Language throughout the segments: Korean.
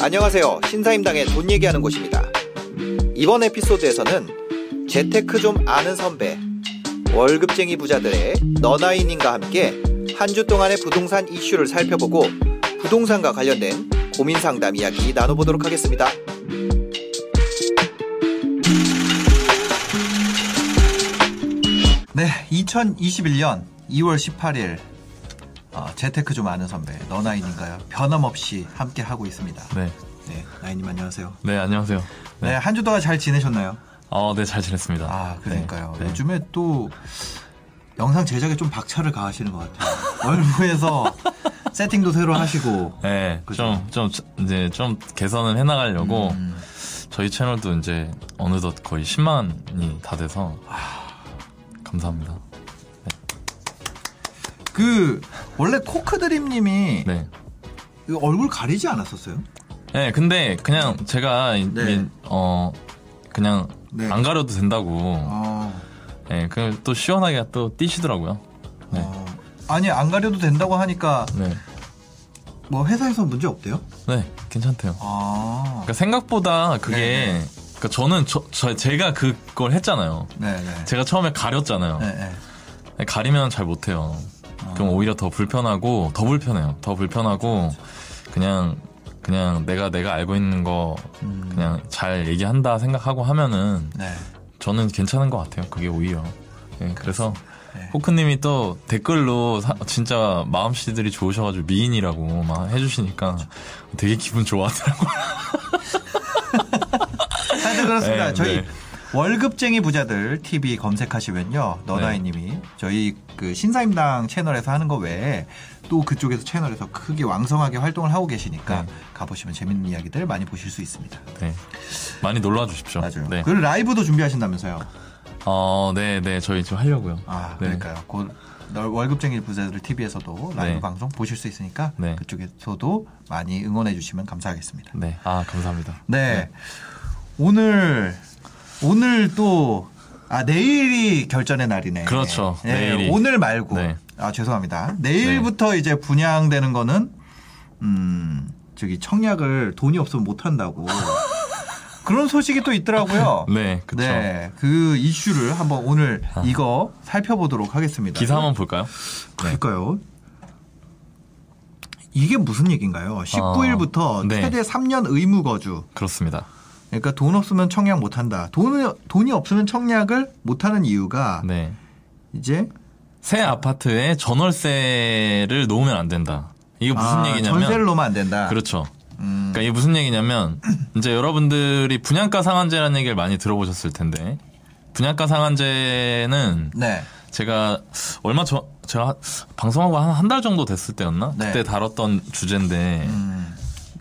안녕하세요. 신사임당의 돈 얘기하는 곳입니다. 이번 에피소드에서는 재테크 좀 아는 선배, 월급쟁이 부자들의 너나이님과 함께 한 주 동안의 부동산 이슈를 살펴보고 부동산과 관련된 고민 상담 이야기 나눠보도록 하겠습니다. 네, 2021년 2월 18일 어, 재테크 좀 아는 선배 너나인인가요? 변함없이 함께 하고 있습니다. 네. 네, 나인님 안녕하세요. 네, 안녕하세요. 네, 한주 동안 잘 지내셨나요? 어, 네, 잘 지냈습니다. 아, 그러니까요. 네, 네. 요즘에 또 영상 제작에 좀 박차를 가하시는 것 같아요. 얼굴에서 세팅도 새로 하시고. 네, 그죠? 좀, 좀, 이제 좀 개선을 해나가려고 음, 저희 채널도 이제 어느덧 거의 10만이 다 돼서 감사합니다. 그 원래 코크드림님이 네. 얼굴 가리지 않았었어요? 네, 근데 그냥 제가 이- 네. 이- 어 그냥 네. 안 가려도 된다고. 어, 네, 그또 시원하게 또 띄시더라고요. 네. 어. 아니 안 가려도 된다고 하니까 네. 뭐 회사에서 문제 없대요? 네, 괜찮대요. 아, 그러니까 생각보다 그게 네, 그러니까 저는 저, 저 제가 그걸 했잖아요. 네네. 제가 처음에 가렸잖아요. 네, 네. 가리면 잘 못해요. 그럼 오히려 더 불편하고 더 불편해요. 더 불편하고 그냥 그냥 내가 내가 알고 있는 거 음. 그냥 잘 얘기한다 생각하고 하면은 네. 저는 괜찮은 것 같아요. 그게 오히려. 예, 그래서 네. 호크님이 또 댓글로 사- 진짜 마음씨들이 좋으셔가지고 미인이라고 막 해주시니까 되게 기분 좋아하더라고요. 하여튼 그렇습니다. 네, 저희 네. 월급쟁이 부자들 TV 검색하시면요. 너나이님이 저희 그 신사임당 채널에서 하는 거 외에 또 그쪽에서 채널에서 크게 왕성하게 활동을 하고 계시니까 네. 가보시면 재밌는 이야기들 많이 보실 수 있습니다. 네. 많이 놀러 주십시오. 맞아요. 네. 그리고 라이브도 준비하신다면서요. 어, 네, 네. 저희 지금 하려고요. 아, 네. 그러니까요. 곧 널- 월급쟁이 부자들 TV에서도 라이브 네. 방송 보실 수 있으니까 네. 그쪽에서도 많이 응원해 주시면 감사하겠습니다. 네. 아, 감사합니다. 네. 오늘 오늘 또 아, 내일이 결전의 날이네. 그렇죠. 네, 내일이. 오늘 말고. 네. 아, 죄송합니다. 내일부터 이제 분양되는 거는 음, 저기 청약을 돈이 없으면 못 한다고. 그런 소식이 또 있더라고요. 네, 그쵸. 네. 그 이슈를 한번 오늘 이거 살펴보도록 하겠습니다. 기사 한번 볼까요? 그럴까요? 이게 무슨 얘기인가요? 19일부터 네. 최대 3년 의무 거주. 그렇습니다. 그러니까 돈 없으면 청약 못 한다. 돈 돈이 없으면 청약을 못 하는 이유가 네. 이제 새 아파트에 전월세를 놓으면 안 된다. 이게 무슨 아, 얘기냐면 전세를 놓으면 안 된다. 그렇죠. 음, 그러니까 이게 무슨 얘기냐면 이제 여러분들이 분양가 상한제라는 얘기를 많이 들어보셨을 텐데 분양가 상한제는 네. 제가 얼마 전 제가 방송하고 한 한 달 정도 됐을 때였나 네. 그때 다뤘던 주제인데 음,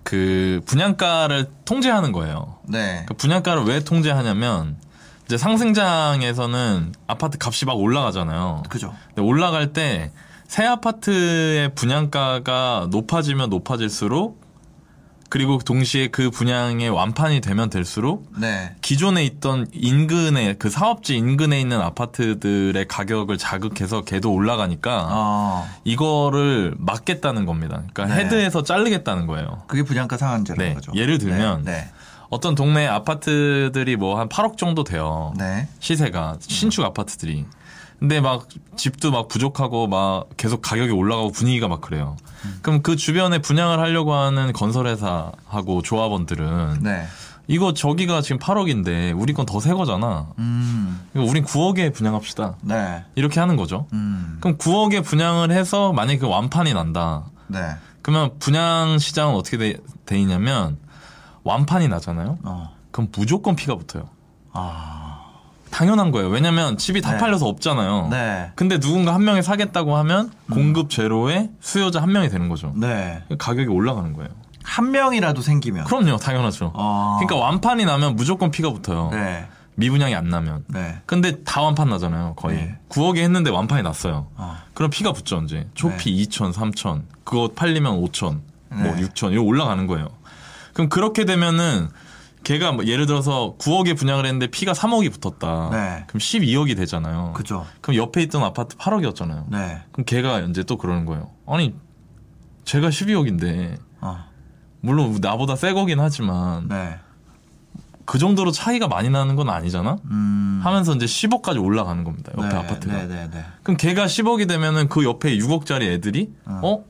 그 분양가를 통제하는 거예요. 네. 그 분양가를 왜 통제하냐면 이제 상승장에서는 아파트 값이 막 올라가잖아요. 그죠. 근데 올라갈 때 새 아파트의 분양가가 높아지면 높아질수록 그리고 동시에 그 분양의 완판이 되면 될수록 네. 기존에 있던 인근에 그 사업지 인근에 있는 아파트들의 가격을 자극해서 걔도 올라가니까 어, 이거를 막겠다는 겁니다. 그러니까 네. 헤드에서 자르겠다는 거예요. 그게 분양가 상한제라는 네. 거죠. 예를 들면 네. 어떤 동네 아파트들이 뭐 한 8억 정도 돼요. 네. 네. 시세가 신축 아파트들이. 근데 막 집도 막 부족하고 막 계속 가격이 올라가고 분위기가 막 그래요. 그럼 그 주변에 분양을 하려고 하는 건설회사하고 조합원들은 네. 이거 저기가 지금 8억인데 우리 건 더 새 거잖아. 음. 이거 우린 9억에 분양합시다. 네. 이렇게 하는 거죠. 음. 그럼 9억에 분양을 해서 만약에 그 완판이 난다. 네. 그러면 분양 시장은 어떻게 돼, 돼 있냐면 완판이 나잖아요. 어. 그럼 무조건 피가 붙어요. 아. 당연한 거예요. 왜냐면 집이 다 네. 팔려서 없잖아요. 네. 근데 누군가 한 명이 사겠다고 하면 공급 제로에 수요자 한 명이 되는 거죠. 네. 가격이 올라가는 거예요. 한 명이라도 생기면. 그럼요, 당연하죠. 어. 그러니까 완판이 나면 무조건 피가 붙어요. 네. 미분양이 안 나면. 네. 근데 다 완판 나잖아요, 거의. 네. 9억에 했는데 완판이 났어요. 어. 그럼 피가 붙죠, 이제. 초피 네. 2천, 3천. 그거 팔리면 5천, 뭐 네. 6천, 이거 올라가는 거예요. 그럼 그렇게 되면은 걔가 뭐 예를 들어서 9억에 분양을 했는데 피가 3억이 붙었다. 네. 그럼 12억이 되잖아요. 그죠. 그럼 옆에 있던 아파트 8억이었잖아요. 네. 그럼 걔가 이제 또 그러는 거예요. 아니, 제가 12억인데, 어. 물론 나보다 새 거긴 하지만, 네. 그 정도로 차이가 많이 나는 건 아니잖아? 음. 하면서 이제 10억까지 올라가는 겁니다. 옆에 네, 아파트가. 네, 네, 네. 그럼 걔가 10억이 되면은 그 옆에 6억짜리 애들이, 어?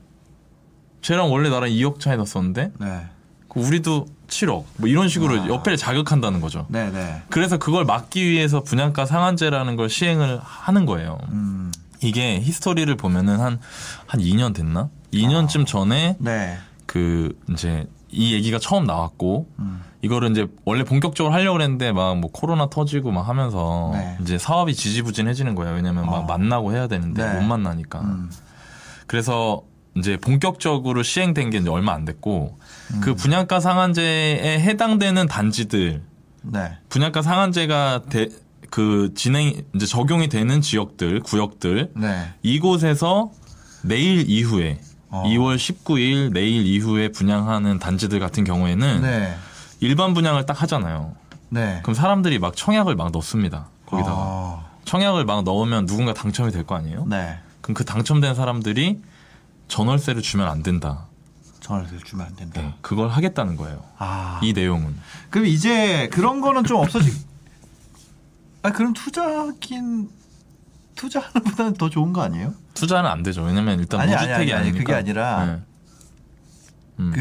쟤랑 원래 나랑 2억 차이 났었는데, 네. 그 우리도 7억. 뭐 이런 식으로 아. 옆에를 자극한다는 거죠. 네, 네. 그래서 그걸 막기 위해서 분양가 상한제라는 걸 시행을 하는 거예요. 음. 이게 히스토리를 보면은 한, 한 2년 됐나? 2년쯤 전에 네. 그 이제 이 얘기가 처음 나왔고 음. 이거를 이제 원래 본격적으로 하려고 그랬는데 막 뭐 코로나 터지고 막 하면서 네. 이제 사업이 지지부진해지는 거예요. 왜냐면 막 어. 만나고 해야 되는데 네. 못 만나니까. 음. 그래서 이제 본격적으로 시행된 게 이제 얼마 안 됐고 음. 그 분양가 상한제에 해당되는 단지들 네. 분양가 상한제가 대- 그 진행 이제 적용이 되는 지역들 구역들 네. 이곳에서 내일 이후에 어. 2월 19일 내일 이후에 분양하는 단지들 같은 경우에는 네. 일반 분양을 딱 하잖아요. 네. 그럼 사람들이 막 청약을 막 넣습니다. 거기다가 어. 청약을 막 넣으면 누군가 당첨이 될 거 아니에요? 네. 그럼 그 당첨된 사람들이 전월세를 주면 안 된다. 전화를 주면 안 된다. 네, 그걸 하겠다는 거예요. 아. 이 내용은. 그럼 이제 그런 거는 좀 없어지. 아, 그럼 투자하긴 투자하는 보다는 더 좋은 거 아니에요? 투자는 안 되죠. 왜냐면 일단 아니, 아니, 무주택이 아니, 아니, 아니니까. 그게 아니라 네. 음.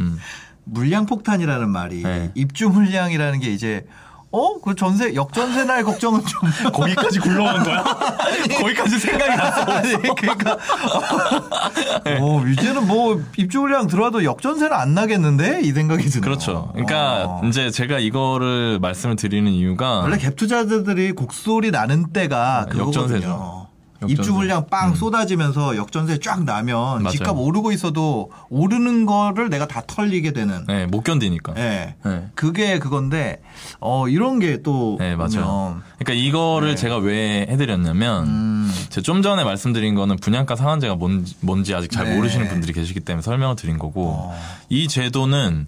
음. 물량 폭탄이라는 말이 네. 입주 물량이라는 게 이제 어? 그 전세 역전세 날 걱정은 좀 거기까지 굴러간 거야? 거기까지 생각이 났어. 아니 그러니까 어, 이제는 뭐 입주 물량 들어와도 역전세는 안 나겠는데 이 생각이 드네요. 그렇죠. 그러니까 어. 이제 제가 이거를 말씀을 드리는 이유가 원래 갭 투자자들이 곡소리 나는 때가 그거거든요. 역전세죠. 입주. 물량 빵 음. 쏟아지면서 역전세 쫙 나면 맞아요. 집값 오르고 있어도 오르는 거를 내가 다 털리게 되는. 네, 못 견디니까. 예. 네. 그게 그건데 어 이런 게 또 네, 맞아요. 그러니까 이거를 네. 제가 왜 해드렸냐면, 음. 제가 좀 전에 말씀드린 거는 분양가 상한제가 뭔지, 뭔지 아직 잘 네. 모르시는 분들이 계시기 때문에 설명을 드린 거고, 어. 이 제도는,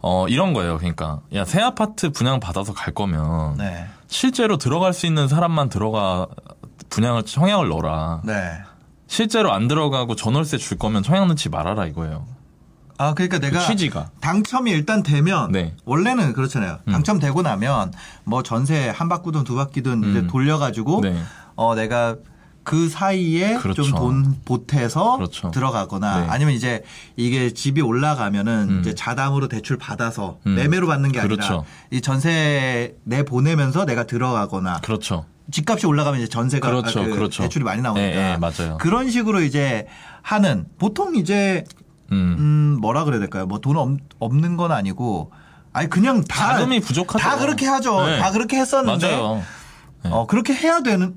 어, 이런 거예요. 그러니까, 야, 새 아파트 분양 받아서 갈 거면, 네. 실제로 들어갈 수 있는 사람만 들어가, 분양을, 청약을 넣어라. 네. 실제로 안 들어가고 전월세 줄 거면 청약 넣지 말아라 이거예요. 아 그러니까 내가 그 취지가. 당첨이 일단 되면 네. 원래는 그렇잖아요. 음. 당첨되고 나면 뭐 전세 한 바퀴든 두 바퀴든 이제 음. 돌려가지고 네. 어 내가 그 사이에 그렇죠. 좀돈 보태서 그렇죠. 들어가거나 네. 아니면 이제 이게 집이 올라가면은 음. 이제 자담으로 대출 받아서 음. 매매로 받는 게 아니라 그렇죠. 이 전세 내 보내면서 내가 들어가거나 그렇죠. 집값이 올라가면 이제 전세가 그렇죠, 아, 그 그렇죠. 대출이 많이 나오니까 예, 예, 맞아요. 그런 식으로 이제 하는 보통 이제 음. 음, 뭐라 그래야 될까요? 뭐 돈 없는 건 아니고, 아니 그냥 다 자금이 부족하죠. 다 그렇게 하죠. 네. 다 그렇게 했었는데, 맞아요. 네. 어 그렇게 해야 되는,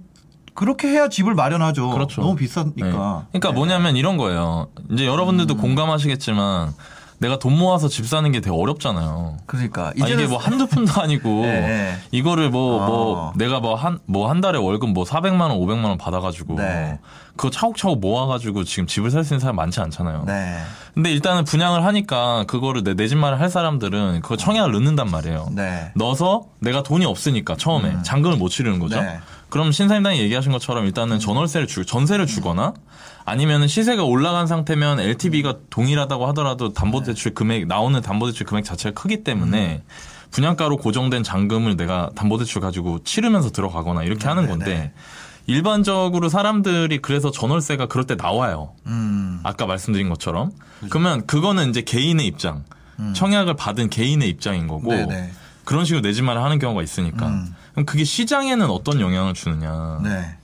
그렇게 해야 집을 마련하죠. 그렇죠. 너무 비싸니까. 네. 그러니까 네. 뭐냐면 이런 거예요. 이제 여러분들도 공감하시겠지만 내가 돈 모아서 집 사는 게 되게 어렵잖아요. 그러니까 아, 이게 뭐 한두 푼도 아니고 네, 네. 이거를 뭐뭐 어. 내가 뭐 한 뭐 한 달에 월급 뭐 400만 원, 500만 원 받아 가지고 네. 그거 차곡차곡 모아 가지고 지금 집을 살 수 있는 사람 많지 않잖아요. 네, 근데 일단은 분양을 하니까 그거를 내, 내 집만을 할 사람들은 그거 청약을 넣는단 말이에요. 네, 넣어서 내가 돈이 없으니까 처음에 잔금을 못 치르는 거죠. 네. 그럼 신사임당이 얘기하신 것처럼 일단은 전월세를 주 전세를 주거나 아니면은 시세가 올라간 상태면 LTV가 동일하다고 하더라도 담보대출 금액 나오는 담보대출 금액 자체가 크기 때문에 분양가로 고정된 잔금을 내가 담보대출 가지고 치르면서 들어가거나 이렇게 하는 네, 건데 네. 일반적으로 사람들이 그래서 전월세가 그럴 때 나와요. 음, 아까 말씀드린 것처럼 그러면 그거는 이제 개인의 입장, 청약을 받은 개인의 입장인 거고 네, 네. 그런 식으로 내 집만을 하는 경우가 있으니까 음. 그럼 그게 시장에는 어떤 영향을 주느냐? 네.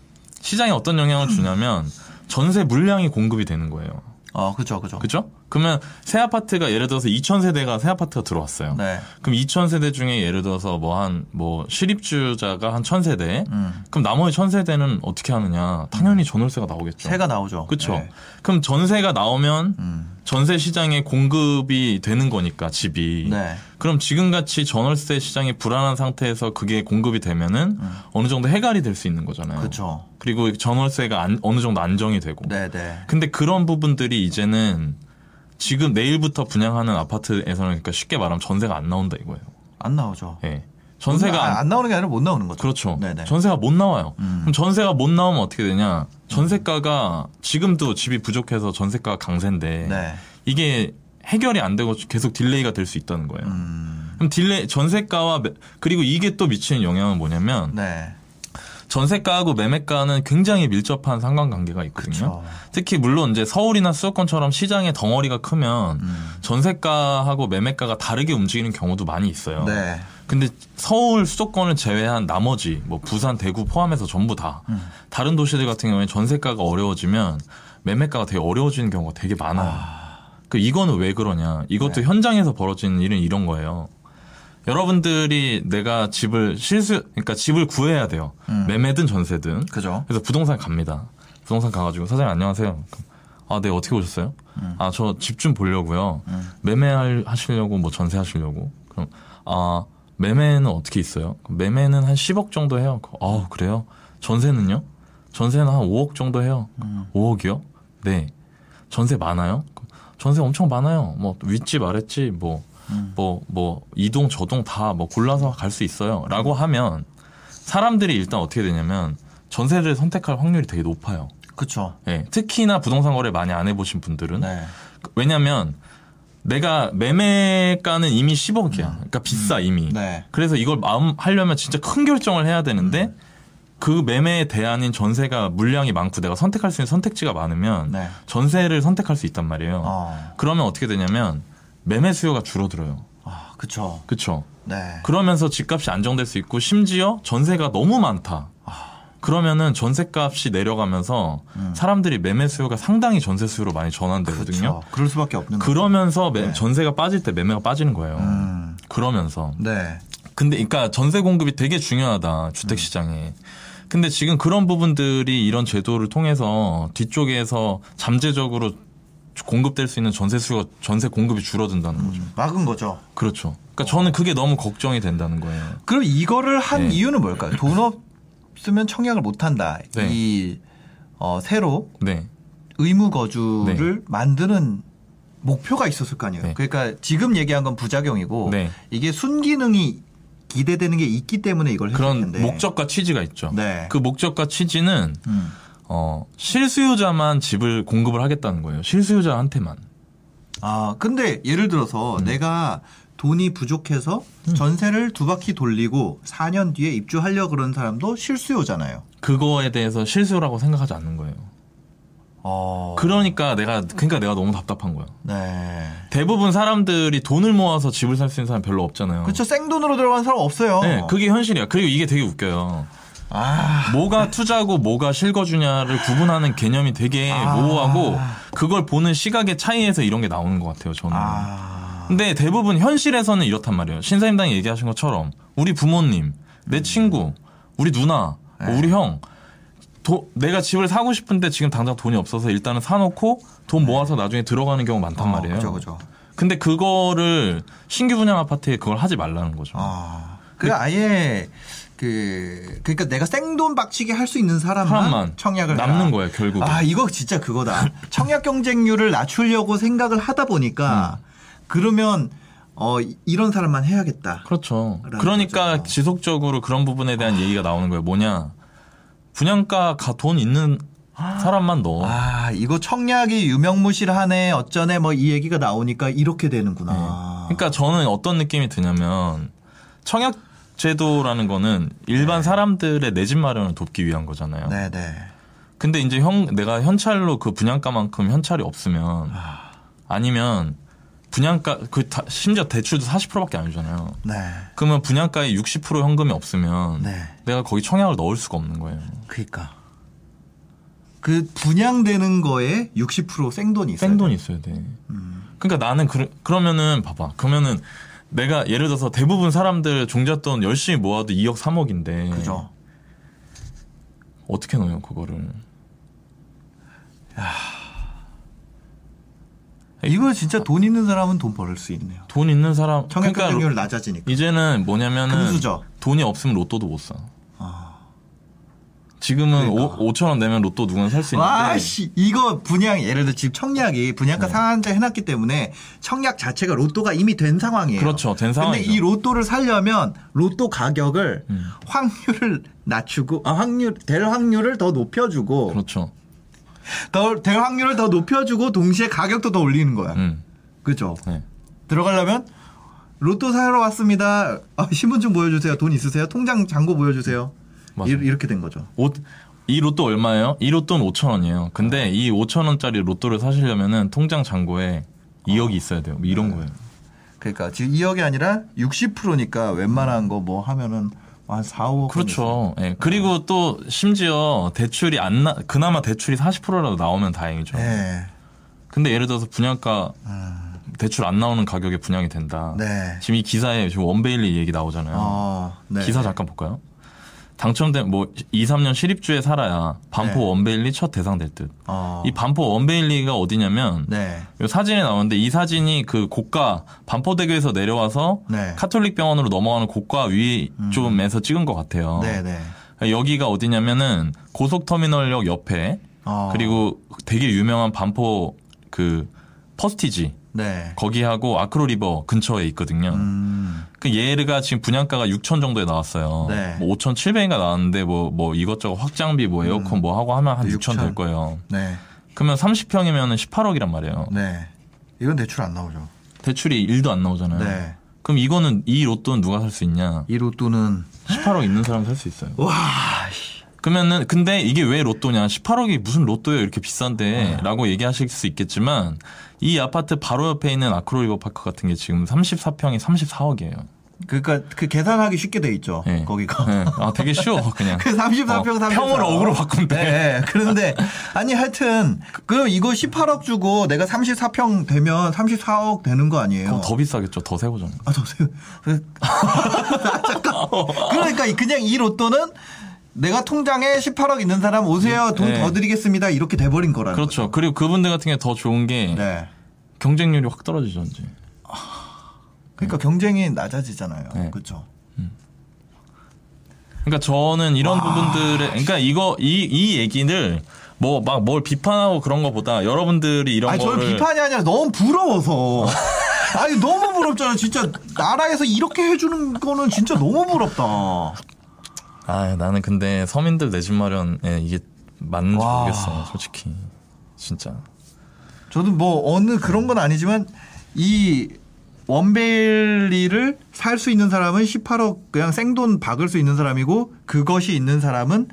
시장에 어떤 영향을 주냐면 전세 물량이 공급이 되는 거예요. 어, 그죠, 그죠. 그죠? 그러면 새 아파트가 예를 들어서 2,000세대가 새 아파트가 들어왔어요. 네, 그럼 2,000세대 중에 예를 들어서 뭐 한뭐 실입주자가 한 1,000세대. 음, 그럼 나머지 1,000세대는 어떻게 하느냐? 당연히 전월세가 나오겠죠. 세가 나오죠. 그렇죠. 네. 그럼 전세가 나오면 음, 전세 시장에 공급이 되는 거니까 집이. 네, 그럼 지금같이 전월세 시장이 불안한 상태에서 그게 공급이 되면은 어느 정도 해갈이 될 수 있는 거잖아요. 음. 그렇죠. 그리고 전월세가 안- 어느 정도 안정이 되고. 네, 네. 근데 그런 부분들이 이제는 지금 내일부터 분양하는 아파트에서는 그러니까 쉽게 말하면 전세가 안 나온다 이거예요. 안 나오죠. 예. 전세가 안, 안, 안 나오는 게 아니라 못 나오는 거죠. 그렇죠. 네네. 음. 전세가 못 나와요. 그럼 전세가 못 나오면 어떻게 되냐? 전세가가 지금도 집이 부족해서 전세가가 강세인데 네. 이게 해결이 안 되고 계속 delay가 될 수 있다는 거예요. 음, 그럼 delay 전세가와 매- 그리고 이게 또 미치는 영향은 뭐냐면 네. 전세가하고 매매가는 굉장히 밀접한 상관관계가 있거든요. 그쵸. 특히 물론 이제 서울이나 수도권처럼 시장의 덩어리가 크면 음. 전세가하고 매매가가 다르게 움직이는 경우도 많이 있어요. 네. 근데 서울 수도권을 제외한 나머지 뭐 부산, 대구 포함해서 전부 다 음. 다른 도시들 같은 경우에 전세가가 어려워지면 매매가가 되게 어려워지는 경우가 되게 많아요. 그 이거는 왜 그러냐? 이것도 네. 현장에서 벌어지는 일은 이런 거예요. 여러분들이 내가 집을 실수, 그러니까 집을 구해야 돼요. 음. 매매든 전세든. 그죠. 그래서 부동산 갑니다. 부동산 가가지고 사장님 안녕하세요. 아, 네 어떻게 오셨어요? 아, 저 집 좀 보려고요. 매매 하시려고 뭐 전세 하시려고. 그럼 아 매매는 어떻게 있어요? 매매는 한 10억 정도 해요. 아 그래요? 전세는요? 전세는 한 5억 정도 해요. 5억이요? 네. 전세 많아요? 전세 엄청 많아요. 뭐 윗집 아랫집 뭐뭐뭐 이동 저동 다 뭐 골라서 갈 수 있어요. 라고 하면 사람들이 일단 어떻게 되냐면 전세를 선택할 확률이 되게 높아요. 그쵸. 예, 특히나 부동산 거래 많이 안 해보신 분들은 네. 왜냐면 내가 매매가는 이미 10억이야. 그러니까 비싸 이미. 네. 그래서 이걸 마음 하려면 진짜 큰 결정을 해야 되는데 그 매매에 대한인 전세가 물량이 많고 내가 선택할 수 있는 선택지가 많으면 네. 전세를 선택할 수 있단 말이에요. 어. 그러면 어떻게 되냐면 매매 수요가 줄어들어요. 아, 그쵸. 그쵸? 네. 그러면서 집값이 안정될 수 있고 심지어 전세가 너무 많다. 그러면은 전세값이 내려가면서 사람들이 매매 수요가 상당히 전세 수요로 많이 전환되거든요. 그쵸. 그럴 수밖에 없는 거죠. 그러면서 매- 네. 전세가 빠질 때 매매가 빠지는 거예요. 음. 그러면서 네. 근데 그러니까 전세 공급이 되게 중요하다 주택 시장에. 근데 지금 그런 부분들이 이런 제도를 통해서 뒤쪽에서 잠재적으로 공급될 수 있는 전세 수요 전세 공급이 줄어든다는 거죠. 막은 거죠. 그렇죠. 그러니까 저는 그게 너무 걱정이 된다는 거예요. 그럼 이거를 한 네. 이유는 뭘까요? 돈 없으면 청약을 못 한다. 네. 이 어, 새로 네. 의무 거주를 만드는 목표가 있었을 거 아니에요. 네. 그러니까 지금 얘기한 건 부작용이고 네. 이게 순기능이 기대되는 게 있기 때문에 이걸 했을 그런 텐데. 목적과 취지가 있죠. 네. 그 목적과 취지는 음. 어, 실수요자만 집을 공급을 하겠다는 거예요. 실수요자한테만. 아, 근데 예를 들어서 음. 내가 돈이 부족해서 전세를 두 바퀴 돌리고 4년 뒤에 입주하려 그런 사람도 실수요잖아요. 그거에 대해서 실수라고 생각하지 않는 거예요. 어. 그러니까 내가 그러니까 내가 너무 답답한 거야. 네. 대부분 사람들이 돈을 모아서 집을 살 수 있는 사람 별로 없잖아요. 그렇죠. 생돈으로 들어간 사람 없어요. 네, 그게 현실이야. 그리고 이게 되게 웃겨요. 아. 뭐가 투자고 뭐가 실거주냐를 구분하는 개념이 되게 아. 모호하고 그걸 보는 시각의 차이에서 이런 게 나오는 것 같아요. 저는. 아. 근데 대부분 현실에서는 이렇단 말이에요. 신사임당이 얘기하신 것처럼 우리 부모님, 내 친구, 우리 누나, 뭐 네. 우리 형, 도- 내가 집을 사고 싶은데 지금 당장 돈이 없어서 일단은 사놓고 돈 모아서 나중에 들어가는 경우 많단 어, 말이에요. 그죠, 그죠. 근데 그거를 신규 분양 아파트에 그걸 하지 말라는 거죠. 아. 그 아예 그 그러니까 내가 생돈 박치기 할 수 있는 사람만, 사람만 청약을 남는. 거예요, 결국은. 아 이거 진짜 그거다. 청약 경쟁률을 낮추려고 생각을 하다 보니까 그러면 어 이- 이런 사람만 해야겠다. 그렇죠. 그러니까 거죠. 지속적으로 그런 부분에 대한 얘기가 나오는 거예요. 뭐냐. 분양가 가돈 있는 사람만 넣어. 아 이거 청약이 유명무실하네 어쩌네 뭐 이 얘기가 나오니까 이렇게 되는구나. 그러니까 저는 어떤 느낌이 드냐면 청약 제도라는 거는 일반 사람들의 내 집 마련을 돕기 위한 거잖아요. 네네. 근데 이제 형 내가 현찰로 그 분양가만큼 현찰이 없으면 아니면 분양가 그 다- 심지어 대출도 40%밖에 안 주잖아요. 네. 그러면 분양가에 60% 현금이 없으면 네. 내가 거기 청약을 넣을 수가 없는 거예요. 그니까. 그 분양되는 거에 60% 생돈이 있어요. 생돈이 있어야 돼. 그러니까 나는 그, 그러면은 봐봐. 그러면은 내가 예를 들어서 대부분 사람들 종잣돈 열심히 모아도 2억 3억인데 그죠. 어떻게 넣어요 그거를? 이거 진짜 돈 있는 사람은 돈 벌을 수 있네요. 돈 있는 사람 청약 그러니까 경쟁률 낮아지니까. 이제는 뭐냐면은 금수저. 돈이 없으면 로또도 못 사. 아. 지금은 그러니까. 오 5천 원 내면 로또 누구나 살 수 있는데 와씨 이거 분양 예를 들어 지금 청약이 분양가 상한제 해놨기 때문에 청약 자체가 로또가 이미 된 상황이에요. 그렇죠. 된 근데 상황이죠. 이 로또를 살려면 로또 가격을 음. 확률을 낮추고 아 확률 될 확률을 더 높여주고 그렇죠. 더 될 확률을 더 높여주고 동시에 가격도 더 올리는 거야. 음. 그죠? 네. 들어가려면 로또 사러 왔습니다. 아, 신분증 보여주세요. 돈 있으세요? 통장 잔고 보여주세요. 맞아요. 이, 이렇게 된 거죠. 옷, 이 로또 얼마예요? 이 로또는 5천 원이에요. 근데 이 5천 원짜리 로또를 사시려면은 통장 잔고에 2억이 있어야 돼요. 뭐 이런 거예요. 그러니까 지금 2억이 아니라 60%니까 웬만한 거 뭐 하면은 한 4, 5억. 그렇죠. 예. 그리고 또 심지어 대출이 안 나, 그나마 대출이 40%라도 나오면 다행이죠. 네. 근데 예를 들어서 분양가 대출 안 나오는 가격에 분양이 된다. 네. 지금 이 기사에 지금 원베일리 얘기 나오잖아요. 어, 네. 기사 잠깐 볼까요? 당첨된 뭐 2, 3년 실입주에 살아야 반포 네. 원베일리 첫 대상 될 듯. 어. 이 반포 원베일리가 어디냐면 네. 요 사진에 나오는데 이 사진이 그 고가 반포대교에서 내려와서 네. 카톨릭 병원으로 넘어가는 고가 위쯤에서 찍은 것 같아요. 네, 네. 여기가 어디냐면은 고속터미널역 옆에 어. 그리고 되게 유명한 반포 그 퍼스티지 네. 거기하고 아크로리버 근처에 있거든요. 음. 그 얘가 지금 분양가가 6천 정도에 나왔어요. 네. 뭐 5,700인가 나왔는데 뭐, 뭐 이것저것 확장비 뭐 에어컨 뭐 하고 하면 한 6천 6천. 될 거예요. 네. 그러면 30평이면 18억이란 말이에요. 네. 이건 대출 안 나오죠. 대출이 1도 안 나오잖아요. 네. 그럼 이거는 이 로또는 누가 살 수 있냐? 이 로또는 18억 있는 사람 살 수 있어요. 와, 씨. 그러면은 근데 이게 왜 로또냐? 18억이 무슨 로또예요? 이렇게 네. 비싼데?라고 얘기하실 수 있겠지만 이 아파트 바로 옆에 있는 아크로리버 파크 같은 게 지금 34평이 34억이에요. 그러니까 그 계산하기 쉽게 돼 있죠. 네. 거기가. 네. 아 되게 쉬워 그냥. 그 34평, 어, 34. 평을 억으로 바꾸면 돼. 네. 그런데, 아니, 하여튼, 그럼 이거 18억 주고 내가 34평 되면 34억 되는 거 아니에요? 그럼 더 비싸겠죠. 더 세고잖아요. 아, 더 세요. 그- 잠깐. 그러니까 그냥 이 로또는 내가 통장에 18억 있는 사람 오세요. 돈 네. 더 드리겠습니다. 이렇게 돼버린 거라는 그렇죠. 그리고 그분들 같은 게 더 좋은 게 거죠. 네. 경쟁률이 확 떨어지죠. 이제. 그러니까 경쟁이 낮아지잖아요. 네. 그렇죠. 그러니까 저는 이런 부분들에 그러니까 이거 이 이 얘기를 뭐 막 뭘 비판하고 그런 거보다 여러분들이 이런 아니, 저는 거를 비판이 아니라 너무 부러워서. 아니, 너무 부럽잖아. 진짜 나라에서 이렇게 해주는 거는 진짜 너무 부럽다. 아 나는 근데 서민들 내 집 마련에 이게 맞는지 와. 모르겠어. 솔직히 진짜. 저는 뭐 어느 그런 건 아니지만 이 원베일리를 살 수 있는 사람은 18억 그냥 생돈 박을 수 있는 사람이고 그것이 있는 사람은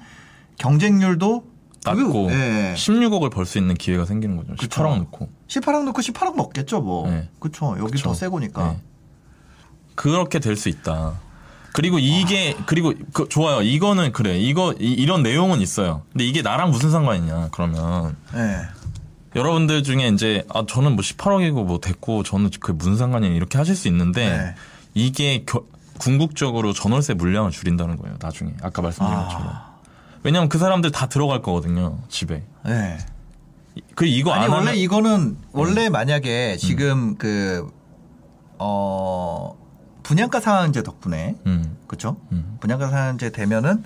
경쟁률도 낮고 예. 16억을 벌 수 있는 기회가 생기는 거죠. 그쵸. 18억 넣고. 18억 넣고 18억 먹겠죠 뭐. 네. 그렇죠. 여기. 더 세고니까. 네. 그렇게 될 수 있다. 그리고 이게 그리고 그, 좋아요. 이거는 그래. 이거 이, 런 내용은 있어요. 근데 이게 나랑 무슨 상관이냐? 그러면 네. 여러분들 중에 이제 아 저는 뭐 18억이고 뭐 됐고 저는 그게 무슨 상관이냐 이렇게 하실 수 있는데 네. 이게 겨- 궁극적으로 전월세 물량을 줄인다는 거예요. 나중에 아까 말씀드린 아. 것처럼. 왜냐면 그 사람들 다 들어갈 거거든요. 집에. 네. 그 이거 아니 안 원래 하면 이거는 원래 만약에 지금 그 어, 분양가 상한제 덕분에 음. 그렇죠? 음. 분양가 상한제 되면은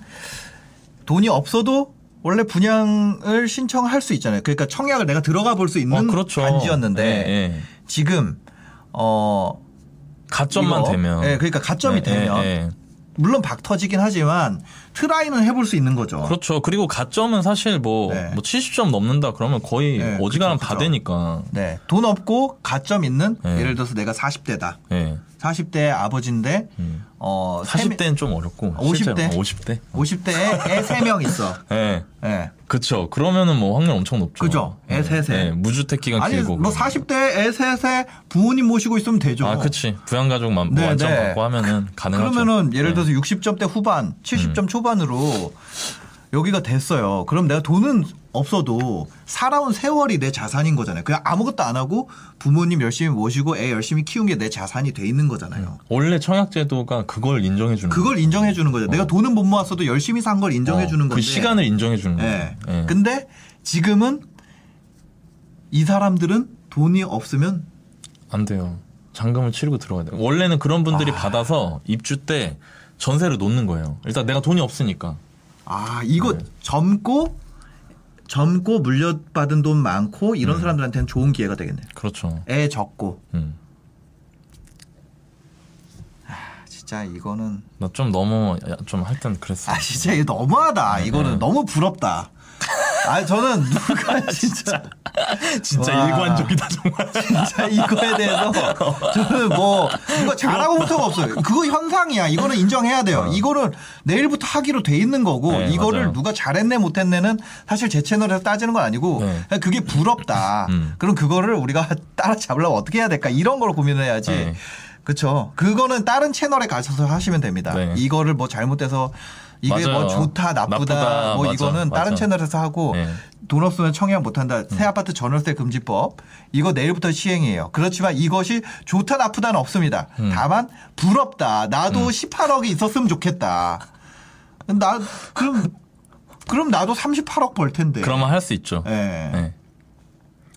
돈이 없어도 원래 분양을 신청할 수 있잖아요. 그러니까 청약을 내가 들어가 볼 수 있는 어, 그렇죠. 단지였는데 예, 예. 지금 어 가점만 이거, 되면. 예, 그러니까 가점이 예, 되면 예, 예. 물론 박 터지긴 하지만 트라이는 해볼 수 있는 거죠. 그렇죠. 그리고 가점은 사실 뭐, 네. 뭐 70점 넘는다 그러면 거의 네, 어지간하면 그쵸, 다. 되니까. 네, 돈 없고 가점 있는 네. 예를 들어서 내가 40대다. 예. 40대 아버지인데 음. 어 40대는 좀 어렵고. 50대? 실제로. 50대? 50대에 애 3명 있어. 예. 예. 그쵸. 그러면은 뭐 확률 엄청 높죠. 그죠. 애 셋에. 예, 무주택 기간 아니 길고. 뭐 그러면. 40대 애 셋에 부모님 모시고 있으면 되죠. 아, 그치. 부양가족만 네, 완전 네. 갖고 하면은 가능하죠. 그러면은 예를 예. 들어서 60점대 후반, 70점 초반 으로 여기가 됐어요. 그럼 내가 돈은 없어도 살아온 세월이 내 자산인 거잖아요. 그냥 아무것도 안 하고 부모님 열심히 모시고 애 열심히 키운 게 내 자산이 돼 있는 거잖아요. 원래 청약제도가 그걸 인정해 주는 그걸 인정해 주는 거죠. 내가 돈은 못 모았어도 열심히 산 걸 인정해 주는 그 건데. 시간을 인정해 주는 거예요. 예. 예. 근데 지금은 이 사람들은 돈이 없으면 안 돼요. 잔금을 치르고 들어가야 돼요. 원래는 그런 아. 분들이 받아서 입주 때 전세를 놓는 거예요. 일단 내가 돈이 없으니까. 아 이거 젊고 젊고 물려받은 돈 많고 이런 음. 사람들한테는 좋은 기회가 되겠네요. 그렇죠. 애 적고 음. 진짜 이거는 나 좀 너무 좀할땐 그랬어. 아 진짜 이거 너무하다. 이거는 네. 너무 부럽다. 아 저는 누가 진짜 진짜 와. 일관적이다 정말. 진짜 이거에 대해서 저는 뭐 이거 잘하고 부터가 없어요. 그거 현상이야. 이거는 인정해야 돼요. 이거는 내일부터 하기로 돼 있는 거고 네, 이거를 맞아요. 누가 잘했네 못했네는 사실 제 채널에서 따지는 건 아니고 네. 그냥 그게 부럽다. 음. 그럼 그거를 우리가 따라잡으려면 어떻게 해야 될까 이런 걸 고민해야지. 네. 그렇죠. 그거는 다른 채널에 가셔서 하시면 됩니다. 네. 이거를 뭐 잘못돼서 이게 맞아요. 뭐 좋다 나쁘다, 나쁘다, 뭐 맞아, 이거는 다른 맞아. 채널에서 하고 네. 음. 돈 없으면 청약 못한다. 새 아파트 전월세 금지법 이거 내일부터 시행이에요. 그렇지만 이것이 좋다 나쁘다는 없습니다. 음. 다만 부럽다. 나도 18억이 있었으면 좋겠다. 나 그럼 그럼 나도 38억 벌 텐데. 그러면 할 수 있죠. 예. 네.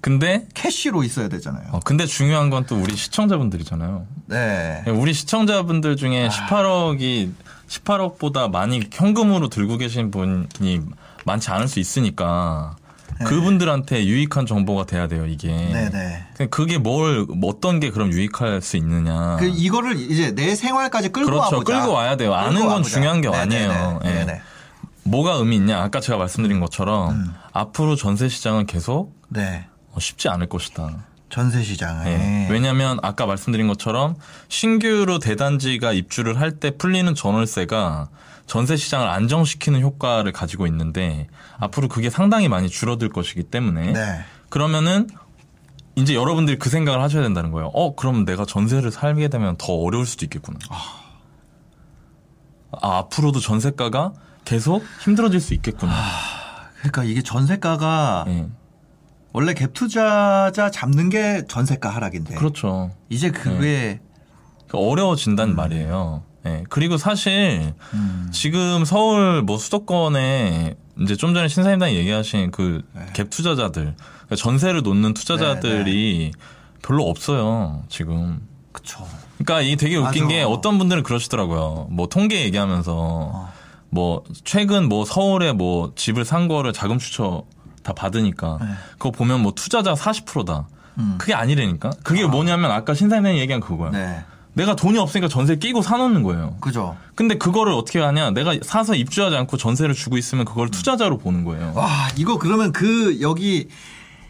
근데 캐시로 있어야 되잖아요. 어, 근데 중요한 건 또 우리 시청자분들이잖아요. 네. 우리 시청자분들 아. 중에 18억이 18억보다 많이 현금으로 들고 계신 분이 많지 않을 수 있으니까 그분들한테 유익한 정보가 돼야 돼요 이게. 네, 네. 그냥 그게 뭘뭐 어떤 게 그럼 유익할 수 있느냐. 그 이거를 이제 내 생활까지 끌고 그렇죠. 와보자. 끌고 와야 돼요. 아는 건 와보자. 중요한 게 네네네. 아니에요. 예. 네네. 뭐가 의미 있냐? 아까 제가 말씀드린 것처럼 음. 앞으로 전세 시장은 계속 네. 어, 쉽지 않을 것이다. 전세 시장에. 예. 왜냐하면 아까 말씀드린 것처럼 신규로 대단지가 입주를 할 때 풀리는 전월세가 전세 시장을 안정시키는 효과를 가지고 있는데 앞으로 그게 상당히 많이 줄어들 것이기 때문에 네. 그러면은 이제 여러분들이 그 생각을 하셔야 된다는 거예요. 어, 그럼 내가 전세를 살게 되면 더 어려울 수도 있겠구나. 아, 앞으로도 전세가가 계속 힘들어질 수 있겠구나. 그러니까 이게 전세가가 예. 원래 갭 투자자 잡는 게 전세가 하락인데. 그렇죠. 이제 그게 그러니까 어려워진다는 말이에요. 예. 그리고 사실 음. 지금 서울 뭐 수도권에 이제 좀 전에 신사임당이 얘기하신 그 네. 갭 투자자들, 그러니까 전세를 놓는 투자자들이 별로 없어요, 지금. 그쵸. 그러니까 이게 되게 웃긴 맞아. 게 어떤 분들은 그러시더라고요. 뭐 통계 얘기하면서 어. 뭐 최근 뭐 서울에 뭐 집을 산 거를 자금 추처 다 받으니까 네. 그거 보면 뭐 투자자 40%다. 음. 그게 아니라니까. 그게 뭐냐면 아까 신사임당이 얘기한 그거야. 네. 내가 돈이 없으니까 전세 끼고 사놓는 거예요. 그죠. 근데 그거를 어떻게 하냐? 내가 사서 입주하지 않고 전세를 주고 있으면 그걸 투자자로 보는 거예요. 와, 이거 그러면 그 여기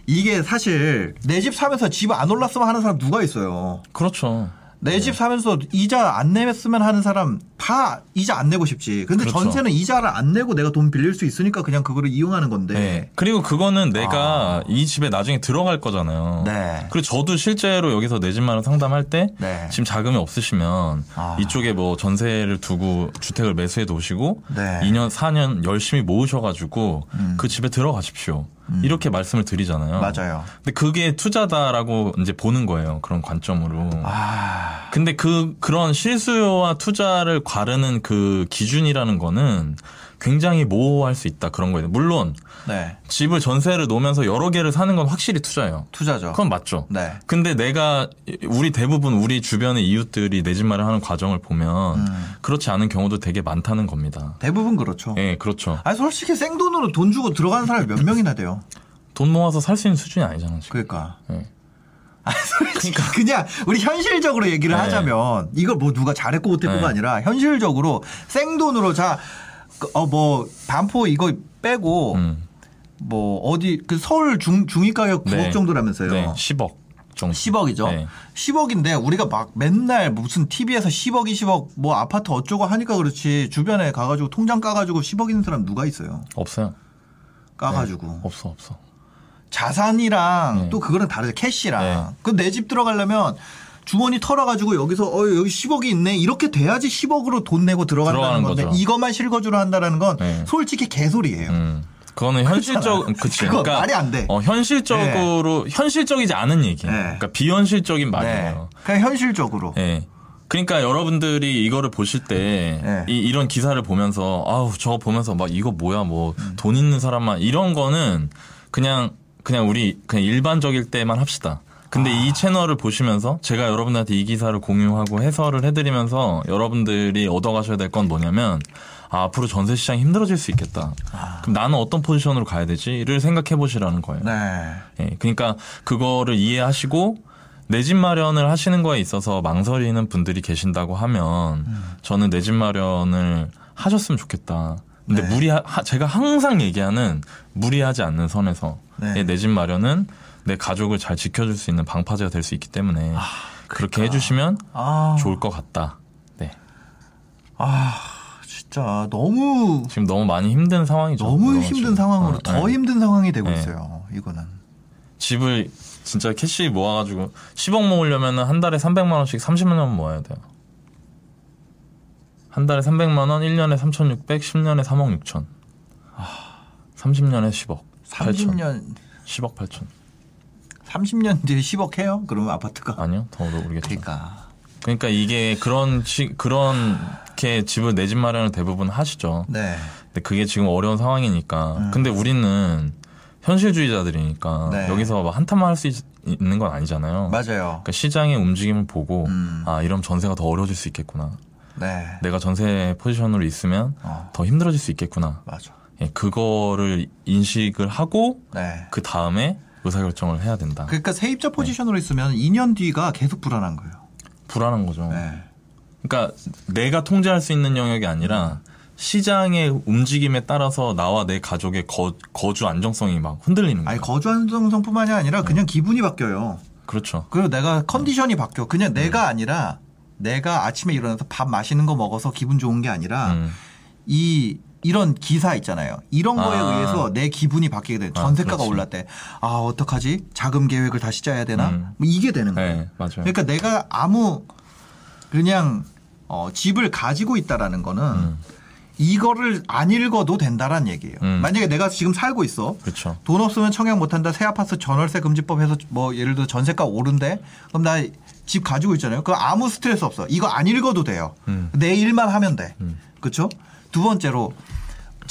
이게 사실 내 집 사면서 집 안 올랐으면 하는 사람 누가 있어요. 그렇죠. 내집 사면서 이자 안 내면 하는 사람 다 이자 안 내고 싶지. 근데 그렇죠. 전세는 이자를 안 내고 내가 돈 빌릴 수 있으니까 그냥 그거를 이용하는 건데. 네. 그리고 그거는 내가 이 집에 나중에 들어갈 거잖아요. 네. 그리고 저도 실제로 여기서 내 집 마련 상담할 때 네. 지금 자금이 없으시면 아. 이쪽에 뭐 전세를 두고 주택을 매수해 놓으시고 네. 2년 4년 열심히 모으셔 가지고 음. 그 집에 들어가십시오. 이렇게 말씀을 드리잖아요. 맞아요. 근데 그게 투자다라고 이제 보는 거예요. 그런 관점으로. 아, 근데 그 그런 실수요와 투자를 가르는 그 기준이라는 거는 굉장히 모호할 수 있다 그런 거예요. 물론 네. 집을 전세를 놓으면서 여러 개를 사는 건 확실히 투자예요. 투자죠. 그건 맞죠. 네. 근데 내가 우리 대부분 우리 주변의 이웃들이 내 집 마련하는 과정을 보면 음. 그렇지 않은 경우도 되게 많다는 겁니다. 대부분 그렇죠. 예, 그렇죠. 아니 솔직히 생돈으로 돈 주고 들어가는 사람이 몇 명이나 돼요. 돈 모아서 살 수 있는 수준이 아니잖아 지금. 그러니까. 예. 아니, 솔직히 그냥 우리 현실적으로 얘기를 네. 하자면 이걸 뭐 누가 잘했고 못했고가 네. 아니라 현실적으로 생돈으로 자 어 뭐 반포 이거 빼고 음. 뭐 어디 그 서울 중 중위 가격 9억 네. 정도라면서요. 네, 10억 정도. 10억이죠. 네. 10억인데 우리가 막 맨날 무슨 TV에서 10억, 20억 뭐 아파트 어쩌고 하니까 그렇지 주변에 가가지고 통장 까가지고 10억 있는 사람 누가 있어요? 없어요. 까가지고 없어, 없어. 자산이랑 네. 또 그거는 다르죠. 캐시랑. 네. 그내 집 들어가려면 주머니 털어가지고 여기서 어 여기 10억이 있네 이렇게 돼야지 10억으로 돈 내고 들어간다는 건데 거죠. 이것만 실거주로 한다라는 건 네. 솔직히 개소리예요. 음. 그거는 현실적. 그치. 그거 그러니까 말이 안 돼. 어, 현실적으로, 현실적이지 않은 얘기예요. 네. 그러니까 비현실적인 네. 말이에요. 그냥 현실적으로. 예. 그러니까 여러분들이 이거를 보실 때 네. 이, 이런 기사를 보면서 아우 저거 보면서 막 이거 뭐야 뭐 음. 돈 있는 사람만 이런 거는 그냥 그냥 우리 그냥 일반적일 때만 합시다. 근데 아. 이 채널을 보시면서 제가 여러분들한테 이 기사를 공유하고 해설을 해드리면서 여러분들이 얻어가셔야 될 건 뭐냐면 아, 앞으로 전세 시장이 힘들어질 수 있겠다. 그럼 나는 어떤 포지션으로 가야 되지?를 생각해 보시라는 거예요. 네. 예, 그러니까 그거를 이해하시고 내 집 마련을 하시는 거에 있어서 망설이는 분들이 계신다고 하면 저는 내 집 마련을 하셨으면 좋겠다. 근데 네. 무리 하 제가 항상 얘기하는 무리하지 않는 선에서 네. 내집 마련은 내 가족을 잘 지켜줄 수 있는 방파제가 될 수 있기 때문에 그렇게 그러니까. 해주시면 아, 좋을 것 같다. 네. 아, 진짜 너무 지금 너무 많이 힘든 상황이죠. 너무. 힘든 상황으로 어, 더 네. 힘든 상황이 되고 네. 있어요. 이거는. 집을 진짜 cash 모아가지고 10억 모으려면 한 달에 300만 원씩 30만 원 모아야 돼요. 한 달에 300만 원, 1년에 3,600, 10년에 3억 6천. 30년에 10억. 8천. 30년 10억 8천. 30년 뒤에 10억 해요? 그러면 아파트가. 아니요, 더 오르겠죠. 그러니까. 그러니까 이게 그런 시, 그런 게 집을 내 집 마련을 대부분 하시죠. 네. 근데 그게 지금 어려운 상황이니까. 근데 우리는 현실주의자들이니까 네. 여기서 막 한탄만 할 수 있는 건 아니잖아요. 맞아요. 그러니까 시장의 움직임을 보고 음. 아 이러면 전세가 더 어려워질 수 있겠구나. 네. 내가 전세 포지션으로 있으면 어. 더 힘들어질 수 있겠구나. 맞아. 예, 그거를 인식을 하고 네. 그 다음에 의사결정을 해야 된다. 그러니까 세입자 포지션으로 있으면 2년 뒤가 계속 불안한 거예요. 불안한 거죠. 네. 그러니까 내가 통제할 수 있는 영역이 아니라 시장의 움직임에 따라서 나와 내 가족의 거, 거주 안정성이 막 흔들리는 아니 거예요. 거주 안정성뿐만이 아니라 그냥 기분이 바뀌어요. 그렇죠. 그리고 내가 컨디션이 바뀌어. 그냥 내가 아니라 내가 아침에 일어나서 밥 맛있는 거 먹어서 기분 좋은 게 아니라 음. 이 이런 기사 있잖아요. 이런 거에 아. 의해서 내 기분이 바뀌게 돼. 아, 전세가가 그렇지. 올랐대. 아 어떡하지? 자금 계획을 다시 짜야 되나? 음. 뭐 이게 되는 거예요. 네, 맞아요. 그러니까 내가 아무 그냥 어, 집을 가지고 있다라는 거는 음. 이거를 안 읽어도 된다라는 얘기예요. 음. 만약에 내가 지금 살고 있어. 그렇죠. 돈 없으면 청약 못한다. 새 아파트 전월세 금지법 해서 뭐 예를 들어 전세가 오른대. 그럼 나 집 가지고 있잖아요. 그거 아무 스트레스 없어. 이거 안 읽어도 돼요. 음. 내 일만 하면 돼. 그렇죠? 두 번째로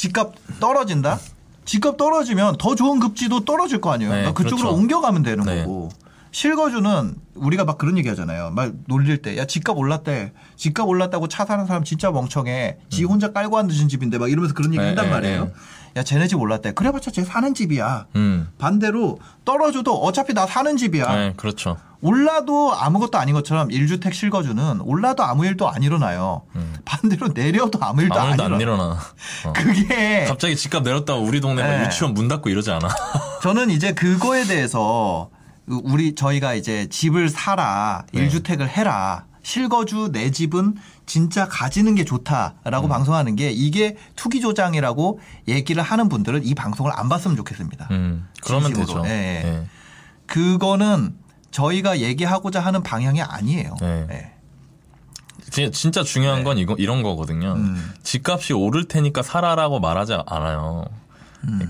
집값 떨어진다. 집값 떨어지면 더 좋은 급지도 떨어질 거 아니에요. 네, 그러니까 그쪽으로 그렇죠. 옮겨가면 되는 네. 거고. 실거주는 우리가 막 그런 얘기 하잖아요. 막 놀릴 때, 야, 집값 올랐대. 집값 올랐다고 차 사는 사람 진짜 멍청해. 지 혼자 깔고 앉으신 집인데 막 이러면서 그런 얘기 네, 한단 네, 말이에요. 네. 야, 쟤네 집 올랐대. 그래봤자 쟤 사는 집이야. 음. 반대로 떨어져도 어차피 나 사는 집이야. 네, 그렇죠. 올라도 아무것도 아닌 것처럼 1주택 실거주는 올라도 아무 일도 안 일어나요. 반대로 내려도 아무 일도 음. 아무 일도 안 안 일어나. 어. 그게 갑자기 집값 내렸다고 우리 동네 막 네. 유치원 문 닫고 이러지 않아. 저는 이제 그거에 대해서 우리 저희가 이제 집을 사라, 네. 일 1주택을 해라. 실거주 내 집은 진짜 가지는 게 음. 좋다라고 방송하는 게 이게 투기 조장이라고 얘기를 하는 분들은 이 방송을 안 봤으면 좋겠습니다. 음, 그러면 진심으로. 되죠. 예, 예. 예. 그거는 저희가 얘기하고자 하는 방향이 아니에요. 네. 예. 진- 진짜 중요한 건 이거 이런 거거든요. 음. 집값이 오를 테니까 사라라고 말하지 않아요.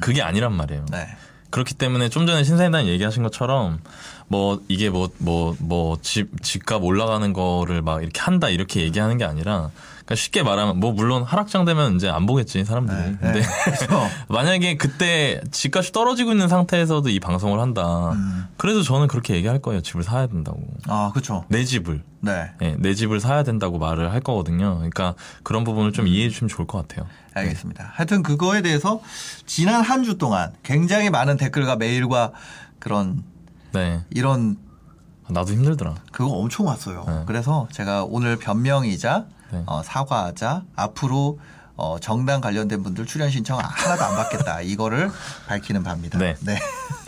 그게 아니란 말이에요. 음. 네. 그렇기 때문에 좀 전에 신사임당 얘기하신 것처럼 뭐 이게 뭐 뭐 뭐 집 집값 올라가는 거를 막 이렇게 한다 이렇게 얘기하는 게 아니라 그러니까 쉽게 말하면 뭐 물론 하락장 되면 이제 안 보겠지 사람들이. 네, 근데 네. 만약에 그때 집값이 떨어지고 있는 상태에서도 이 방송을 한다. 음. 그래도 저는 그렇게 얘기할 거예요. 집을 사야 된다고. 아, 그렇죠. 내 집을. 네. 예, 내 집을 사야 된다고 말을 할 거거든요. 그러니까 그런 부분을 좀 이해해 주시면 좋을 것 같아요. 알겠습니다. 하여튼 그거에 대해서 지난 한 주 동안 굉장히 많은 댓글과 메일과 그런 네. 이런 나도 힘들더라. 그거 엄청 왔어요. 네. 그래서 제가 오늘 변명이자 네. 어, 사과하자 앞으로 어, 정당 관련된 분들 출연 신청 하나도 안 받겠다. 이거를 밝히는 바입니다. 네.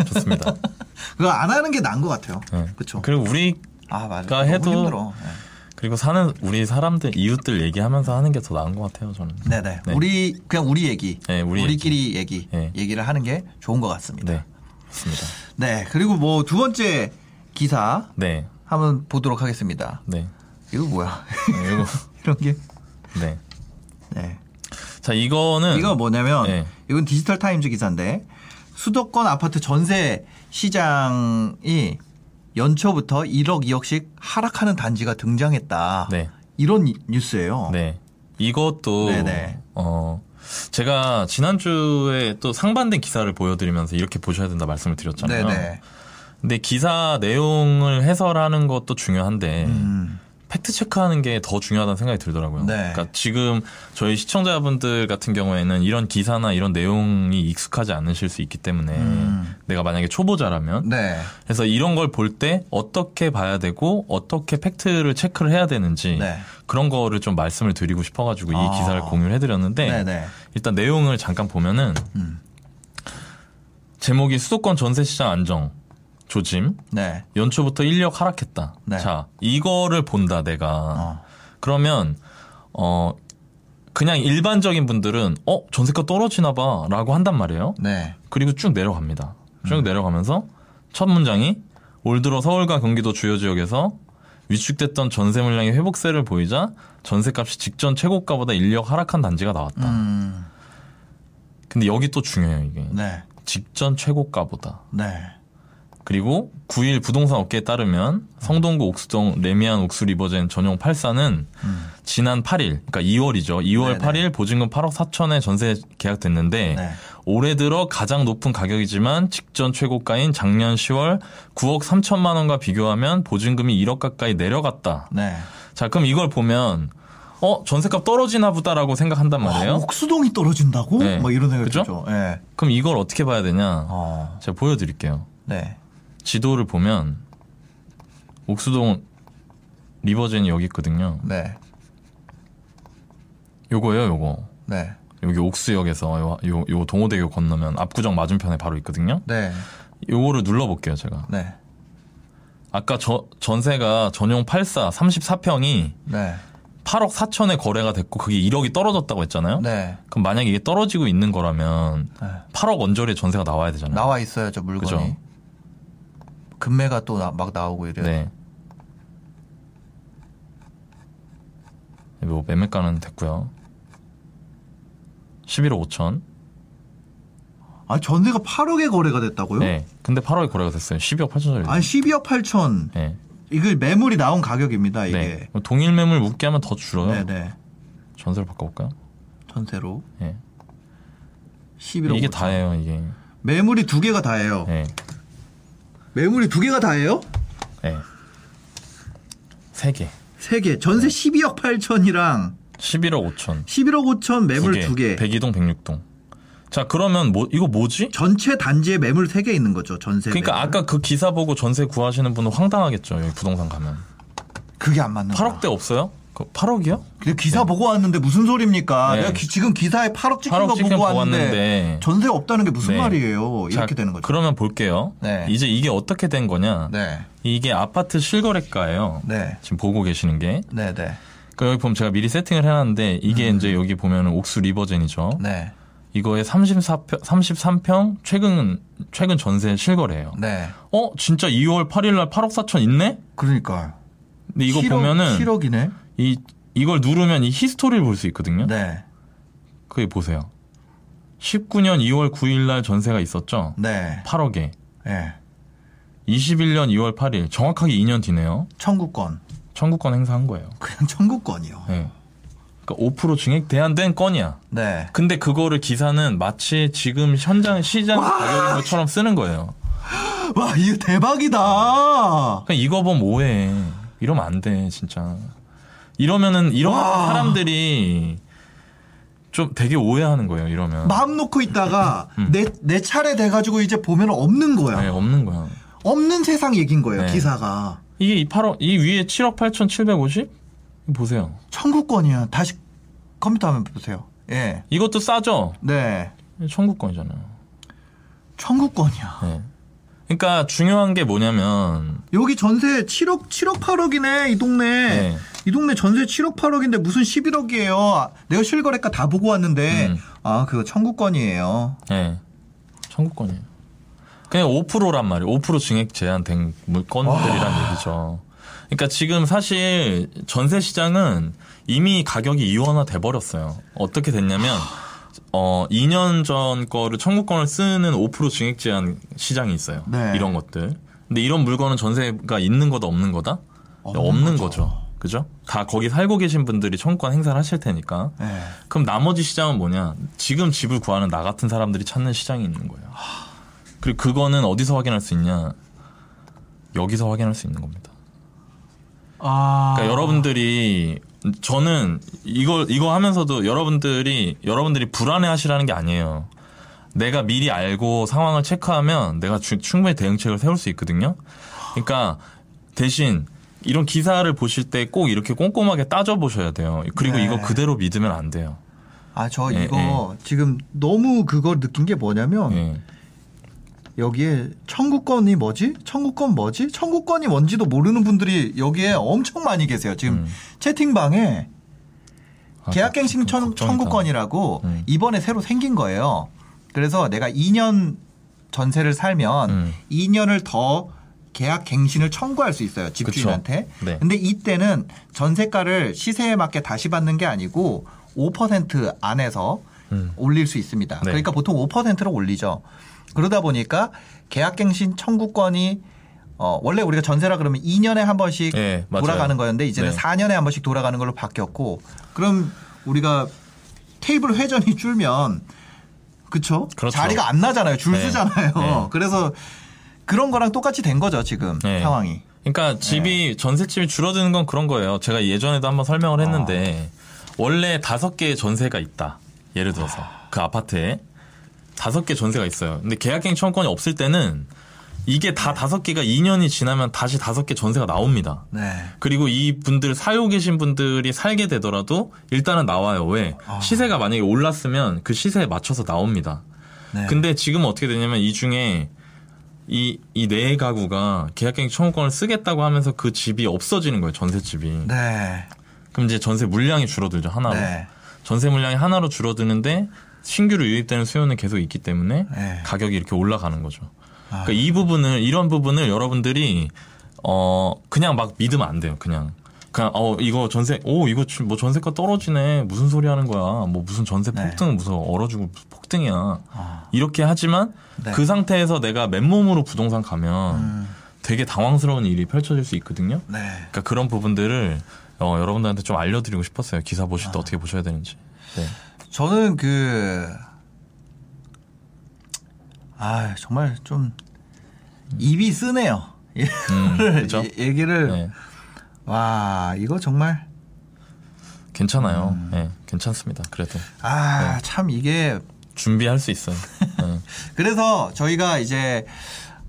좋습니다. 그거 안 하는 게 나은 것 같아요. 네. 그렇죠. 그리고 우리 아 해도 힘들어. 네. 그리고 사는 우리 사람들 이웃들 얘기하면서 하는 게 더 나은 것 같아요. 저는. 네네. 네. 우리 그냥 우리 얘기, 네, 우리 우리끼리 얘기, 네. 얘기를 하는 게 좋은 것 같습니다. 네. 좋습니다. 네. 그리고 뭐 두 번째 기사 네. 한번 보도록 하겠습니다. 네. 이거 뭐야? 네, 이거 이런 게. 네. 네. 자 이거는 이거 뭐냐면 네. 이건 디지털 타임즈 기사인데 수도권 아파트 전세 시장이 연초부터 1억 2억씩 하락하는 단지가 등장했다. 네. 이런 이- 뉴스예요. 네. 이것도 네네. 어 제가 지난주에 또 상반된 기사를 보여드리면서 이렇게 보셔야 된다 말씀을 드렸잖아요. 네네. 근데 기사 내용을 해설하는 것도 중요한데 음. 팩트 체크하는 게 더 중요하다는 생각이 들더라고요. 네. 그러니까 지금 저희 시청자분들 같은 경우에는 이런 기사나 이런 내용이 익숙하지 않으실 수 있기 때문에 내가 만약에 초보자라면 음. 네. 그래서 이런 걸 볼 때 어떻게 봐야 되고 어떻게 팩트를 체크를 해야 되는지 네. 그런 거를 좀 말씀을 드리고 싶어가지고 아. 이 기사를 공유를 해드렸는데 네네. 일단 내용을 잠깐 보면은 음. 제목이 수도권 전세 시장 안정 조짐 네. 연초부터 인력 하락했다. 네. 자 이거를 본다 내가 어. 그러면 어 그냥 일반적인 분들은 어 전세가 떨어지나 봐라고 한단 말이에요. 네. 그리고 쭉 내려갑니다. 쭉 음. 내려가면서 첫 문장이 올 들어 서울과 경기도 주요 지역에서 위축됐던 전세 물량이 회복세를 보이자 전세값이 직전 최고가보다 인력 하락한 단지가 나왔다. 음. 근데 여기 또 중요해요 이게 네. 직전 최고가보다. 네. 그리고 9일 부동산 업계에 따르면 성동구 옥수동 레미안 옥수 리버젠 전용 84는 지난 8일, 그러니까 2월이죠. 2월 음. 네네. 8일 보증금 8억 4천에 전세 계약됐는데 네. 올해 들어 가장 높은 가격이지만 직전 최고가인 작년 10월 9억 3천만 원과 비교하면 보증금이 1억 가까이 내려갔다. 네. 자, 그럼 이걸 보면 어 전세값 떨어지나 보다라고 생각한단 말이에요. 아, 옥수동이 떨어진다고? 네. 뭐 이런 생각이 그죠? 들죠. 네. 그럼 이걸 어떻게 봐야 되냐? 어. 제가 보여드릴게요. 네. 지도를 보면 옥수동 리버젠이 여기 있거든요. 네. 요거예요, 요거. 네. 여기 옥수역에서 요, 요, 요 동호대교 건너면 압구정 맞은편에 바로 있거든요. 네. 요거를 눌러볼게요, 제가. 네. 아까 저, 전세가 전용 84, 34평이 네. 8억 4천에 거래가 됐고 그게 1억이 떨어졌다고 했잖아요. 네. 그럼 만약에 이게 떨어지고 있는 거라면 네. 8억 원저리에 전세가 나와야 되잖아요. 나와 있어요, 저 물건이. 그죠. 금매가 또 막 나오고 이래요. 네. 뭐 매매가는 됐고요. 11억 5천. 아, 전세가 8억에 거래가 됐다고요? 네. 근데 8억에 거래가 됐어요. 12억 8천짜리. 아니, 12억 8천. 네. 이게 매물이 나온 가격입니다, 이게. 네. 동일 매물 묶게 하면 더 줄어요. 네, 네. 전세를 바꿔볼까요? 전세로. 네. 11억. 이게 5천. 다예요, 이게. 매물이 두 개가 다예요. 네. 매물이 두 개가 다예요? 네. 세 개. 세 개. 전세 12억 8천이랑 11억 5천. 11억 5천 매물 두 개. 102동, 106동. 자, 그러면 뭐, 이거 뭐지? 전체 단지에 매물 세 개 있는 거죠, 전세. 그러니까 매물. 아까 그 기사 보고 전세 구하시는 분은 황당하겠죠, 여기 부동산 가면. 그게 안 맞는 거야. 8억대 없어요? 그 8억이요? 근데 기사 보고 왔는데 무슨 소리입니까? 네. 내가 기- 지금 기사에 8억 찍힌 8억 거 찍힌 보고 거 왔는데 왔는데. 전세 없다는 게 무슨 네. 말이에요? 이렇게 자, 되는 거죠. 그러면 볼게요. 네. 이제 이게 어떻게 된 거냐? 네. 이게 아파트 실거래가예요. 네. 지금 보고 계시는 게. 네, 네. 그 여기 보면 제가 미리 세팅을 해놨는데 이게 이제 여기 보면 옥수 리버젠이죠. 음. 네. 이거에 34평, 33평 최근 최근 전세 실거래예요. 네. 어 진짜 2월 8일 날 8억 4천 있네? 그러니까요. 근데 이거 7억, 보면은 7억이네. 이 이걸 누르면 이 history를 볼 수 있거든요. 네. 그게 보세요. 19년 2월 9일 날 전세가 있었죠. 네. 8억에. 네. 21년 2월 8일 정확하게 2년 뒤네요. 청구권. 청구권 행사한 거예요. 그냥 청구권이요. 네. 그러니까 5% 증액 대한된 건이야. 네. 근데 그거를 기사는 마치 지금 현장 시장 가격인 것처럼 쓰는 거예요. 와, 이거 대박이다. 그냥 이거 보면 뭐해. 이러면 안 돼, 진짜. 이러면은 이런 와. 사람들이 좀 되게 오해하는 거예요, 이러면. 마음 놓고 있다가 내, 내 차례 돼가지고 이제 보면 없는 거야. 음. 네, 없는 거야. 없는 세상 얘긴 거예요, 네. 기사가. 이게 이 8억, 이 위에 7억 8,750? 보세요. 청구권이야. 다시 컴퓨터 화면 보세요. 예. 이것도 싸죠? 네. 청구권이잖아요. 청구권이야. 네. 그러니까 중요한 게 뭐냐면, 여기 전세 7억, 7억 8억이네, 이 동네. 네. 이 동네 전세 7억 8억인데 무슨 11억이에요. 내가 실거래가 다 보고 왔는데, 음. 아, 그거 청구권이에요. 네. 청구권이에요. 그냥 5%란 말이에요. 5% 증액 제한된 물건들이란 얘기죠. 그러니까 지금 사실 전세 시장은 이미 가격이 이원화 돼 버렸어요. 어떻게 됐냐면 어 2년 전 거를 청구권을 쓰는 5% 증액 제한 시장이 있어요. 네. 이런 것들. 근데 이런 물건은 전세가 있는 거다 없는 거다? 없는 없는 거죠. 거죠. 그죠? 다 거기 살고 계신 분들이 청구권 행사를 하실 테니까. 네. 그럼 나머지 시장은 뭐냐? 지금 집을 구하는 나 같은 사람들이 찾는 시장이 있는 거예요. 그리고 그거는 어디서 확인할 수 있냐? 여기서 확인할 수 있는 겁니다. 아. 그러니까 여러분들이 저는 이거 이거 하면서도 여러분들이 여러분들이 불안해하시라는 게 아니에요. 내가 미리 알고 상황을 체크하면 내가 주- 충분히 대응책을 세울 수 있거든요. 그러니까 대신 이런 기사를 보실 때 꼭 이렇게 꼼꼼하게 따져 보셔야 돼요. 그리고 네. 이거 그대로 믿으면 안 돼요. 아, 저 예, 이거 지금 너무 그걸 느낀 게 뭐냐면 예. 여기에 청구권이 뭐지? 청구권 뭐지? 청구권이 뭔지도 모르는 분들이 여기에 엄청 많이 계세요. 지금 음. 채팅방에 아, 계약갱신 그- 청. 청구권이라고 음. 이번에 새로 생긴 거예요. 그래서 내가 2년 전세를 살면 음. 2년을 더 계약 갱신을 청구할 수 있어요. 집주인한테. 네. 근데 이때는 전세가를 시세에 맞게 다시 받는 게 아니고 5% 안에서 음. 올릴 수 있습니다. 네. 그러니까 보통 5%로 올리죠. 그러다 보니까 계약갱신 청구권이 어, 원래 우리가 전세라 그러면 2년에 한 번씩 예, 맞아요. 돌아가는 거였는데 이제는 네. 4년에 한 번씩 돌아가는 걸로 바뀌었고 그럼 우리가 테이블 회전이 줄면 그쵸? 그렇죠. 자리가 안 나잖아요. 줄 네. 서잖아요. 네. 그래서 그런 거랑 똑같이 된 거죠, 지금 네. 상황이. 그러니까 집이 전셋집이 줄어드는 건 그런 거예요. 제가 예전에도 한번 설명을 했는데 원래 다섯 개의 전세가 있다. 예를 들어서 그 아파트에 다섯 개 전세가 있어요. 근데 계약갱 청구권이 없을 때는 이게 다 다섯 개가 2년이 지나면 다시 다섯 개 전세가 나옵니다. 네. 그리고 이 분들 사유 계신 분들이 살게 되더라도 일단은 나와요. 왜? 아. 시세가 만약에 올랐으면 그 시세에 맞춰서 나옵니다. 네. 근데 지금 어떻게 되냐면 이 중에 이, 이 네 가구가 계약갱 청구권을 쓰겠다고 하면서 그 집이 없어지는 거예요, 전세집이. 네. 그럼 이제 전세 물량이 줄어들죠, 하나로. 네. 전세 물량이 하나로 줄어드는데 신규로 유입되는 수요는 계속 있기 때문에 네. 가격이 이렇게 올라가는 거죠. 아. 그러니까 이 부분을, 이런 부분을 여러분들이, 어, 그냥 막 믿으면 안 돼요, 그냥. 그냥, 어, 이거 전세, 오, 이거 뭐 전세가 떨어지네. 무슨 소리 하는 거야. 뭐 무슨 전세 네. 폭등은 무슨 얼어주고 폭등이야. 아. 이렇게 하지만 네. 그 상태에서 내가 맨몸으로 부동산 가면 음. 되게 당황스러운 일이 펼쳐질 수 있거든요. 네. 그러니까 그런 부분들을 어, 여러분들한테 좀 알려드리고 싶었어요. 기사 보실 때 어떻게 보셔야 되는지. 네. 저는 그, 아, 정말 좀 입이 쓰네요. 음, 이거를 그죠? 이- 얘기를 네. 와 이거 정말 괜찮아요. 음. 네, 괜찮습니다. 그래도 아참 이게 준비할 수 있어요. 네. 그래서 저희가 이제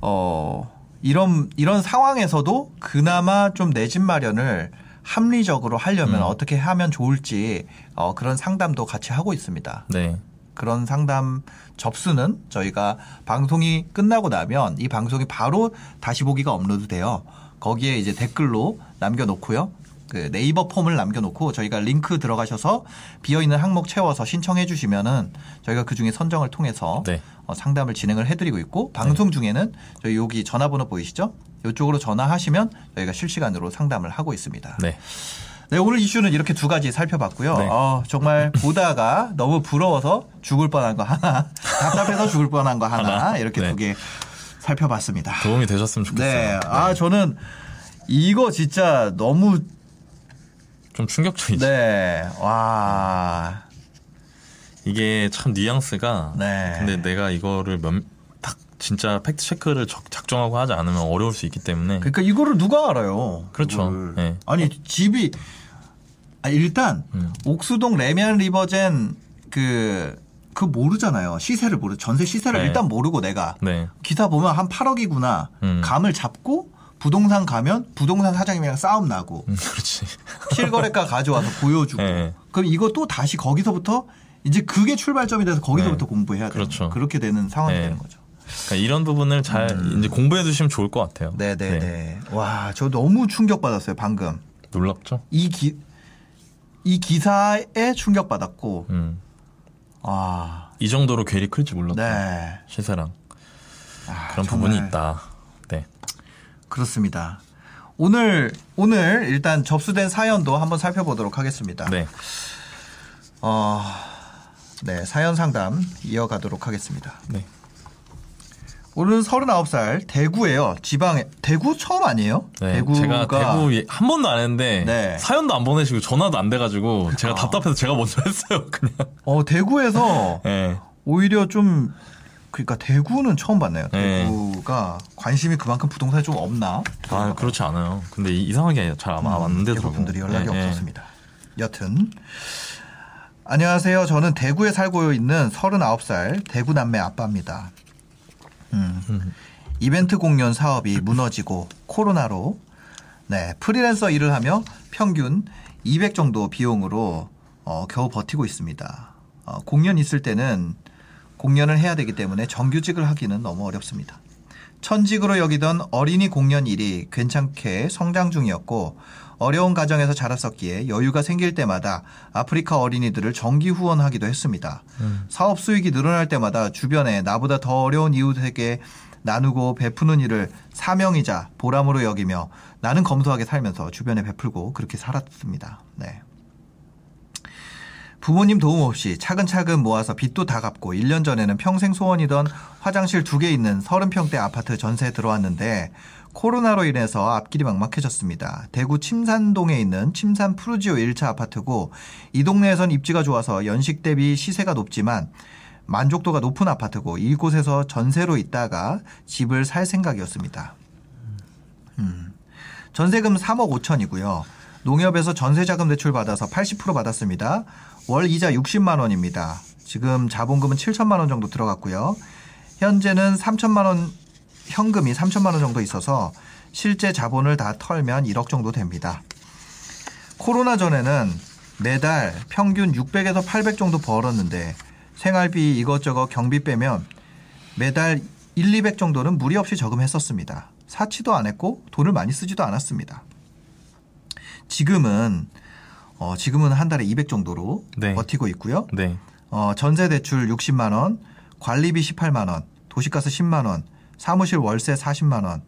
어 이런 이런 상황에서도 그나마 좀 내 집 마련을 합리적으로 하려면 음. 어떻게 하면 좋을지 어 그런 상담도 같이 하고 있습니다. 네. 그런 상담 접수는 저희가 방송이 끝나고 나면 이 방송이 바로 다시 보기가 업로드 돼요. 거기에 이제 댓글로 남겨놓고요. 그 네이버 폼을 남겨놓고 저희가 링크 들어가셔서 비어있는 항목 채워서 신청해 주시면은 저희가 그 중에 선정을 통해서 네. 어, 상담을 진행을 해드리고 있고 방송 중에는 저희 여기 전화번호 보이시죠? 이쪽으로 전화하시면 저희가 실시간으로 상담을 하고 있습니다. 네. 네, 오늘 이슈는 이렇게 두 가지 살펴봤고요. 네. 어, 정말 보다가 너무 부러워서 죽을 뻔한 거 하나, 답답해서 죽을 뻔한 거 하나, 하나. 이렇게 네. 두개 살펴봤습니다. 도움이 되셨으면 좋겠어요. 네, 아, 저는 이거 진짜 너무, 좀 충격적이죠. 네, 와, 이게 참 뉘앙스가. 네. 근데 내가 이거를 몇, 딱 진짜 팩트 체크를 적- 작정하고 하지 않으면 어려울 수 있기 때문에. 그러니까 이거를 누가 알아요? 그렇죠. 네. 아니, 집이, 아, 일단, 음. 옥수동 레미안 리버젠 그, 그 모르잖아요. 시세를 모르, 전세 시세를 네. 일단 모르고 내가. 네. 기사 보면 한 8억이구나. 음. 감을 잡고 부동산 가면 부동산 사장님이랑 싸움 나고 음, 그렇지. 실거래가 가져와서 보여주고 네. 그럼 이거 또 다시 거기서부터 이제 그게 출발점이 돼서 거기서부터 네. 공부해야 돼요. 그렇죠. 그렇게 되는 상황이 네. 되는 거죠. 그러니까 이런 부분을 잘 이제 공부해 두시면 좋을 것 같아요. 음. 네네 네. 와, 저 너무 충격받았어요, 방금. 놀랍죠? 이 기, 이 기사에 충격받았고, 음. 아, 이 정도로 괴리 클지 몰랐다. 네. 시세랑 아, 그런 부분이 있다. 네. 그렇습니다. 오늘, 오늘 일단 접수된 사연도 한번 살펴보도록 하겠습니다. 네. 어, 네, 사연 상담 이어가도록 하겠습니다. 네. 오늘은 39살 대구예요. 지방에 대구 처음 아니에요? 네. 대구가 제가 대구 예- 한 번도 안 했는데 네. 사연도 안 보내시고 전화도 안 돼가지고 제가 답답해서 제가 먼저 했어요. 그냥. 어, 대구에서 네. 오히려 좀 그러니까 대구는 처음 봤네요. 네. 대구가 관심이 그만큼 부동산에 좀 없나? 아 그렇지 않아요. 근데 이- 이상하게 잘안안 되더라고요. 대구 분들이 연락이 예, 예. 없었습니다. 여튼 안녕하세요. 저는 대구에 살고 있는 39살 대구 남매 아빠입니다. 음. 이벤트 공연 사업이 무너지고 코로나로 네, 프리랜서 일을 하며 평균 200 정도 비용으로 어, 겨우 버티고 있습니다. 어, 공연 있을 때는 공연을 해야 되기 때문에 정규직을 하기는 너무 어렵습니다. 천직으로 여기던 어린이 공연 일이 괜찮게 성장 중이었고 어려운 가정에서 자랐었기에 여유가 생길 때마다 아프리카 어린이들을 정기 후원하기도 했습니다. 사업 수익이 늘어날 때마다 주변에 나보다 더 어려운 이웃에게 나누고 베푸는 일을 사명이자 보람으로 여기며 나는 검소하게 살면서 주변에 베풀고 그렇게 살았습니다. 네. 부모님 도움 없이 차근차근 모아서 빚도 다 갚고 1년 전에는 평생 소원이던 화장실 두 개 있는 30평대 아파트 전세에 들어왔는데 코로나로 인해서 앞길이 막막해졌습니다. 대구 침산동에 있는 침산 푸르지오 1차 아파트고 이 동네에선 입지가 좋아서 연식 대비 시세가 높지만 만족도가 높은 아파트고 이곳에서 전세로 있다가 집을 살 생각이었습니다. 음. 전세금 3억 5천이고요. 농협에서 전세자금 대출 받아서 80% 받았습니다. 월 이자 60만 원입니다. 지금 자본금은 7천만 원 정도 들어갔고요. 현재는 3천만 원 현금이 3천만 원 정도 있어서 실제 자본을 다 털면 1억 정도 됩니다. 코로나 전에는 매달 평균 600에서 800 정도 벌었는데 생활비 이것저것 경비 빼면 매달 1, 200 정도는 무리 없이 저금했었습니다. 사치도 안 했고 돈을 많이 쓰지도 않았습니다. 지금은 어, 지금은 한 달에 200 정도로 네. 버티고 있고요. 네. 어, 전세 대출 60만 원, 관리비 18만 원, 도시가스 10만 원, 사무실 월세 40만 원,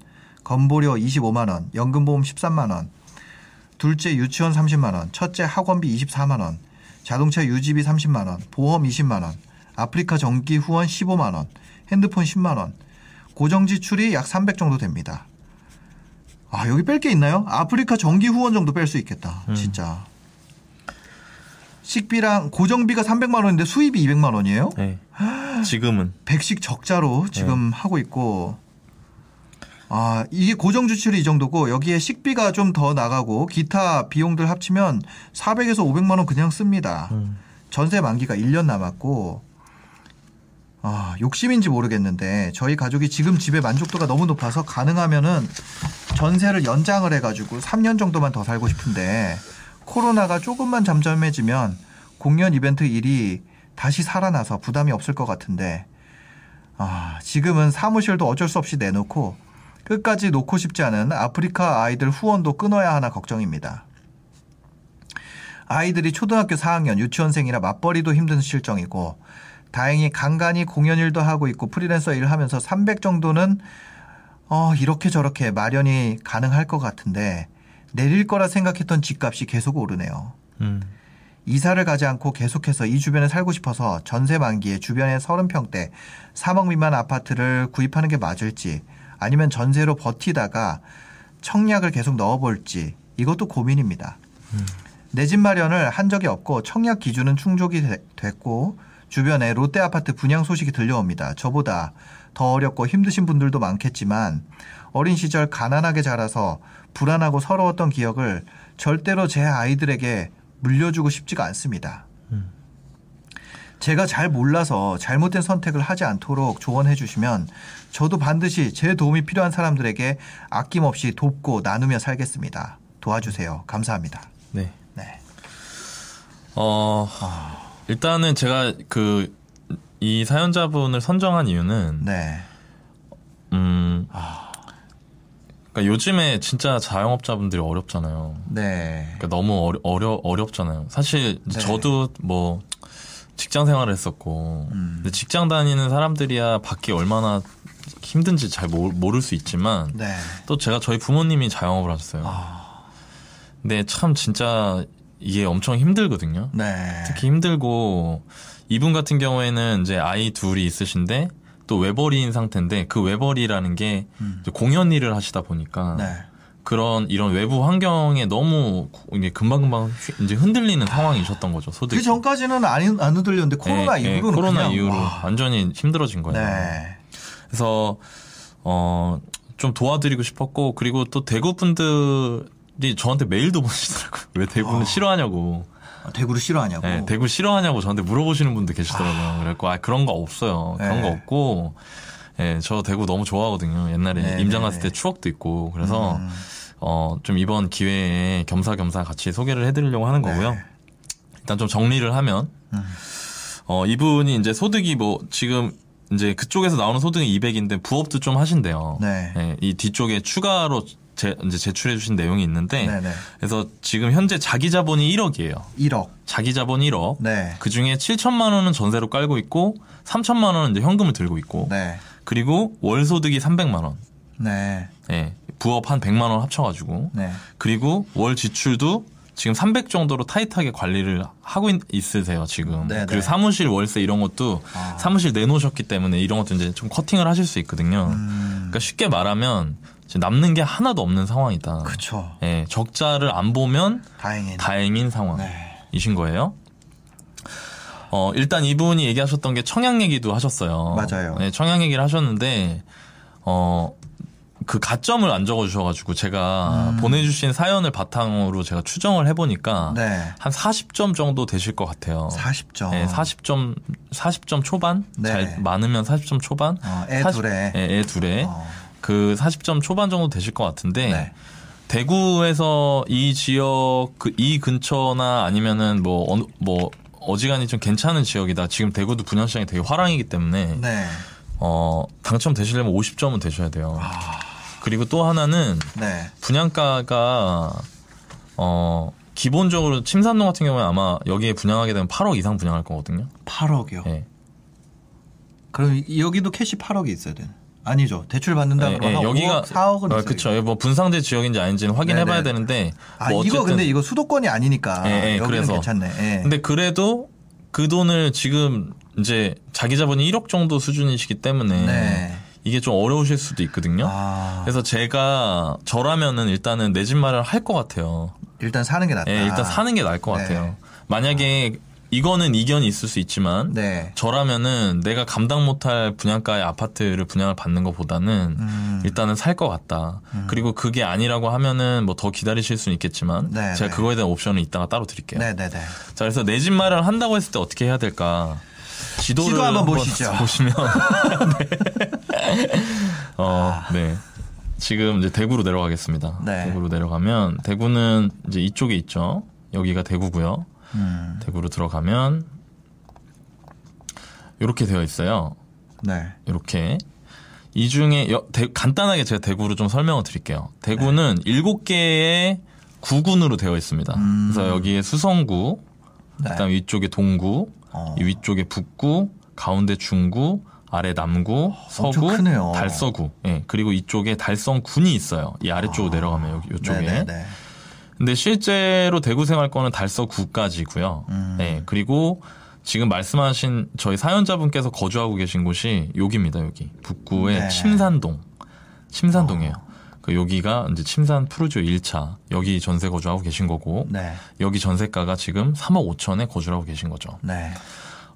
건보료 25만 원, 연금보험 13만 원, 둘째 유치원 30만 원, 첫째 학원비 24만 원, 자동차 유지비 30만 원, 보험 20만 원, 아프리카 정기 후원 15만 원, 핸드폰 10만 원, 고정 지출이 약 300 정도 됩니다. 아, 여기 뺄 게 있나요? 아프리카 정기 후원 정도 뺄 수 있겠다. 진짜. 식비랑 고정비가 300만 원인데 수입이 200만 원이에요? 네. 지금은. 백식 적자로 지금 하고 있고. 아 이게 고정 지출이 이 정도고 여기에 식비가 좀 더 나가고 기타 비용들 합치면 400에서 500만 원 그냥 씁니다. 전세 만기가 1년 남았고. 아 욕심인지 모르겠는데 저희 가족이 지금 집의 만족도가 너무 높아서 가능하면은 전세를 연장을 해가지고 3년 정도만 더 살고 싶은데 코로나가 조금만 잠잠해지면 공연 이벤트 일이 다시 살아나서 부담이 없을 것 같은데 아, 지금은 사무실도 어쩔 수 없이 내놓고 끝까지 놓고 싶지 않은 아프리카 아이들 후원도 끊어야 하나 걱정입니다. 아이들이 초등학교 4학년 유치원생이라 맞벌이도 힘든 실정이고 다행히 간간히 공연 일도 하고 있고 프리랜서 일을 하면서 300 정도는 어, 이렇게 저렇게 마련이 가능할 것 같은데 내릴 거라 생각했던 집값이 계속 오르네요. 음. 이사를 가지 않고 계속해서 이 주변에 살고 싶어서 전세 만기에 주변에 30평대 3억 미만 아파트를 구입하는 게 맞을지 아니면 전세로 버티다가 청약을 계속 넣어볼지 이것도 고민입니다. 내집 마련을 한 적이 없고 청약 기준은 충족이 되- 됐고 주변에 롯데 아파트 분양 소식이 들려옵니다. 저보다 더 어렵고 힘드신 분들도 많겠지만 어린 시절 가난하게 자라서 불안하고 서러웠던 기억을 절대로 제 아이들에게 물려주고 싶지가 않습니다. 제가 잘 몰라서 잘못된 선택을 하지 않도록 조언해 주시면 저도 반드시 제 도움이 필요한 사람들에게 아낌없이 돕고 나누며 살겠습니다. 도와주세요. 감사합니다. 네. 네. 어, 일단은 제가 그, 이 사연자분을 선정한 이유는, 네. 음, 그러니까 요즘에 진짜 자영업자분들이 어렵잖아요. 네. 그러니까 너무 어려, 어려, 어렵잖아요. 사실 네. 저도 뭐, 직장 생활을 했었고, 음. 근데 직장 다니는 사람들이야 밖이 얼마나 힘든지 잘 모, 모를 수 있지만, 네. 또 제가 저희 부모님이 자영업을 하셨어요. 아. 근데 참 진짜 이게 엄청 힘들거든요. 네. 특히 힘들고 이분 같은 경우에는 이제 아이 둘이 있으신데 또 외벌이인 상태인데 그 외벌이라는 게 이제 공연 일을 하시다 보니까 음. 네. 그런 이런 외부 환경에 너무 이게 금방금방 휘- 이제 흔들리는 상황이셨던 거죠 소득. 그 전까지는 안, 안 흔들렸는데 코로나 이후로는 코로나 그냥, 이후로 와. 완전히 힘들어진 거예요. 네. 그래서 어 좀 도와드리고 싶었고 그리고 또 대구 분들이 저한테 메일도 보내시더라고요. 왜 대구는 싫어하냐고. 아, 대구를 싫어하냐고. 네, 대구 싫어하냐고 저한테 물어보시는 분들 계시더라고요. 그래갖고 아 그런 거 없어요. 그런 네. 거 없고. 예, 저 대구 너무 좋아하거든요. 옛날에 네, 임장 네, 갔을 때 네. 추억도 있고. 그래서 음. 어, 좀 이번 기회에 겸사겸사 같이 소개를 해드리려고 하는 거고요. 네. 일단 좀 정리를 하면, 음. 어, 이분이 이제 소득이 뭐, 지금 이제 그쪽에서 나오는 소득은 200인데 부업도 좀 하신대요. 네. 예, 이 뒤쪽에 추가로 제, 이제 제출해 주신 내용이 있는데, 네네. 그래서 지금 현재 자기 자본이 1억이에요. 1억. 자기 자본 1억. 네. 그 중에 7천만 원은 전세로 깔고 있고, 3천만 원은 이제 현금을 들고 있고, 네. 그리고 월 소득이 300만 원. 네. 예, 부업 한 100만 원 합쳐 가지고, 네. 그리고 월 지출도 지금 300 정도로 타이트하게 관리를 하고 있, 으세요 지금. 네네. 그리고 사무실 월세 이런 것도 아. 사무실 내놓으셨기 때문에 이런 것도 이제 좀 커팅을 하실 수 있거든요. 음. 그러니까 쉽게 말하면 남는 게 하나도 없는 상황이다. 그쵸. 예, 적자를 안 보면 다행이네. 다행인 상황이신 네. 거예요. 어, 일단 이분이 얘기하셨던 게 청약 얘기도 하셨어요. 맞아요. 네, 청약 얘기를 하셨는데, 어, 그 가점을 안 적어주셔가지고 제가 보내주신 사연을 바탕으로 제가 추정을 해보니까 음. 네. 한 40점 정도 되실 것 같아요. 40점. 네, 40점, 40점 초반? 네. 잘 많으면 40점 초반? 어, 애 40 둘에. 네, 애 둘에. 어. 그 40점 초반 정도 되실 것 같은데, 네. 대구에서 이 지역 그 이 근처나 아니면은 뭐 어느 뭐 어지간히 좀 괜찮은 지역이다. 지금 대구도 분양시장이 되게 화랑이기 때문에 네. 어 당첨 되시려면 50점은 되셔야 돼요. 아. 그리고 또 하나는 네. 분양가가 어 기본적으로 침산동 같은 경우에 아마 여기에 분양하게 되면 8억 이상 분양할 거거든요. 8억이요. 예. 그럼 여기도 캐시 8억이 있어야 되는. 아니죠. 대출 받는다 예, 그러면 예, 한 여기가 5억, 4억은 어. 그쵸. 뭐 분상제 지역인지 아닌지는 확인해 봐야 네네. 되는데 아, 뭐 이거 근데 이거 수도권이 아니니까 예, 예, 여기는 그래서. 괜찮네. 예. 근데 그래도 그 돈을 지금 이제 자기 자본이 1억 정도 수준이시기 때문에 네. 이게 좀 어려우실 수도 있거든요. 아, 그래서 제가 저라면은 일단은 내 집 마련을 할 것 같아요. 일단 사는 게 낫다. 예, 일단 사는 게 나을 것 네. 같아요. 만약에 이거는 이견이 있을 수 있지만 네. 저라면은 내가 감당 못할 분양가의 아파트를 분양을 받는 것보다는 음. 일단은 살 것 같다. 그리고 그게 아니라고 하면은 뭐 더 기다리실 수는 있겠지만 네, 제가 네. 그거에 대한 옵션은 이따가 따로 드릴게요. 네, 네, 네. 자, 그래서 내 집 마련을 한다고 했을 때 어떻게 해야 될까? 지도를 지도 한번 보시죠. 보시면 네. 어, 네. 지금 이제 대구로 내려가겠습니다. 네. 대구로 내려가면 대구는 이제 이쪽에 있죠. 여기가 대구고요. 음. 대구로 들어가면 이렇게 되어 있어요. 네. 이렇게 이 중에 여- 대- 간단하게 제가 대구를 좀 설명을 드릴게요. 대구는 일곱 개의 구군으로 되어 있습니다. 음. 그래서 여기에 수성구, 네. 그다음 위쪽에 동구, 어. 이 위쪽에 북구, 가운데 중구, 아래 남구, 엄청 서구. 달서구. 예. 그리고 이쪽에 달성군이 있어요. 이 아래쪽으로 내려가면 여기 이쪽에. 네, 네, 네. 근데 실제로 대구 생활권은 달서구까지고요. 음. 네, 그리고 지금 말씀하신 저희 사연자분께서 거주하고 계신 곳이 여기입니다. 여기 북구의 네. 침산동, 침산동이에요. 그 여기가 이제 침산 푸르지오 1차 여기 전세 거주하고 계신 거고 네. 여기 전세가가 지금 3억 5천에 거주하고 계신 거죠. 네.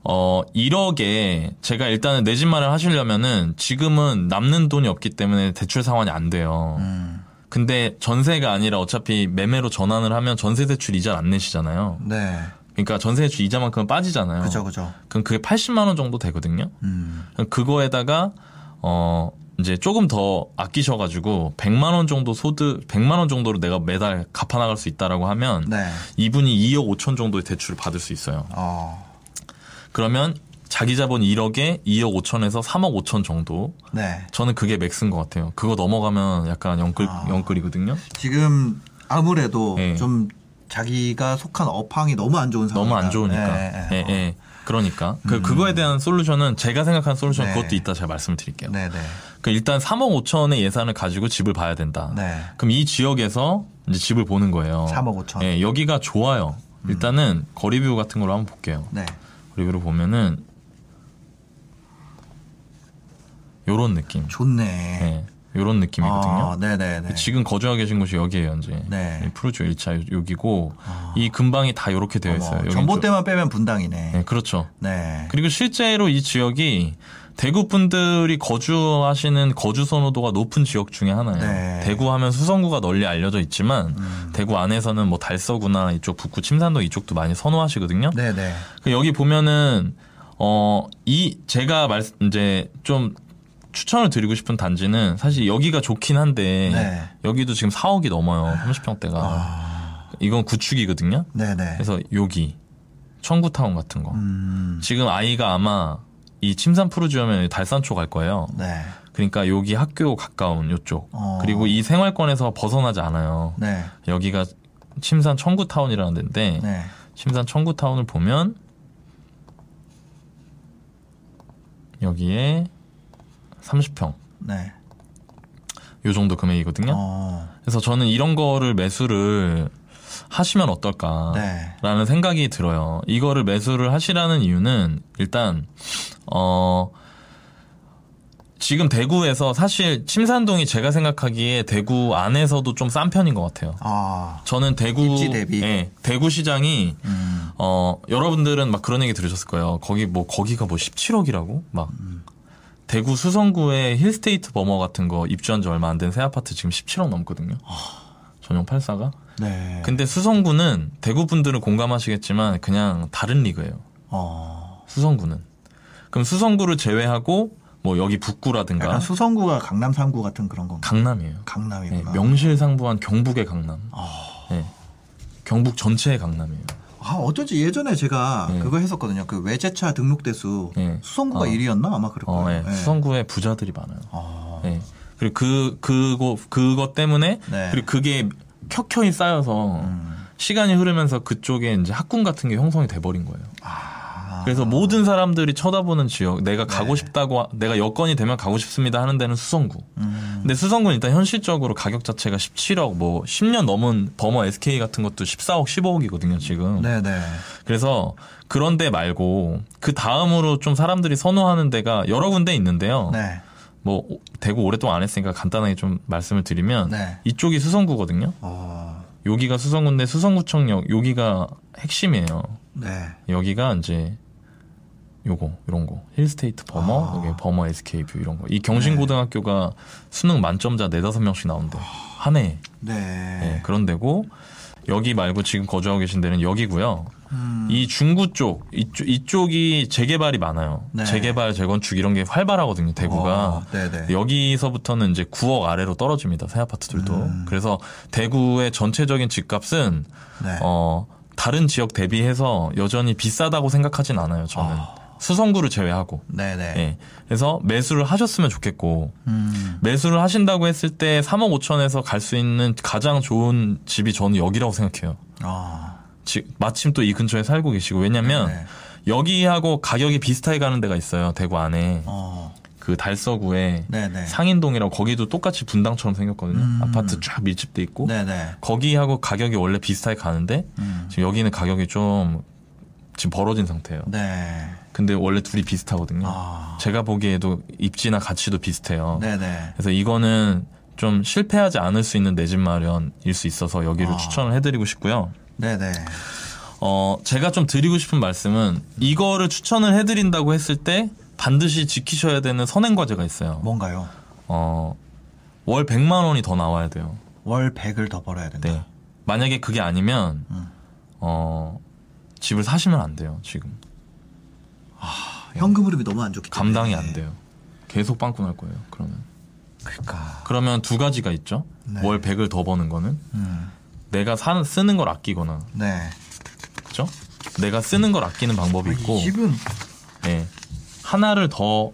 어 1억에 제가 일단은 내 집 마련 하시려면은 지금은 남는 돈이 없기 때문에 대출 상환이 안 돼요. 음. 근데 전세가 아니라 어차피 매매로 전환을 하면 전세 대출 이자를 안 내시잖아요. 네. 그러니까 전세 대출 이자만큼은 빠지잖아요. 그죠, 그죠. 그럼 그게 80만 원 정도 되거든요. 음. 그거에다가 어 이제 조금 더 아끼셔 가지고 100만 원 정도 소득 100만 원 정도로 내가 매달 갚아 나갈 수 있다라고 하면 네. 이분이 2억 5천 정도의 대출을 받을 수 있어요. 어. 그러면 자기 자본 1억에 2억 5천에서 3억 5천 정도. 네. 저는 그게 max인 것 같아요. 그거 넘어가면 약간 영끌 아. 영끌이거든요. 지금 아무래도 네. 좀 자기가 속한 업황이 너무 안 좋은 상황. 너무 안 좋으니까. 네, 예, 네. 예. 그러니까 그 그거에 대한 솔루션은 제가 생각한 솔루션 네. 그것도 이따 제가 말씀을 드릴게요. 네, 네. 그 일단 3억 5천의 예산을 가지고 집을 봐야 된다. 네. 그럼 이 지역에서 이제 집을 보는 거예요. 3억 5천. 예, 여기가 좋아요. 일단은 거리뷰 같은 걸로 한번 볼게요. 네. 거리뷰를 보면은 요런 느낌. 좋네. 예. 이런 느낌이거든요. 아, 네네네. 지금 거주하고 계신 곳이 여기에요, 이제. 네. 이 푸르주 1차 여기고 이 근방이 다 이렇게 되어 있어요. 전봇대만 빼면 분당이네. 네, 그렇죠. 네. 그리고 실제로 이 지역이 대구 분들이 거주하시는 거주 선호도가 높은 지역 중에 하나예요. 네. 대구 하면 수성구가 널리 알려져 있지만 대구 안에서는 뭐 달서구나 이쪽 북구 침산도 이쪽도 많이 선호하시거든요. 네네. 그 여기 보면은 어 이 제가 말 이제 좀 추천을 드리고 싶은 단지는 사실 여기가 좋긴 한데 네. 여기도 지금 4억이 넘어요. 30평대가. 아. 이건 구축이거든요. 네네. 그래서 여기 청구타운 같은 거. 음. 지금 아이가 아마 이 침산 푸르지오면 달산초 갈 거예요. 네. 그러니까 여기 학교 가까운 요쪽. 어. 그리고 이 생활권에서 벗어나지 않아요. 네. 여기가 침산 청구타운이라는 데인데 네. 침산 청구타운을 보면 여기에 30평 네. 요 정도 금액이거든요. 어. 그래서 저는 이런 거를 매수를 하시면 어떨까라는 네. 생각이 들어요. 이거를 매수를 하시라는 이유는 일단 어 지금 대구에서 사실 침산동이 제가 생각하기에 대구 안에서도 좀 싼 편인 것 같아요. 아. 저는 대구 입지 대비? 예, 대구 시장이 음. 어 여러분들은 막 그런 얘기 들으셨을 거예요. 거기 뭐 거기가 뭐 17억이라고 막 음. 대구 수성구에 힐스테이트 버머 같은 거 입주한 지 얼마 안 된 새 아파트 지금 17억 넘거든요. 전용 84가. 네. 근데 수성구는 대구 분들은 공감하시겠지만 그냥 다른 리그예요. 어. 수성구는. 그럼 수성구를 제외하고 뭐 여기 북구라든가 약간 수성구가 강남 3구 같은 그런 건가? 강남이에요. 예, 강남이구나. 명실상부한 경북의 강남. 아. 예. 경북 전체의 강남이에요. 아, 어쩐지 예전에 제가 네. 그거 했었거든요. 그 외제차 등록 대수 네. 수성구가 어. 1위였나 아마 그럴 어, 거예요. 예. 네. 수성구에 부자들이 많아요. 아. 예. 그리고 그 그거 그것 때문에 네. 그리고 그게 켜켜이 쌓여서 음. 시간이 흐르면서 그쪽에 이제 학군 같은 게 형성이 돼 버린 거예요. 아. 그래서 모든 사람들이 쳐다보는 지역, 내가 가고 네. 싶다고, 내가 여건이 되면 가고 싶습니다 하는 데는 수성구. 음. 근데 수성구는 일단 현실적으로 가격 자체가 17억, 뭐 10년 넘은 버머 SK 같은 것도 14억, 15억이거든요, 지금. 네네. 그래서 그런 데 말고 그 다음으로 좀 사람들이 선호하는 데가 여러 군데 있는데요. 네. 뭐 대구 오랫동안 안 했으니까 간단하게 좀 말씀을 드리면 네. 이쪽이 수성구거든요. 어. 여기가 수성구인데 수성구청역 여기가 핵심이에요. 네. 여기가 이제 요거 이런 거 힐스테이트 범어 아. 여기 범어 SK 뷰 이런 거 이 경신고등학교가 수능 만점자 네다섯 명씩 나온대 한 해. 네. 예, 그런 데고 여기 말고 지금 거주하고 계신 데는 여기고요. 음. 이 중구 쪽 이쪽 이쪽이 재개발이 많아요. 네. 재개발 재건축 이런 게 활발하거든요. 대구가. 어, 네네. 여기서부터는 이제 9억 아래로 떨어집니다. 새 아파트들도. 음. 그래서 대구의 전체적인 집값은 네. 어 다른 지역 대비해서 여전히 비싸다고 생각하진 않아요. 저는 아. 수성구를 제외하고. 네네. 예. 그래서 매수를 하셨으면 좋겠고 음. 매수를 하신다고 했을 때 3억 5천에서 갈 수 있는 가장 좋은 집이 저는 여기라고 생각해요. 아. 지- 마침 또 이 근처에 살고 계시고 왜냐면 네. 여기하고 가격이 비슷하게 가는 데가 있어요. 대구 안에 어. 그 달서구에 네네. 상인동이라고 거기도 똑같이 분당처럼 생겼거든요. 음. 아파트 쫙 밀집돼 있고 네네. 거기하고 가격이 원래 비슷하게 가는데 음. 지금 여기는 가격이 좀 지금 벌어진 상태예요. 네. 근데 원래 둘이 비슷하거든요. 아. 제가 보기에도 입지나 가치도 비슷해요. 네네. 그래서 이거는 좀 실패하지 않을 수 있는 내 집 마련일 수 있어서 여기를 아. 추천을 해드리고 싶고요. 네네. 어, 제가 좀 드리고 싶은 말씀은 이거를 추천을 해드린다고 했을 때 반드시 지키셔야 되는 선행 과제가 있어요. 뭔가요? 어, 월 100만 원이 더 나와야 돼요. 월 100을 더 벌어야 된다. 네. 만약에 그게 아니면, 음. 어, 집을 사시면 안 돼요, 지금. 현금 흐름이 너무 안 좋기 때문에. 감당이 안 돼요. 계속 빵꾸 날 거예요, 그러면. 그러니까. 그러면 두 가지가 있죠. 네. 월 100을 더 버는 거는 음. 내가 사, 쓰는 걸 아끼거나, 네. 그죠? 내가 쓰는 걸 아끼는 방법이 있고, 이 집은 예. 하나를 더,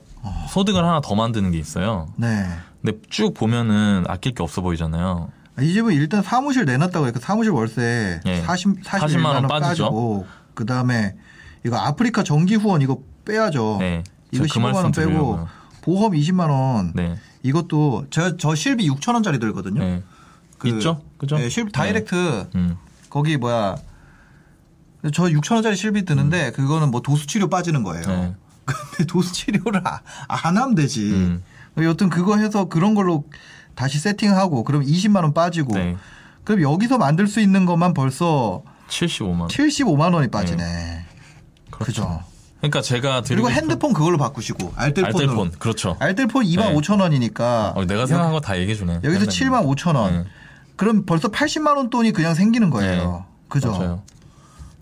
소득을 하나 더 만드는 게 있어요. 네. 근데 쭉 보면은 아낄 게 없어 보이잖아요. 이 집은 일단 사무실 내놨다고 해그 사무실 월세 예. 40 40만 41만 원. 빠지고 그다음에 이거 아프리카 정기 후원 이거 빼야죠. 네. 이거 제가 그 15만 원 빼고 드리려고요. 보험 20만 원. 네. 이것도 저, 저 실비 6천 원짜리 들거든요. 네. 그, 있죠? 그죠? 네, 실비 direct 음. 거기 뭐야 저 6천 원짜리 실비 드는데 그거는 뭐 도수 치료 빠지는 거예요. 네. 근데 도수 치료를 아- 안 하면 되지. 음. 여튼 그거 해서 그런 걸로 다시 세팅하고 그럼 20만 원 빠지고 네. 그럼 여기서 만들 수 있는 것만 벌써 75만 원. 75만 원이 빠지네. 그렇죠. 그러니까 제가 그리고 핸드폰 그걸로 바꾸시고 알뜰폰으로. 알뜰폰 그렇죠. 알뜰폰 2만 네. 5천 원이니까 어, 내가 생각한 거 다 얘기해 주네. 여기서 7만 5천 원. 네. 그럼 벌써 80만 원 돈이 그냥 생기는 거예요. 그죠? 맞아요.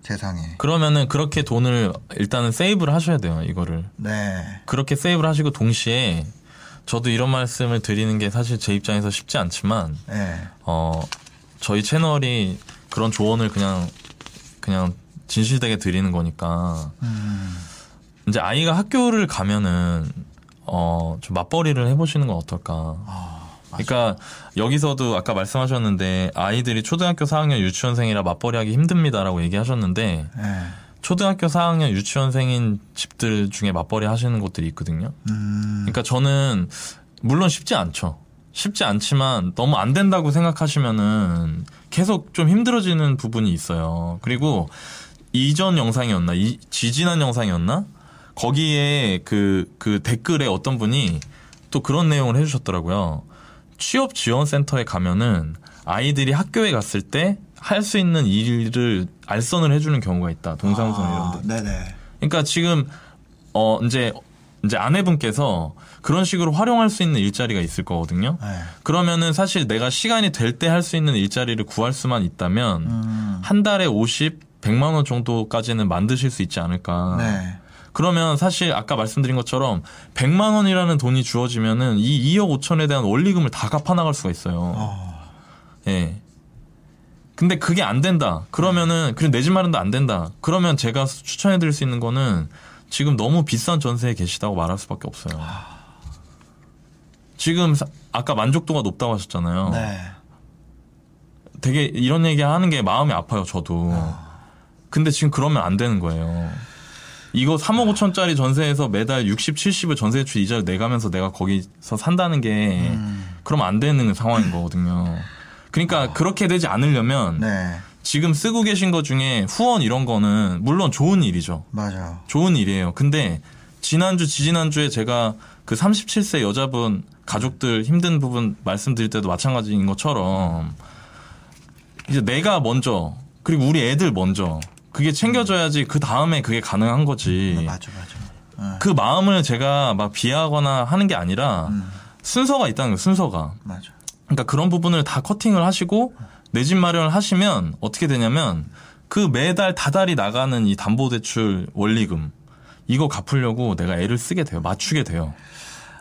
세상에. 그러면은 그렇게 돈을 일단은 세이브를 하셔야 돼요. 이거를 네. 그렇게 세이브를 하시고 동시에 저도 이런 말씀을 드리는 게 사실 제 입장에서 쉽지 않지만 네. 어 저희 채널이 그런 조언을 그냥 그냥 진실되게 드리는 거니까 음. 이제 아이가 학교를 가면은 어좀 맞벌이를 해보시는 건 어떨까. 그러니까 여기서도 아까 말씀하셨는데 아이들이 초등학교 4학년 유치원생이라 맞벌이하기 힘듭니다라고 얘기하셨는데 네. 초등학교 4학년 유치원생인 집들 중에 맞벌이 하시는 곳들이 있거든요. 음. 그러니까 저는 물론 쉽지 않죠. 쉽지 않지만 너무 안 된다고 생각하시면은 계속 좀 힘들어지는 부분이 있어요. 그리고 이전 영상이었나, 이, 지지난 영상이었나? 거기에 그, 그 댓글에 어떤 분이 또 그런 내용을 해주셨더라고요. 취업 지원 센터에 가면은 아이들이 학교에 갔을 때 할 수 있는 일을 알선을 해주는 경우가 있다. 이런 데. 아, 네네. 그러니까 지금 어 이제 이제 아내분께서 그런 식으로 활용할 수 있는 일자리가 있을 거거든요. 네. 그러면은 사실 내가 시간이 될 때 할 수 있는 일자리를 구할 수만 있다면 음. 한 달에 50, 100만 원 정도까지는 만드실 수 있지 않을까. 네. 그러면 사실 아까 말씀드린 것처럼 100만 원이라는 돈이 주어지면은 이 2억 5천에 대한 원리금을 다 갚아 나갈 수가 있어요. 어. 예. 근데 그게 안 된다. 그러면은, 그리고 내집 마련도 안 된다. 그러면 제가 추천해 드릴 수 있는 거는 지금 너무 비싼 전세에 계시다고 말할 수밖에 없어요. 지금, 사- 아까 만족도가 높다고 하셨잖아요. 네. 되게 이런 얘기 하는 게 마음이 아파요, 저도. 근데 지금 그러면 안 되는 거예요. 이거 3억 5천짜리 전세에서 매달 60, 70을 전세대출 이자를 내가면서 내가 거기서 산다는 게 음. 그러면 안 되는 상황인 거거든요. 그러니까 그렇게 되지 않으려면 네. 지금 쓰고 계신 것 중에 후원 이런 거는 물론 좋은 일이죠. 맞아요. 좋은 일이에요. 근데 지난주, 지지난주에 제가 그 37세 여자분 가족들 힘든 부분 말씀드릴 때도 마찬가지인 것처럼 이제 내가 먼저 그리고 우리 애들 먼저 그게 챙겨줘야지 그 다음에 그게 가능한 거지. 맞아, 맞아. 그 마음을 제가 막 비하거나 하는 게 아니라 음. 순서가 있다는 거예요, 순서가. 맞아. 그러니까 그런 부분을 다 커팅을 하시고 내 집 마련을 하시면 어떻게 되냐면 그 매달 다달이 나가는 이 담보대출 원리금 이거 갚으려고 내가 애를 쓰게 돼요. 맞추게 돼요.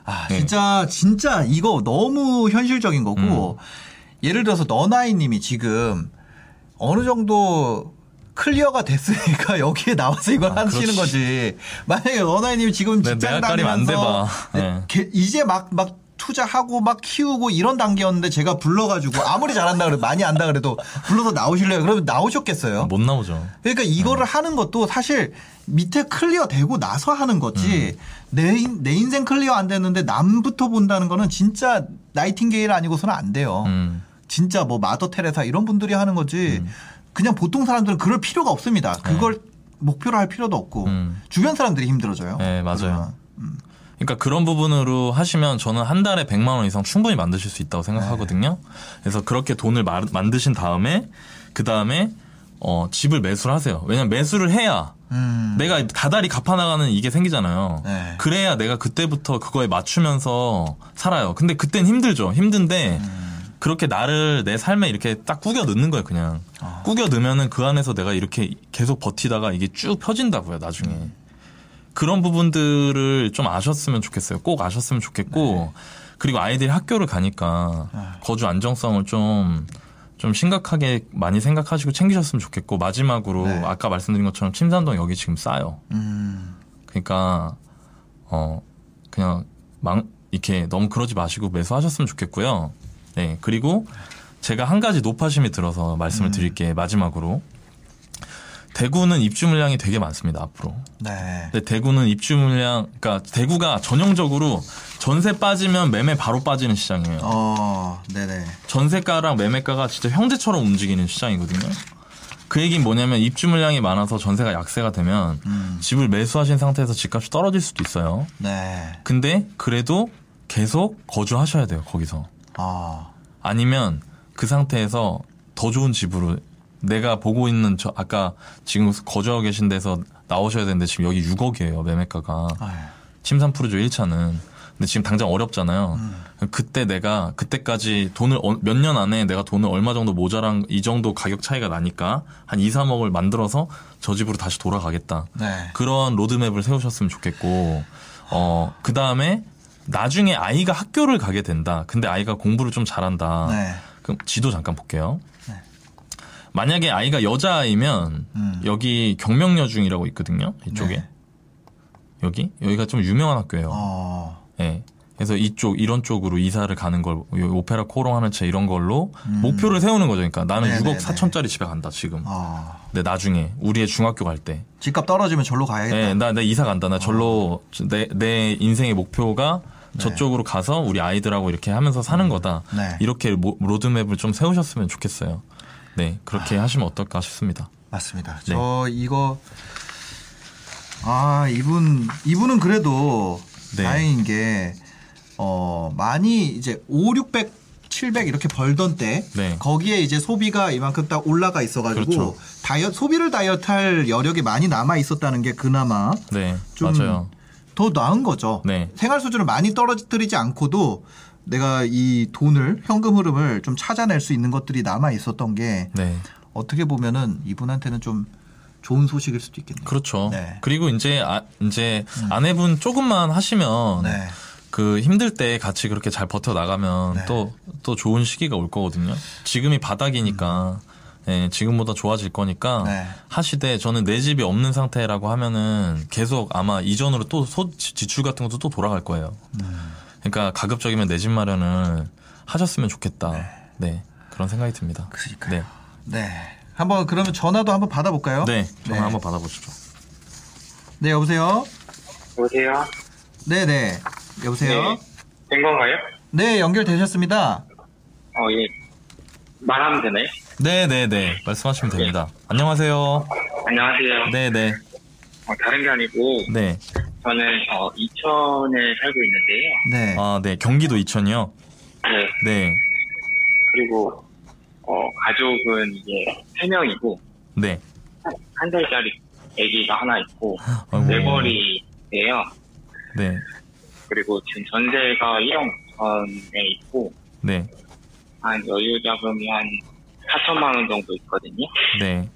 아, 네. 진짜, 진짜 이거 너무 현실적인 거고, 음. 예를 들어서 너나이 님이 지금 어느 정도 clear가 됐으니까 여기에 나와서 이걸 아, 하시는 그렇지. 거지. 만약에 너나이 님이 지금 네, 직장 다니면서. 네. 게- 이제 막, 막 투자하고 막 키우고 이런 단계였는데 제가 불러가지고 아무리 잘한다 그래도 많이 안다 그래도 불러서 나오실래요? 그러면 나오셨겠어요? 못 나오죠. 그러니까 이거를 하는 것도 사실 밑에 clear 되고 나서 하는 거지 내, 인- 내 인생 clear 안 됐는데 남부터 본다는 거는 진짜 나이팅게일 아니고서는 안 돼요. 음. 진짜 뭐 마더 테레사 이런 분들이 하는 거지 그냥 보통 사람들은 그럴 필요가 없습니다. 그걸 목표로 할 필요도 없고 음. 주변 사람들이 힘들어져요. 네, 맞아요. 그러면. 그러니까 그런 부분으로 하시면 저는 한 달에 100만 원 이상 충분히 만드실 수 있다고 생각하거든요. 그래서 그렇게 돈을 마- 만드신 다음에 그 다음에 어, 집을 매수를 하세요. 왜냐면 매수를 해야 음. 내가 다달이 갚아나가는 이게 생기잖아요. 네. 그래야 내가 그때부터 그거에 맞추면서 살아요. 근데 그땐 힘들죠. 힘든데 그렇게 나를 내 삶에 이렇게 딱 꾸겨 넣는 거예요, 그냥. 꾸겨 넣으면은 그 안에서 내가 이렇게 계속 버티다가 이게 쭉 펴진다고요, 나중에. 그런 부분들을 좀 아셨으면 좋겠어요. 꼭 아셨으면 좋겠고, 그리고 아이들이 학교를 가니까 거주 안정성을 좀, 좀 심각하게 많이 생각하시고 챙기셨으면 좋겠고, 마지막으로 네. 아까 말씀드린 것처럼 침산동 여기 지금 싸요. 음. 그러니까, 어, 그냥 망, 이렇게 너무 그러지 마시고 매수하셨으면 좋겠고요. 네. 그리고 제가 한 가지 노파심이 들어서 말씀을 드릴게, 마지막으로. 대구는 입주 물량이 되게 많습니다, 앞으로. 네. 근데 대구는 입주 물량, 그러니까 대구가 전형적으로 전세 빠지면 매매 바로 빠지는 시장이에요. 어, 네네. 전세가랑 매매가가 진짜 형제처럼 움직이는 시장이거든요. 그 얘기는 뭐냐면 입주 물량이 많아서 전세가 약세가 되면 집을 매수하신 상태에서 집값이 떨어질 수도 있어요. 네. 근데 그래도 계속 거주하셔야 돼요, 거기서. 아, 아니면 그 상태에서 더 좋은 집으로 내가 보고 있는 저 아까 지금 거주하고 계신 데서 나오셔야 되는데 지금 여기 6억이에요, 매매가가. 아, 침산 푸르죠 1차는. 근데 지금 당장 어렵잖아요. 그때 내가 그때까지 돈을 몇년 안에 내가 돈을 얼마 정도 모자란 이 정도 가격 차이가 나니까 한 2, 3억을 만들어서 저 집으로 다시 돌아가겠다. 네. 그런 로드맵을 세우셨으면 좋겠고 어 그다음에 나중에 아이가 학교를 가게 된다. 근데 아이가 공부를 좀 잘한다. 네. 그럼 지도 잠깐 볼게요. 만약에 아이가 여자아이면 음. 여기 경명여중이라고 있거든요. 이쪽에. 네. 여기? 여기가 좀 유명한 학교예요. 어, 예. 그래서 이쪽 이런 쪽으로 이사를 가는 걸요 오페라 코롱 하는 차 이런 걸로 목표를 세우는 거죠. 그러니까 나는 음. 네네네. 6억 4천짜리 집에 간다 지금. 아, 근데 나중에 우리의 중학교 갈 때, 집값 떨어지면 절로 가야겠다. 예, 나, 나 이사 간다. 나 절로 내, 내 인생의 목표가 네. 저쪽으로 가서 우리 아이들하고 이렇게 하면서 사는 거다. 네. 이렇게 모- 로드맵을 좀 세우셨으면 좋겠어요. 네, 그렇게 아. 하시면 어떨까 싶습니다. 맞습니다. 네. 저 이거 아 이분 이분은 그래도 네. 다행인 게 어, 많이 이제 5, 600, 700 이렇게 벌던 때 네. 거기에 이제 소비가 이만큼 딱 올라가 있어가지고 그렇죠. 다이어 소비를 다이어트할 여력이 많이 남아 있었다는 게 그나마 네, 좀 맞아요. 더 나은 거죠. 네. 생활 수준을 많이 떨어뜨리지 않고도 내가 이 돈을 현금 흐름을 좀 찾아낼 수 있는 것들이 남아 있었던 게 네. 어떻게 보면은 이분한테는 좀 좋은 소식일 수도 있겠네요. 그렇죠. 네. 음. 그리고 이제 아, 이제 아내분 조금만 하시면 네. 그 힘들 때 같이 그렇게 잘 버텨 나가면 네. 또또 좋은 시기가 올 거거든요. 지금이 바닥이니까 예, 지금보다 좋아질 거니까 음. 네. 하시되 저는 내 집이 없는 상태라고 하면은 계속 아마 이전으로 또 소, 지출 같은 것도 또 돌아갈 거예요. 음. 그러니까 가급적이면 내 집 마련을 하셨으면 좋겠다. 네. 그런 생각이 듭니다. 그러니까요. 네. 한번 그러면 전화도 한번 받아볼까요? 네. 네. 전화 네. 한번 받아보시죠. 네, 여보세요? 여보세요? 네네. 여보세요? 네. 된 건가요? 네, 연결되셨습니다. 어, 예. 말하면 되나요? 네, 네, 네. 말씀하시면 됩니다. 안녕하세요. 안녕하세요. 네, 네. 어, 다른 게 아니고, 네. 저는, 어, 이천에 살고 있는데요. 네. 아, 네. 경기도 이천이요. 네. 네. 그리고, 어, 가족은 이제 세 명이고 네. 한 살짜리 아기가 하나 있고, 아이고. 네벌이에요. 네. 그리고 지금 전세가 1억 5천에 있고, 네. 한 여유 자금이 한 4천만 원 정도 있거든요. 네.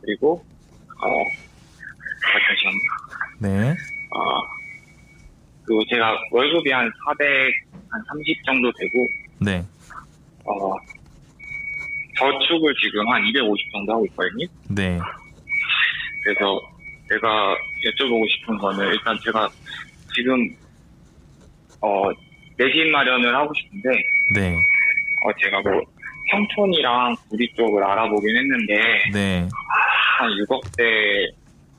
그리고, 어, 어, 잠시만요. 네. 어, 그리고 제가 월급이 한 400, 한 30 정도 되고, 네. 어, 저축을 지금 한 250 정도 하고 있거든요. 네. 그래서 제가 여쭤보고 싶은 거는 일단 제가 지금, 어, 내집 마련을 하고 싶은데, 네. 어, 제가 뭐, 청촌이랑 구리 쪽을 알아보긴 했는데, 네. 한 6억대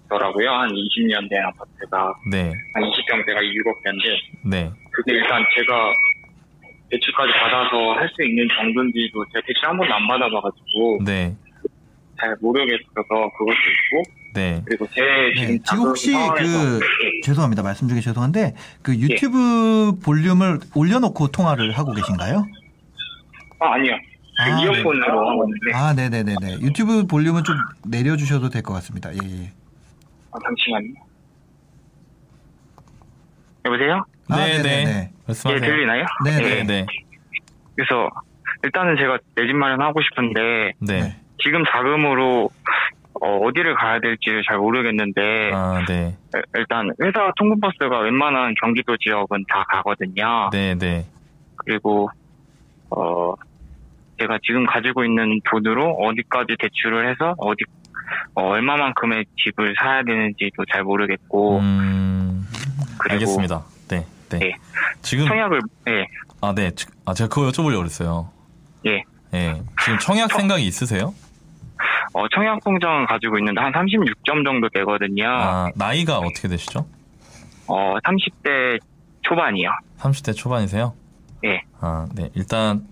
더라고요. 한 20년 된 아파트가. 네. 한 20평대가 6억대인데, 네. 그게 일단 제가 대출까지 받아서 할 수 있는 정도인지도 제가 대출 한 번도 안 받아봐가지고 네. 잘 모르겠어서 그것도 있고 네. 그리고 제 네, 지금 지금 자금 혹시 그 네. 죄송합니다 말씀 중에 죄송한데 그 유튜브 볼륨을 올려놓고 통화를 하고 계신가요? 아 아니요 그 아, 이어폰으로 하고 있는데 아 네네네네 유튜브 볼륨은 좀 내려주셔도 될 것 같습니다. 예, 예. 아, 잠시만요 여보세요? 아, 네. 네. 네네네. 예 말씀하세요. 들리나요? 네, 네. 네. 그래서 일단은 제가 내 집 마련 하고 싶은데 네. 지금 자금으로 어, 어디를 가야 될지를 잘 모르겠는데 아, 네. 일- 일단 회사 통근버스가 웬만한 경기도 지역은 다 가거든요. 네. 네. 그리고 어 제가 지금 가지고 있는 돈으로 어디까지 대출을 해서 어디 어, 얼마만큼의 집을 사야 되는지도 잘 모르겠고 음. 그리고 알겠습니다. 네. 네. 네. 지금 청약을 예 아, 네. 지- 아, 제가 그거 여쭤보려고 그랬어요. 예. 예. 지금 청약 생각이 있으세요? 어, 청약 통장을 가지고 있는데 한 36점 정도 되거든요. 아, 나이가 어떻게 되시죠? 어 30대 초반이요. 30대 초반이세요? 예. 아, 네. 일단,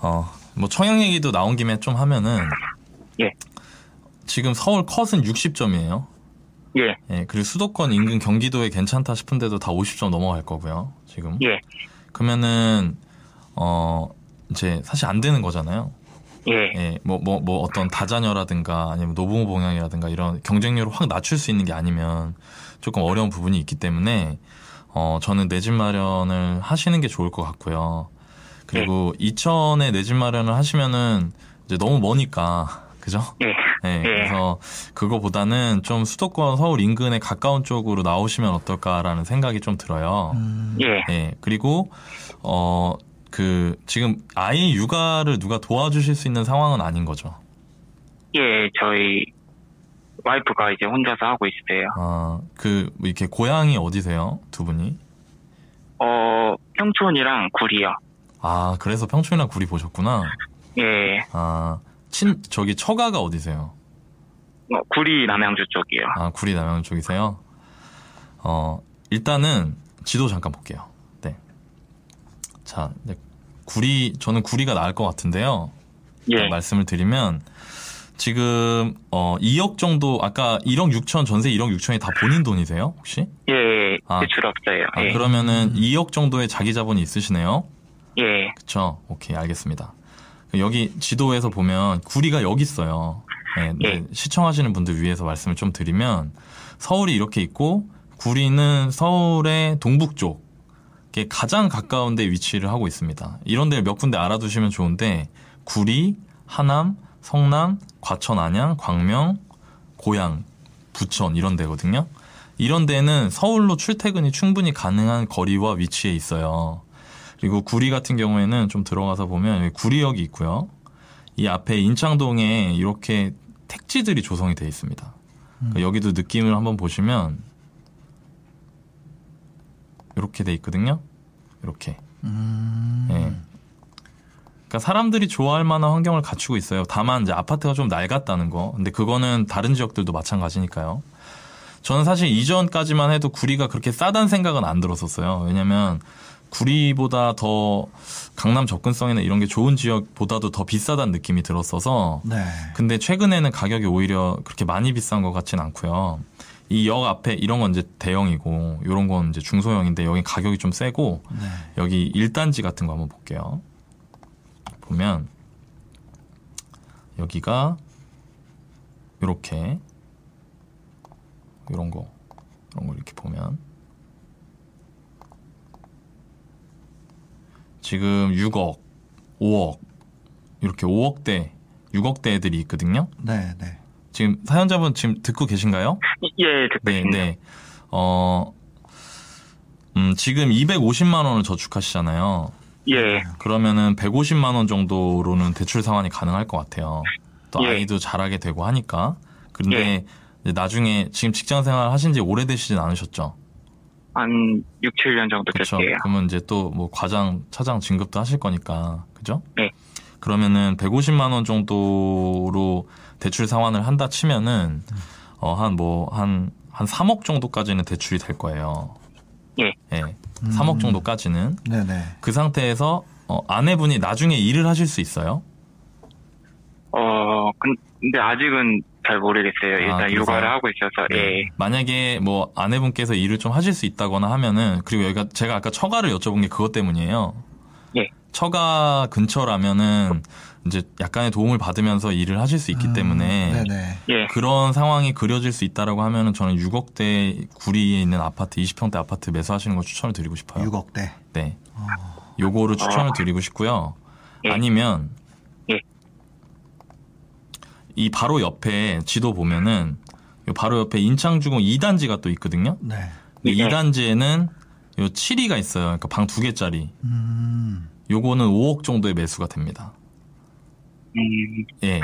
어, 뭐 청약 얘기도 나온 김에 좀 하면은. 예. 지금 서울 컷은 60점이에요. 예. 예, 그리고 수도권 인근 경기도에 괜찮다 싶은데도 다 50점 넘어갈 거고요. 지금. 예, 그러면은 어 이제 사실 안 되는 거잖아요. 예, 예, 뭐, 뭐, 뭐 어떤 다자녀라든가 아니면 노부모 봉양이라든가 이런 경쟁률을 확 낮출 수 있는 게 아니면 조금 어려운 부분이 있기 때문에 어, 저는 내 집 마련을 하시는 게 좋을 것 같고요. 그리고 이천에 내 집 마련을 하시면은 이제 너무 머니까, 그죠? 예, 네, 예. 그래서 그거보다는 좀 수도권 서울 인근에 가까운 쪽으로 나오시면 어떨까라는 생각이 좀 들어요. 음, 예. 예, 그리고, 어, 그, 지금 아이 육아를 누가 도와주실 수 있는 상황은 아닌 거죠. 예, 저희 와이프가 이제 혼자서 하고 있어요. 아, 그, 뭐 이렇게 고향이 어디세요? 두 분이? 어, 평촌이랑 구리요. 아, 그래서 평촌이나 구리 보셨구나. 예, 아, 친, 저기 처가가 어디세요? 어, 구리 남양주 쪽이요. 아, 구리 남양 쪽이세요? 어, 일단은 지도 잠깐 볼게요. 네. 자, 네, 구리, 저는 구리가 나을 것 같은데요. 예, 말씀을 드리면, 지금, 어, 2억 정도, 아까 1억 6천, 전세 1억 6천이 다 본인 돈이세요? 혹시? 예, 아. 대출 없어요. 아, 예, 그러면은 2억 정도의 자기 자본이 있으시네요? 예, 그쵸? 오케이, 알겠습니다. 여기 지도에서 보면 구리가 여기 있어요. 네, 네, 예. 시청하시는 분들 위해서 말씀을 좀 드리면 서울이 이렇게 있고 구리는 서울의 동북쪽 에 가장 가까운 데 위치를 하고 있습니다. 이런 데를 몇 군데 알아두시면 좋은데 구리, 하남, 성남, 과천, 안양, 광명, 고양, 부천 이런 데거든요. 이런 데는 서울로 출퇴근이 충분히 가능한 거리와 위치에 있어요. 그리고 구리 같은 경우에는 좀 들어가서 보면 여기 구리역이 있고요. 이 앞에 인창동에 이렇게 택지들이 조성이 되어 있습니다. 그러니까 여기도 느낌을 한번 보시면 이렇게 돼 있거든요. 이렇게. 음, 예. 그러니까 사람들이 좋아할 만한 환경을 갖추고 있어요. 다만 이제 아파트가 좀 낡았다는 거. 근데 그거는 다른 지역들도 마찬가지니까요. 저는 사실 이전까지만 해도 구리가 그렇게 싸다는 생각은 안 들었었어요. 왜냐면 구리보다 더 강남 접근성이나 이런 게 좋은 지역보다도 더 비싸다는 느낌이 들었어서 네. 근데 최근에는 가격이 오히려 그렇게 많이 비싼 것 같진 않고요. 이 역 앞에 이런 건 이제 대형이고 이런 건 이제 중소형인데 여기 가격이 좀 세고 네. 여기 1단지 같은 거 한번 볼게요. 보면 여기가 이렇게 이런 거 이런 걸 이렇게 보면 지금 6억, 5억 이렇게 5억대, 6억대 애들이 있거든요. 네, 네. 지금 사연자분 지금 듣고 계신가요? 예, 듣고 네, 있습니다. 네. 어, 음, 지금 250만 원을 저축하시잖아요. 예, 그러면은 150만 원 정도로는 대출 상환이 가능할 것 같아요. 또 예. 아이도 자라게 되고 하니까. 근데 예. 나중에 지금 직장 생활 하신 지 오래되시진 않으셨죠? 한 6, 7년 정도 그렇죠. 됐어요. 그러면 이제 또 뭐 과장, 차장 진급도 하실 거니까. 그죠? 네. 그러면은 150만 원 정도로 대출 상환을 한다 치면은 어 한 뭐 한한 3억 정도까지는 대출이 될 거예요. 예. 예. 3억 정도까지는 네, 네. 그 상태에서 어, 아내분이 나중에 일을 하실 수 있어요. 어, 근- 근데 아직은 잘 모르겠어요. 일단 아? 육아를 하고 있어서, 예. 만약에 뭐 아내분께서 일을 좀 하실 수 있다거나 하면은 그리고 여기가 제가 아까 처가를 여쭤본 게 그것 때문이에요. 예. 처가 근처라면은 이제 약간의 도움을 받으면서 일을 하실 수 있기 때문에 네, 네. 예, 그런 상황이 그려질 수 있다라고 하면은 저는 6억대 구리에 있는 아파트 20평대 아파트 매수하시는 걸 추천을 드리고 싶어요. 6억대. 네. 요거를 추천을 아. 드리고 싶고요. 예. 아니면 예. 이 바로 옆에 지도 보면은 요 바로 옆에 인창주공 2단지가 또 있거든요. 네. 근데 예. 2단지에는 요 7위가 있어요. 그러니까 방 두 개짜리. 음, 요거는 5억 정도의 매수가 됩니다. 음, 예.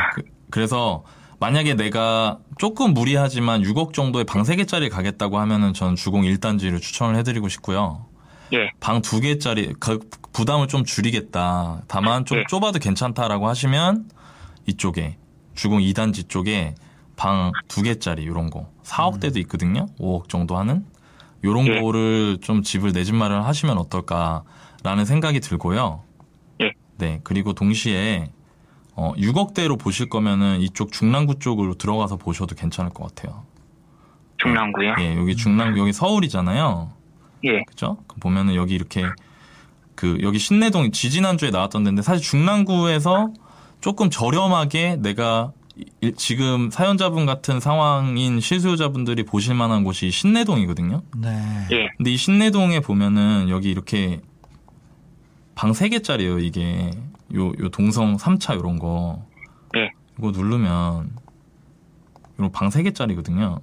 그, 래서 만약에 내가 조금 무리하지만 6억 정도의 방 3개짜리 가겠다고 하면은 저는 주공 1단지를 추천을 해드리고 싶고요. 예, 방 두 개짜리 그 부담을 좀 줄이겠다. 다만 좀 예. 좁아도 괜찮다라고 하시면 이쪽에 주공 2단지 쪽에 방 두 개짜리 이런 거 4억대도 있거든요. 5억 정도 하는 요런 예. 거를 좀 집을 내 집 마련을 하시면 어떨까라는 생각이 들고요. 예. 네 그리고 동시에 어, 6억대로 보실 거면은 이쪽 중랑구 쪽으로 들어가서 보셔도 괜찮을 것 같아요. 중랑구요? 예, 여기 중랑구 여기 서울이잖아요. 예. 그죠? 그 보면은 여기 이렇게 그 여기 신내동 지지난주에 나왔던 데인데 사실 중랑구에서 조금 저렴하게 내가 이- 지금 사연자분 같은 상황인 실수요자분들이 보실 만한 곳이 신내동이거든요. 네. 예. 근데 이 신내동에 보면은 여기 이렇게 방 3개짜리예요, 이게. 요, 요 동성 3차 요런 거. 예. 이거 누르면 요런 방 3개짜리거든요.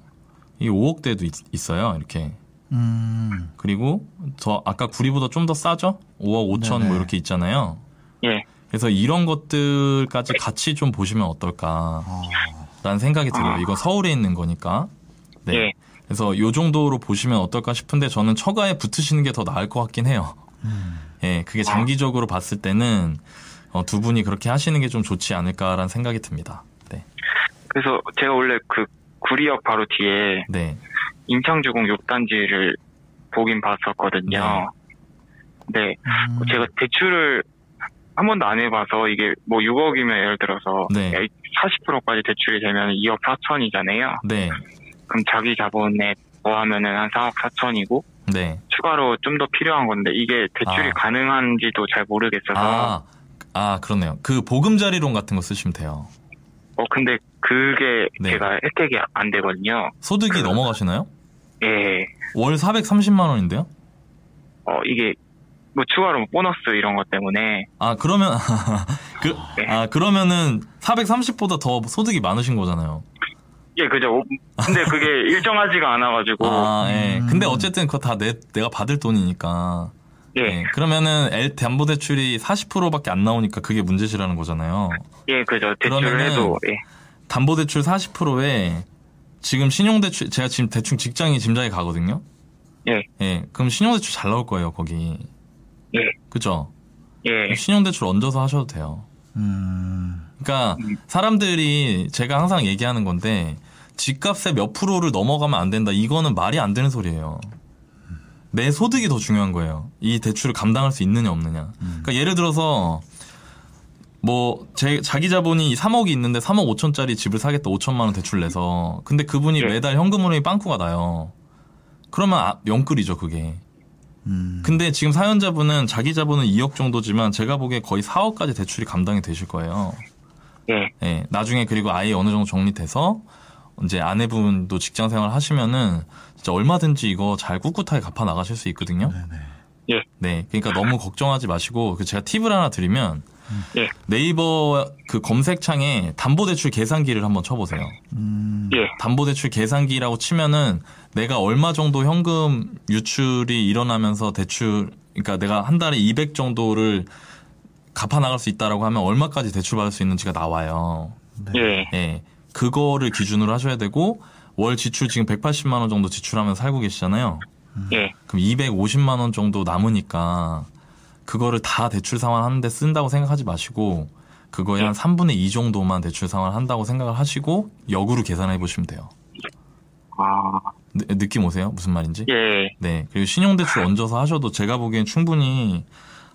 이게 5억대도 있, 어요 이렇게. 음. 그리고 더 아까 구리보다 좀 더 싸죠? 5억 5천 네네. 뭐 이렇게 있잖아요. 예. 그래서 이런 것들까지 같이 좀 보시면 어떨까라는 어. 생각이 들어요. 이거 서울에 있는 거니까. 네. 예. 그래서 요 정도로 보시면 어떨까 싶은데 저는 처가에 붙으시는 게 더 나을 것 같긴 해요. 음. 예, 그게 장기적으로 봤을 때는 어, 두 분이 그렇게 하시는 게 좀 좋지 않을까라는 생각이 듭니다. 네. 그래서 제가 원래 그 구리역 바로 뒤에 네. 인창주공 6단지를 보긴 봤었거든요. 네. 음. 제가 대출을 한 번도 안 해봐서 이게 뭐 6억이면 예를 들어서 네. 40%까지 대출이 되면 2억 4천이잖아요. 네. 그럼 자기 자본에 더하면은 한 4억 4천이고 네. 추가로 좀 더 필요한 건데 이게 대출이 아. 가능한지도 잘 모르겠어서 아, 아, 그렇네요. 그 보금자리론 같은 거 쓰시면 돼요. 어 근데 그게 네. 제가 혜택이 안 되거든요. 소득이 넘어가시나요? 예. 월 430만 원인데요? 어 이게 뭐 추가로 뭐 보너스 이런 것 때문에 아, 그러면, 그, 네. 아, 그러면은 430보다 더 소득이 많으신 거잖아요. 예 그죠. 어, 근데 그게 일정하지가 않아가지고 아, 예. 음. 근데 어쨌든 그거 다 내, 내가 받을 돈이니까. 예. 예. 그러면은 L 담보대출이 40%밖에 안 나오니까 그게 문제시라는 거잖아요. 예 그죠. 대출을 그러면은 해도 예. 담보대출 40%에 지금 신용대출, 제가 지금 대충 직장이 짐작이 가거든요? 예. 예. 그럼 신용대출 잘 나올 거예요, 거기. 예. 그죠? 예. 신용대출 얹어서 하셔도 돼요. 음. 그러니까 사람들이 제가 항상 얘기하는 건데 집값의 몇 프로를 넘어가면 안 된다. 이거는 말이 안 되는 소리예요. 내 소득이 더 중요한 거예요. 이 대출을 감당할 수 있느냐 없느냐. 그러니까 예를 들어서 뭐 제 자기 자본이 3억이 있는데 3억 5천짜리 집을 사겠다 5천만 원 대출 내서 근데 그분이 예. 매달 현금흐름이 빵꾸가 나요. 그러면 아, 영끌이죠 그게. 음. 근데 지금 사연자분은 자기 자본은 2억 정도지만 제가 보기에 거의 4억까지 대출이 감당이 되실 거예요. 예. 예, 나중에 그리고 아예 어느 정도 정리돼서 이제 아내분도 직장 생활 하시면은 진짜 얼마든지 이거 잘 꿋꿋하게 갚아 나가실 수 있거든요. 네네. 예. 네, 그러니까 너무 걱정하지 마시고 그 제가 팁을 하나 드리면 예. 네이버 그 검색창에 담보대출 계산기를 한번 쳐보세요. 음. 예. 담보대출 계산기라고 치면은 내가 얼마 정도 현금 유출이 일어나면서 대출, 그러니까 내가 한 달에 200 정도를 갚아 나갈 수 있다라고 하면 얼마까지 대출 받을 수 있는지가 나와요. 예. 예. 그거를 기준으로 하셔야 되고 월 지출 지금 180만 원 정도 지출하면서 살고 계시잖아요. 예. 그럼 250만 원 정도 남으니까 그거를 다 대출 상환하는데 쓴다고 생각하지 마시고 그거의 예. 한 3분의 2 정도만 대출 상환한다고 생각을 하시고 역으로 계산해 보시면 돼요. 아. 느, 느낌 오세요? 무슨 말인지? 예. 네. 그리고 신용대출 얹어서 하셔도 제가 보기엔 충분히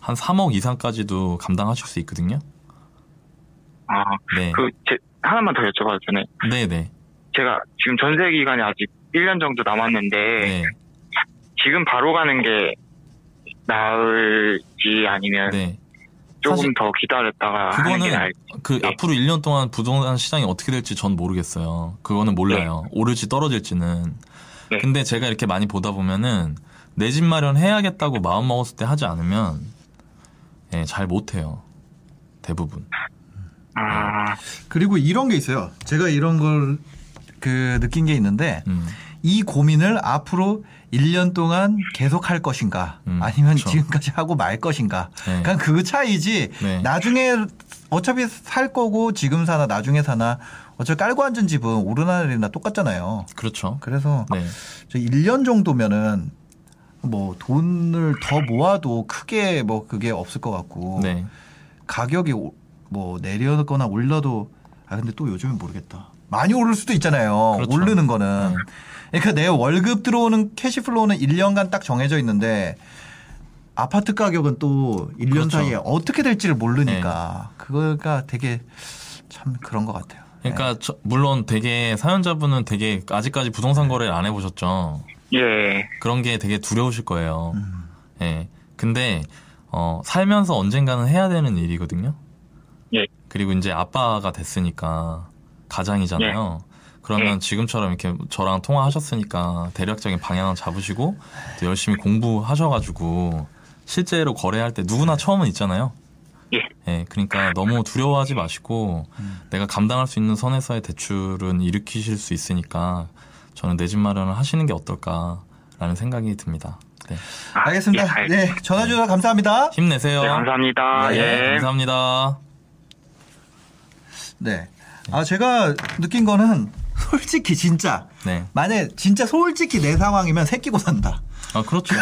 한 3억 이상까지도 감당하실 수 있거든요. 아. 네. 그 제, 하나만 더 여쭤봐도 되나요? 네네. 제가 지금 전세 기간이 아직 1년 정도 남았는데 네. 지금 바로 가는 게 나을지 아니면 네. 조금 더 기다렸다가 하는 게 그거는 나을지. 그 예. 앞으로 1년 동안 부동산 시장이 어떻게 될지 전 모르겠어요. 그거는 몰라요. 오를지 떨어질지는. 네. 근데 제가 이렇게 많이 보다 보면은 내 집 마련 해야겠다고 마음 먹었을 때 하지 않으면 예, 잘 못해요. 대부분. 아. 그리고 이런 게 있어요. 제가 이런 걸 그 느낀 게 있는데 음. 이 고민을 앞으로 1년 동안 계속 할 것인가 음, 아니면 그쵸. 지금까지 하고 말 것인가 네. 그냥 그 차이지 네. 나중에 어차피 살 거고 지금 사나 나중에 사나 어차피 깔고 앉은 집은 오르나내리나 똑같잖아요. 그렇죠. 그래서 네. 저 1년 정도면은 뭐 돈을 더 모아도 크게 뭐 그게 없을 것 같고 네. 가격이 오- 뭐 내려거나 올려도 아 근데 또 요즘은 모르겠다. 많이 오를 수도 있잖아요. 그렇죠. 오르는 거는. 네. 그러니까 내 월급 들어오는 캐시플로우는 1년간 딱 정해져 있는데 아파트 가격은 또 1년 그렇죠. 사이에 어떻게 될지를 모르니까 그거가 되게 참 그런 것 같아요. 그러니까 저- 물론 되게 사연자분은 되게 아직까지 부동산 거래를 안 해보셨죠. 예. 그런 게 되게 두려우실 거예요. 음. 예. 근데 어, 살면서 언젠가는 해야 되는 일이거든요. 예. 그리고 이제 아빠가 됐으니까 가장이잖아요. 그러면 예. 지금처럼 이렇게 저랑 통화하셨으니까 대략적인 방향을 잡으시고 또 열심히 공부하셔가지고 실제로 거래할 때 누구나 처음은 있잖아요. 예. 예, 그러니까 너무 두려워하지 마시고 내가 감당할 수 있는 선에서의 대출은 일으키실 수 있으니까 저는 내 집 마련을 하시는 게 어떨까라는 생각이 듭니다. 네. 아, 알겠습니다. 예, 알- 네, 전화 주셔서 감사합니다. 힘내세요. 네, 감사합니다. 네, 예. 감사합니다. 네. 아, 제가 느낀 거는 솔직히 진짜 네. 만약에 진짜 솔직히 내 상황이면 새끼고 산다. 아, 그렇죠.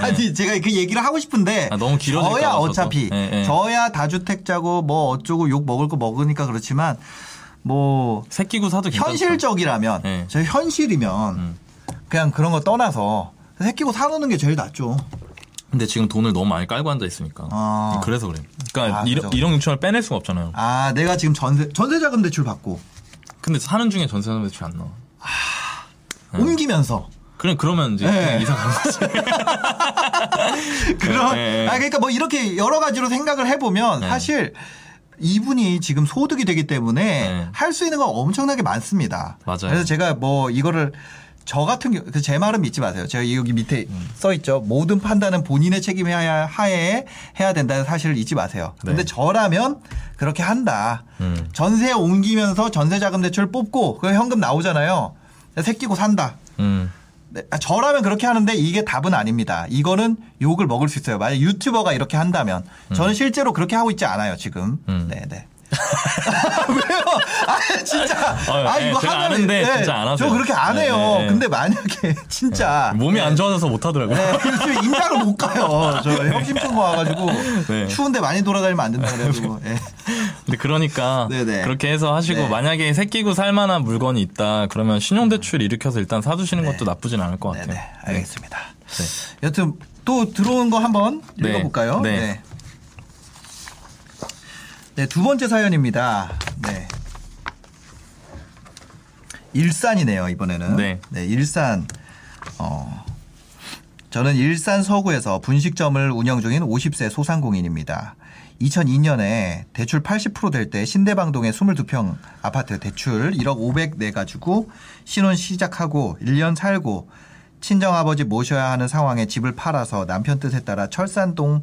아니 제가 그 얘기를 하고 싶은데 아, 너무 길어질까 저야 봐, 저도. 어차피 예, 예. 저야 다주택자고 뭐 어쩌고 욕 먹을 거 먹으니까 그렇지만 뭐 새끼고 사도 괜찮죠. 현실적이라면 예. 저 현실이면 음. 그냥 그런 거 떠나서 새끼고 사놓는 게 제일 낫죠. 근데 지금 돈을 너무 많이 깔고 앉아 있으니까. 아. 그래서 그래. 그러니까 아, 일 그죠. 1억 6천을 빼낼 수가 없잖아요. 아 내가 지금 전세 전세자금 대출 받고 근데 사는 중에 전세금 대출 안 나와. 네. 옮기면서 그래 그러면 이제 네. 이사 가는 거지. 예, 예. 아 그러니까 뭐 이렇게 여러 가지로 생각을 해보면 네. 사실 이분이 지금 소득이 되기 때문에 네. 할수 있는 건 엄청나게 많습니다. 맞아요. 그래서 제가 뭐 이거를 저 같은 경우 그제 말은 믿지 마세요. 제가 여기 밑에 음. 써 있죠. 모든 판단은 본인의 책임에 하에 해야 된다는 사실을 잊지 마세요. 근데 네. 저라면 그렇게 한다. 음. 전세 옮기면서 전세 자금 대출 뽑고 그 현금 나오잖아요. 새끼고 산다. 음. 네, 아, 저라면 그렇게 하는데 이게 답은 아닙니다. 이거는 욕을 먹을 수 있어요. 만약 유튜버가 이렇게 한다면 저는 실제로 그렇게 하고 있지 않아요 지금. 음. 네, 네. 왜요? 아 진짜. 어, 아 예, 이거 제가 하면은 아는데 네, 진짜 안 하세요. 저 그렇게 안 네, 해요. 네, 네. 근데 만약에 진짜 몸이 안 좋아져서 못 하더라고요. 네, 요즘 임장을 못 가요. 저 혁신청고 와가지고 네. 추운데 많이 돌아다니면 안 된다 그래가지고. 예. 근데 그러니까 네네. 그렇게 해서 하시고 네. 만약에 새끼고 살 만한 물건이 있다 그러면 신용대출 일으켜서 일단 사두시는 것도 나쁘진 않을 것 같아요. 네네, 알겠습니다. 네. 여튼 또 들어온 거 한번 네. 읽어볼까요? 네. 네. 네, 두 번째 사연입니다. 네. 일산이네요, 이번에는. 네. 일산. 어. 저는 일산 서구에서 분식점을 운영 중인 50세 소상공인입니다. 2002년에 대출 80%될 때 신대방동의 22평 아파트 대출 1억 500 내가지고 신혼 시작하고 1년 살고 친정아버지 모셔야 하는 상황에 집을 팔아서 남편 뜻에 따라 철산동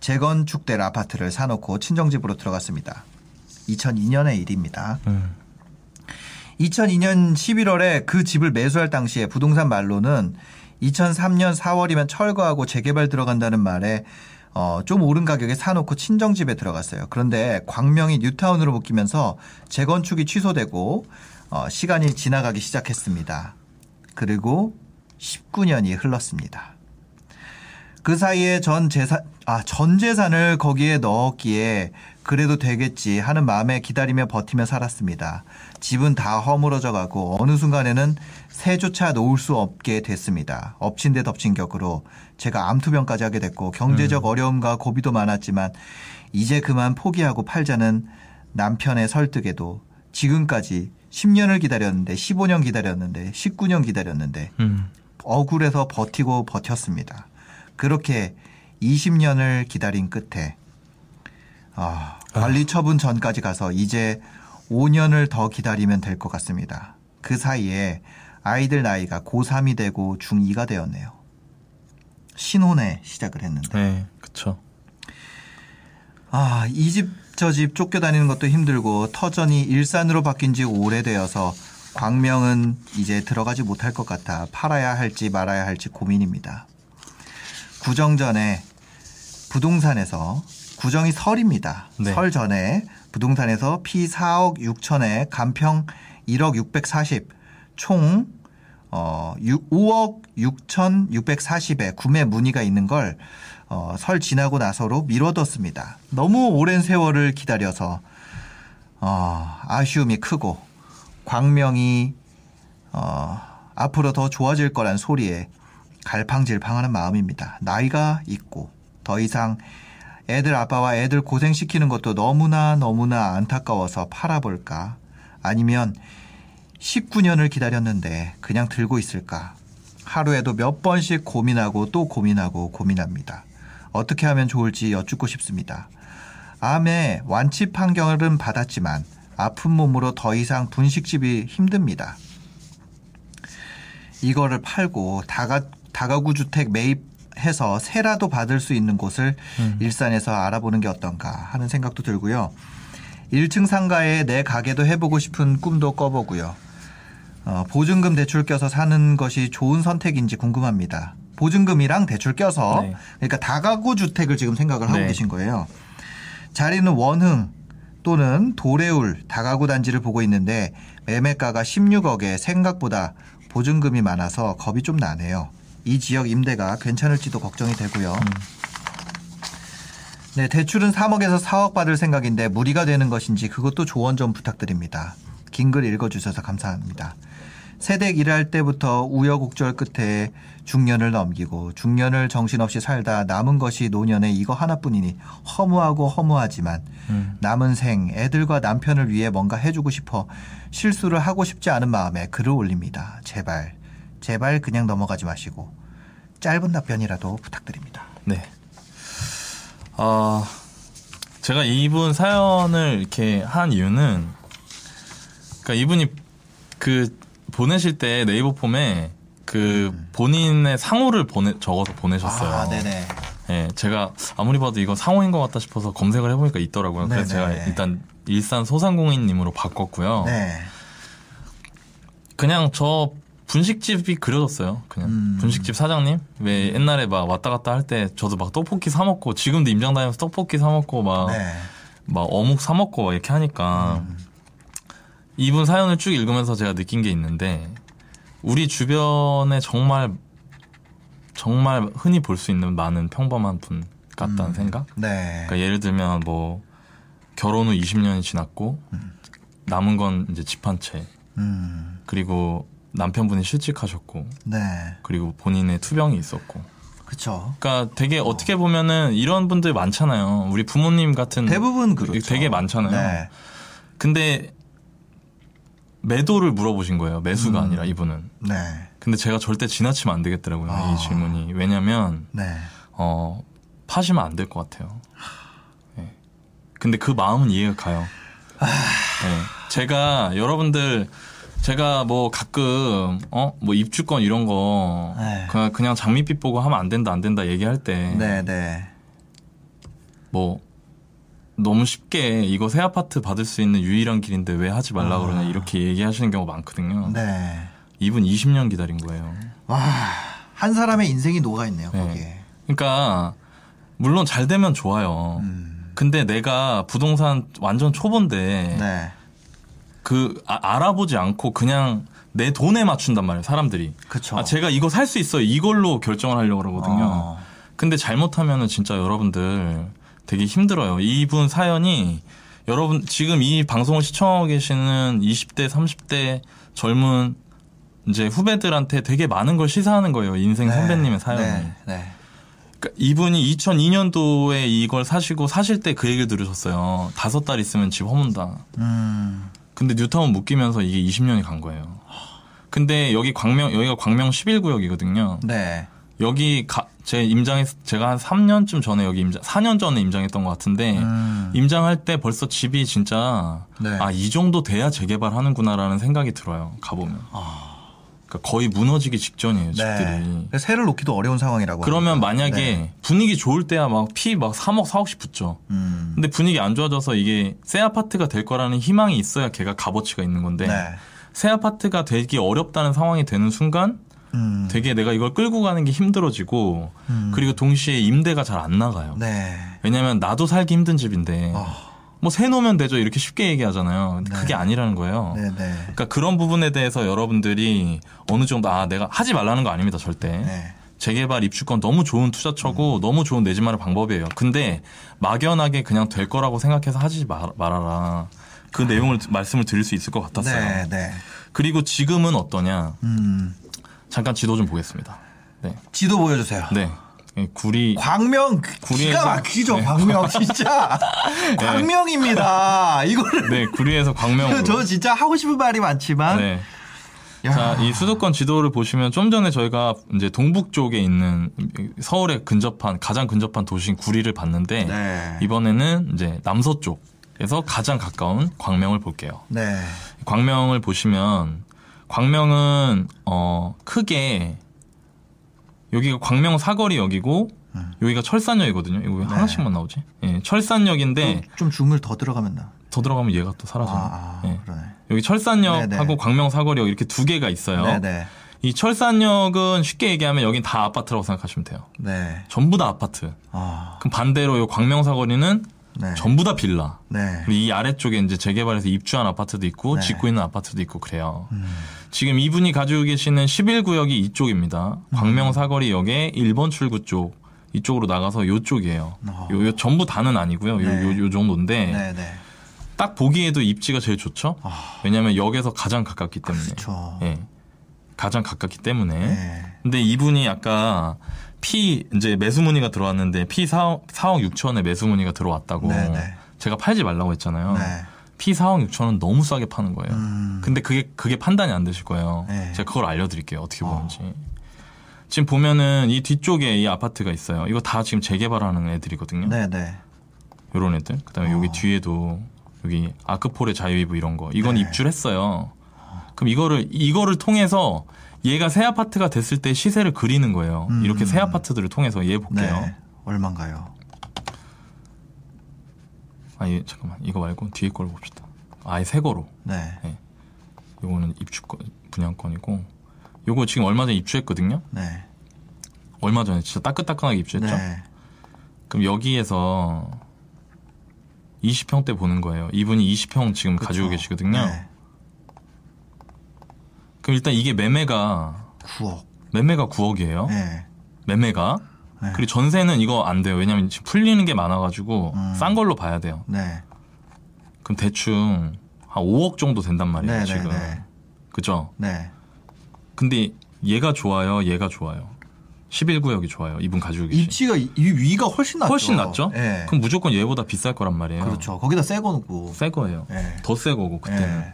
재건축될 아파트를 사놓고 친정집으로 들어갔습니다. 2002년의 일입니다. 음. 2002년 11월에 그 집을 매수할 당시에 부동산 말로는 2003년 4월이면 철거하고 재개발 들어간다는 말에 어, 좀 오른 가격에 사놓고 친정집에 들어갔어요. 그런데 광명이 뉴타운으로 묶이면서 재건축이 취소되고 어, 시간이 지나가기 시작했습니다. 그리고 19년이 흘렀습니다. 그 사이에 전 재산, 아, 전 재산을 거기에 넣었기에 그래도 되겠지 하는 마음에 기다리며 버티며 살았습니다. 집은 다 허물어져 가고 어느 순간에는 새조차 놓을 수 없게 됐습니다. 엎친 데 덮친 격으로 제가 암투병까지 하게 됐고 경제적 어려움과 고비도 많았지만 이제 그만 포기하고 팔자는 남편의 설득에도 지금까지 10년을 기다렸는데 15년 기다렸는데 19년 기다렸는데 음. 억울해서 버티고 버텼습니다. 그렇게 20년을 기다린 끝에 아, 관리 처분 전까지 가서 이제 5년을 더 기다리면 될 것 같습니다. 그 사이에 아이들 나이가 고3이 되고 중2가 되었네요. 신혼에 시작을 했는데 네, 그쵸. 아, 이 집 저 집 쫓겨다니는 것도 힘들고 터전이 일산으로 바뀐 지 오래되어서 광명은 이제 들어가지 못할 것 같아 팔아야 할지 말아야 할지 고민입니다. 구정 전에 부동산에서 구정이 설입니다. 네. 설 전에 부동산에서 피 4억 6천에 간평 1억 640, 총 어, 6, 5억 6천 640에 구매 문의가 있는 걸 어, 설 지나고 나서로 미뤄뒀습니다. 너무 오랜 세월을 기다려서 어, 아쉬움이 크고 광명이 어, 앞으로 더 좋아질 거란 소리에 갈팡질팡하는 마음입니다. 나이가 있고 더 이상 애들 아빠와 애들 고생시키는 것도 너무나 너무나 안타까워서 팔아볼까? 아니면 19년을 기다렸는데 그냥 들고 있을까? 하루에도 몇 번씩 고민하고 또 고민하고 고민합니다. 어떻게 하면 좋을지 여쭙고 싶습니다. 암에 완치 판결은 받았지만 아픈 몸으로 더 이상 분식집이 힘듭니다. 이거를 팔고 다 가, 다가구 주택 매입해서 세라도 받을 수 있는 곳을 일산에서 알아보는 게 어떤가 하는 생각도 들고요. 1층 상가에 내 가게도 해보고 싶은 꿈도 꿔보고요. 어, 보증금 대출 껴서 사는 것이 좋은 선택인지 궁금합니다. 보증금이랑 대출 껴서 네. 그러니까 다가구 주택을 지금 생각을 하고 네. 계신 거예요. 자리는 원흥 또는 도래울 다가구 단지를 보고 있는데 매매가가 16억에 생각보다 보증금이 많아서 겁이 좀 나네요. 이 지역 임대가 괜찮을지도 걱정이 되고요. 네, 대출은 3억에서 4억 받을 생각인데 무리가 되는 것인지 그것도 조언 좀 부탁드립니다. 긴 글 읽어주셔서 감사합니다. 세댁 일할 때부터 우여곡절 끝에 중년을 넘기고 중년을 정신없이 살다 남은 것이 노년에 이거 하나뿐이니 허무하고 허무하지만 남은 생 애들과 남편을 위해 뭔가 해주고 싶어 실수를 하고 싶지 않은 마음에 글을 올립니다. 제발 제발 그냥 넘어가지 마시고 짧은 답변이라도 부탁드립니다. 네. 아, 제가 이분 사연을 이렇게 한 이유는, 그러니까 이분이 그 보내실 때 네이버 폼에 그 본인의 상호를 보내 적어서 보내셨어요. 아, 네네. 예, 제가 아무리 봐도 이거 상호인 것 같다 싶어서 검색을 해보니까 있더라고요. 그래서 네네. 제가 일단 일산 소상공인님으로 바꿨고요. 네. 그냥 저 분식집이 그려졌어요. 그냥 음. 분식집 사장님 왜 옛날에 막 왔다 갔다 할 때 저도 막 떡볶이 사 먹고 지금도 임장 다니면서 떡볶이 사 먹고 막 네. 막 어묵 사 먹고 이렇게 하니까 이분 사연을 쭉 읽으면서 제가 느낀 게 있는데 우리 주변에 정말 정말 흔히 볼 수 있는 많은 평범한 분 같다는 생각? 네. 그러니까 예를 들면 뭐 결혼 후 20년이 지났고 남은 건 이제 집 한채 음. 그리고 남편분이 실직하셨고 네. 그리고 본인의 투병이 있었고 그쵸. 그러니까 되게 어떻게 보면은 이런 분들 많잖아요. 우리 부모님 같은 대부분 그렇죠. 되게 많잖아요. 네. 근데 매도를 물어보신 거예요. 매수가 음. 아니라 이분은. 네. 근데 제가 절대 지나치면 안 되겠더라고요. 아. 이 질문이. 왜냐면 네. 어 파시면 안 될 것 같아요. 예. 근데 그 마음은 이해가 가요. 아. 예. 제가 여러분들 제가 뭐 가끔 어 뭐 입주권 이런 거 네. 그냥 그냥 장밋빛 보고 하면 안 된다 안 된다 얘기할 때 네. 네. 뭐 너무 쉽게 이거 새 아파트 받을 수 있는 유일한 길인데 왜 하지 말라 그러냐 이렇게 얘기하시는 경우가 많거든요. 아. 네. 이분 20년 기다린 거예요. 와. 한 사람의 인생이 녹아있네요, 네. 거기에. 그러니까 물론 잘 되면 좋아요. 음. 근데 내가 부동산 완전 초보인데 네. 그 아- 알아보지 않고 그냥 내 돈에 맞춘단 말이에요, 사람들이. 그쵸. 아, 제가 이거 살 수 있어요. 이걸로 결정을 하려고 그러거든요. 어. 근데 잘못하면은 진짜 여러분들 되게 힘들어요. 이분 사연이 여러분 지금 이 방송을 시청하고 계시는 20대, 30대 젊은 이제 후배들한테 되게 많은 걸 시사하는 거예요. 인생 네. 선배님의 사연이. 네. 네. 그러니까 이분이 2002년도에 이걸 사시고 사실 때 그 얘기를 들으셨어요. 다섯 달 있으면 집 허문다. 음. 근데 뉴타운 묶이면서 이게 20년이 간 거예요. 근데 여기 광명 여기가 광명 11구역이거든요. 네. 여기 가, 제 임장했 제가 한 3년쯤 전에 여기 임장 4년 전에 임장했던 것 같은데 음. 임장할 때 벌써 집이 진짜 네. 아이 정도 돼야 재개발하는구나라는 생각이 들어요. 가보면. 그러니까 거의 무너지기 직전이에요 집들이. 네. 그래서 새를 놓기도 어려운 상황이라고. 그러면 합니다. 만약에 네. 분위기 좋을 때야 막 피 막 3억 4억씩 붙죠. 음. 근데 분위기 안 좋아져서 이게 새 아파트가 될 거라는 희망이 있어야 걔가 값어치가 있는 건데 네. 새 아파트가 되기 어렵다는 상황이 되는 순간 음. 되게 내가 이걸 끌고 가는 게 힘들어지고 음. 그리고 동시에 임대가 잘 안 나가요. 네. 왜냐면 나도 살기 힘든 집인데 어. 뭐새 놓으면 되죠 이렇게 쉽게 얘기하잖아요. 근데 네. 그게 아니라는 거예요. 네. 네. 그러니까 그런 부분에 대해서 여러분들이 어느 정도 아 내가 하지 말라는 거 아닙니다 절대. 네. 재개발 입주권 너무 좋은 투자처고 너무 좋은 내 집 마련 방법이에요. 근데 막연하게 그냥 될 거라고 생각해서 하지 말, 말아라. 그 내용을 말씀을 드릴 수 있을 것 같았어요. 네. 네. 그리고 지금은 어떠냐? 음. 잠깐 지도 좀 보겠습니다. 네. 지도 보여주세요. 네. 예, 구리 광명 구리에서- 기가 막히죠 네. 광명 진짜 광명입니다 이거를 네, 구리에서 광명으로 저 진짜 하고 싶은 말이 많지만 네. 야. 자, 이 수도권 지도를 보시면 좀 전에 저희가 이제 동북 쪽에 있는 서울에 근접한 가장 근접한 도시인 구리를 봤는데 네. 이번에는 이제 남서쪽에서 가장 가까운 광명을 볼게요. 네. 광명을 보시면 광명은 어 크게 여기가 광명 사거리역이고 여기가 철산역이거든요. 이거 왜 음. 네. 하나씩만 나오지? 예, 철산역인데 좀 줌을 더 들어가면 나. 더 들어가면 얘가 또 사라져요. 아, 아 예. 여기 철산역하고 네네. 광명 사거리역 이렇게 두 개가 있어요. 네네. 이 철산역은 쉽게 얘기하면 여긴 다 아파트라고 생각하시면 돼요. 네. 전부 다 아파트. 아, 그럼 반대로 요 광명 사거리는 네. 전부 다 빌라. 네. 그리고 이 아래쪽에 이제 재개발해서 입주한 아파트도 있고 네. 짓고 있는 아파트도 있고 그래요. 음. 지금 이분이 가지고 계시는 11구역이 이쪽입니다. 음. 광명 사거리역의 1번 출구 쪽 이쪽으로 나가서 요쪽이에요. 어. 요, 요 전부 다는 아니고요. 요, 네. 요, 요 정도인데 네, 네. 딱 보기에도 입지가 제일 좋죠. 아, 왜냐하면 역에서 가장 가깝기 때문에. 그렇죠. 예. 가장 가깝기 때문에. 네. 근데 이분이 아까 P 이제 매수 문의가 들어왔는데 P 4억, 4억 6천에 매수 문의가 들어왔다고. 네, 네. 제가 팔지 말라고 했잖아요. 네. P 4억 6천은 너무 싸게 파는 거예요. 음. 근데 그게 그게 판단이 안 되실 거예요. 네. 제가 그걸 알려드릴게요. 어떻게 보는지. 지금 보면은 이 뒤쪽에 이 아파트가 있어요. 이거 다 지금 재개발하는 애들이거든요. 네, 네. 요런 애들. 그다음에 여기 뒤에도 여기 아크폴의 자유이브 이런 거. 이건 네. 입주를 했어요. 그럼 이거를 이거를 통해서 얘가 새 아파트가 됐을 때 시세를 그리는 거예요. 음. 이렇게 새 아파트들을 통해서 얘 볼게요. 네. 얼마인가요? 아니 잠깐만 이거 말고 뒤에 걸 봅시다. 아예 새 거로. 네. 요거는 입주권 분양권이고 요거 지금 얼마 전에 입주했거든요. 네. 얼마 전에 진짜 따끈따끈하게 입주했죠. 네. 그럼 여기에서 20평 대 보는 거예요. 이분이 20평 지금 가지고 그쵸. 계시거든요. 네. 그럼 일단 이게 매매가 9억. 매매가 9억이에요. 네. 매매가. 네. 그리고 전세는 이거 안 돼요. 왜냐면 지금 풀리는 게 많아가지고 음. 싼 걸로 봐야 돼요. 네. 그럼 대충 한 5억 정도 된단 말이에요. 네, 네, 지금. 네. 그죠? 네. 근데 얘가 좋아요. 얘가 좋아요. 11구역이 좋아요. 이분 가지고 계신. 입지가 이이 위가 훨씬 낫죠. 훨씬 낫죠? 네. 그럼 무조건 얘보다 비쌀 거란 말이에요. 그렇죠. 거기다 새 거 놓고. 새 거예요. 네. 더새 거고 그때는. 네.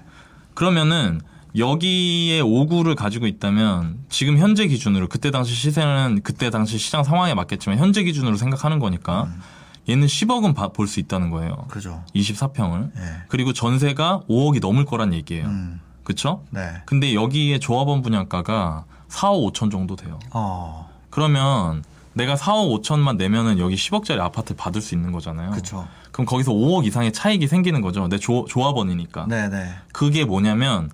그러면은 여기에 5구를 가지고 있다면 지금 현재 기준으로 그때 당시 시세는 그때 당시 시장 상황에 맞겠지만 현재 기준으로 생각하는 거니까 음. 얘는 10억은 볼 수 있다는 거예요. 그죠. 24평을. 네. 그리고 전세가 5억이 넘을 거란 얘기예요. 음. 그쵸? 네. 근데 여기에 조합원 분양가가 4억 5천 정도 돼요. 어. 그러면 내가 4억 5천만 내면은 여기 10억짜리 아파트 받을 수 있는 거잖아요. 그렇죠. 그럼 거기서 5억 이상의 차익이 생기는 거죠. 내 조, 조합원이니까. 네, 네. 그게 뭐냐면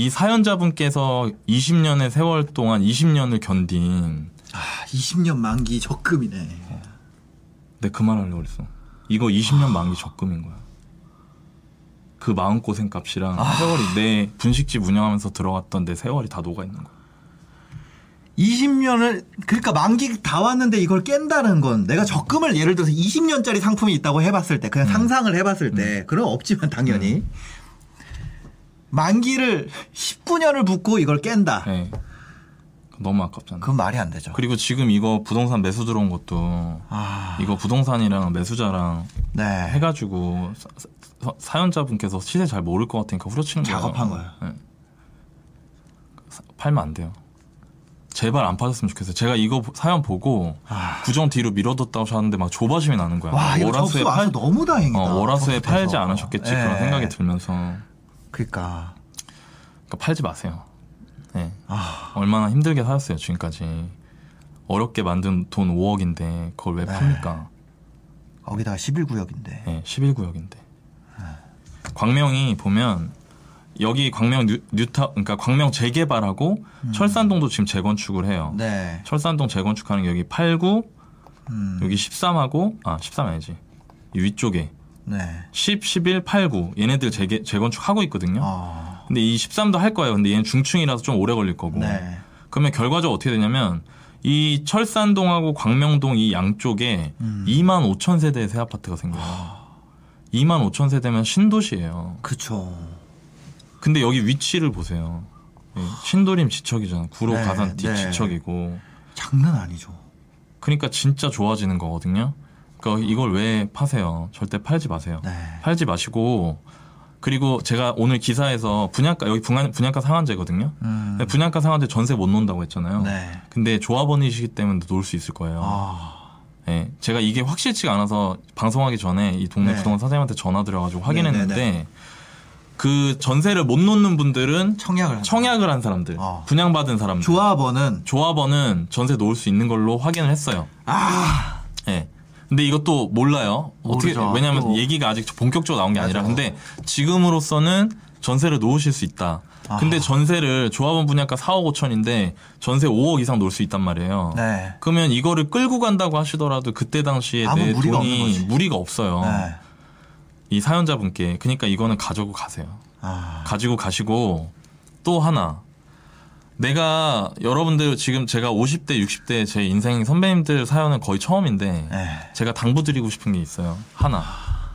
이 사연자분께서 20년의 세월 동안 20년을 견딘 아, 20년 만기 적금이네. 내 그 말 하려고 그랬어. 이거 20년 만기 적금인 거야. 그 마음고생 값이랑 세월이 내 분식집 운영하면서 들어갔던 내 세월이 다 녹아 있는 거야. 20년을 그러니까 만기 다 왔는데 이걸 깬다는 건 내가 적금을 예를 들어서 20년짜리 상품이 있다고 해봤을 때 그냥 음. 상상을 해봤을 때 그런 없지만 당연히 만기를 19년을 붓고 이걸 깬다. 네. 너무 아깝잖아. 그건 말이 안 되죠. 그리고 지금 이거 부동산 매수 들어온 것도 아, 이거 부동산이랑 매수자랑 네. 해가지고 사, 연자분께서 시세 잘 모를 것 같으니까 후려치는 거예요. 작업한 거예요. 네. 사- 팔면 안 돼요. 제발 안 팔았으면 좋겠어요. 제가 이거 사연 보고 아. 구정 뒤로 미뤄뒀다고 하셨는데 막 조바심이 나는 거야. 와, 이거 월화수에 와서 너무 다행이다. 어, 월화수에. 팔지 않으셨겠지 그런 예. 생각이 들면서 그러니까 그러니까 팔지 마세요. 네. 아, 얼마나 힘들게 살았어요 지금까지. 어렵게 만든 돈 5억인데 그걸 왜 네. 팝니까? 거기다가 11구역인데. 네, 11구역인데. 광명이 보면 여기 광명 뉴, 뉴타 그러니까 광명 재개발하고 철산동도 지금 재건축을 해요. 음. 네. 철산동 재건축하는 게 여기 89, 음, 여기 13하고 아 13 아니지. 이 위쪽에 네. 10, 11, 89 얘네들 재개, 재건축하고 있거든요. 어, 근데 이 13도 할 거예요. 근데 얘는 중층이라서 좀 오래 걸릴 거고. 네. 그러면 결과적으로 어떻게 되냐면 이 철산동하고 광명동 이 양쪽에 음. 2만 5천 세대의 새 아파트가 생겨요. 2만 5천 세대면 신도시예요. 그쵸. 근데 여기 위치를 보세요. 예, 신도림 지척이잖아. 구로 네, 가산 뒷 네. 지척이고. 장난 아니죠. 그러니까 진짜 좋아지는 거거든요. 그러니까 이걸 왜 파세요? 절대 팔지 마세요. 네. 팔지 마시고 그리고 제가 오늘 기사에서 분양가 여기 분양, 분양가 상한제거든요. 음. 분양가 상한제 전세 못 놓는다고 했잖아요. 네. 근데 조합원이시기 때문에 놓을 수 있을 거예요. 아. 예, 제가 이게 확실치가 않아서 방송하기 전에 이 동네 네. 부동산 사장님한테 전화 드려가지고 확인했는데 네, 네, 그 전세를 못 놓는 분들은 청약을 한 청약을 한 사람들, 어. 분양받은 사람들, 조합원은 조합원은 전세 놓을 수 있는 걸로 확인을 했어요. 아 예. 근데 이것도 몰라요. 어떻게 모르죠. 왜냐하면 또. 얘기가 아직 본격적으로 나온 게 아니라 맞아. 근데 지금으로서는 전세를 놓으실 수 있다. 아. 근데 전세를 조합원 분양가 4억 5천인데 전세 5억 이상 놓을 수 있단 말이에요. 네. 그러면 이거를 끌고 간다고 하시더라도 그때 당시에 아무 내 무리가 없는 돈이 거지. 무리가 없어요. 네. 이 사연자분께. 그러니까 이거는 가지고 가세요. 아. 가지고 가시고 또 하나 내가 여러분들 지금 제가 50대 60대 제 인생 선배님들 사연은 거의 처음인데 네. 제가 당부드리고 싶은 게 있어요. 하나.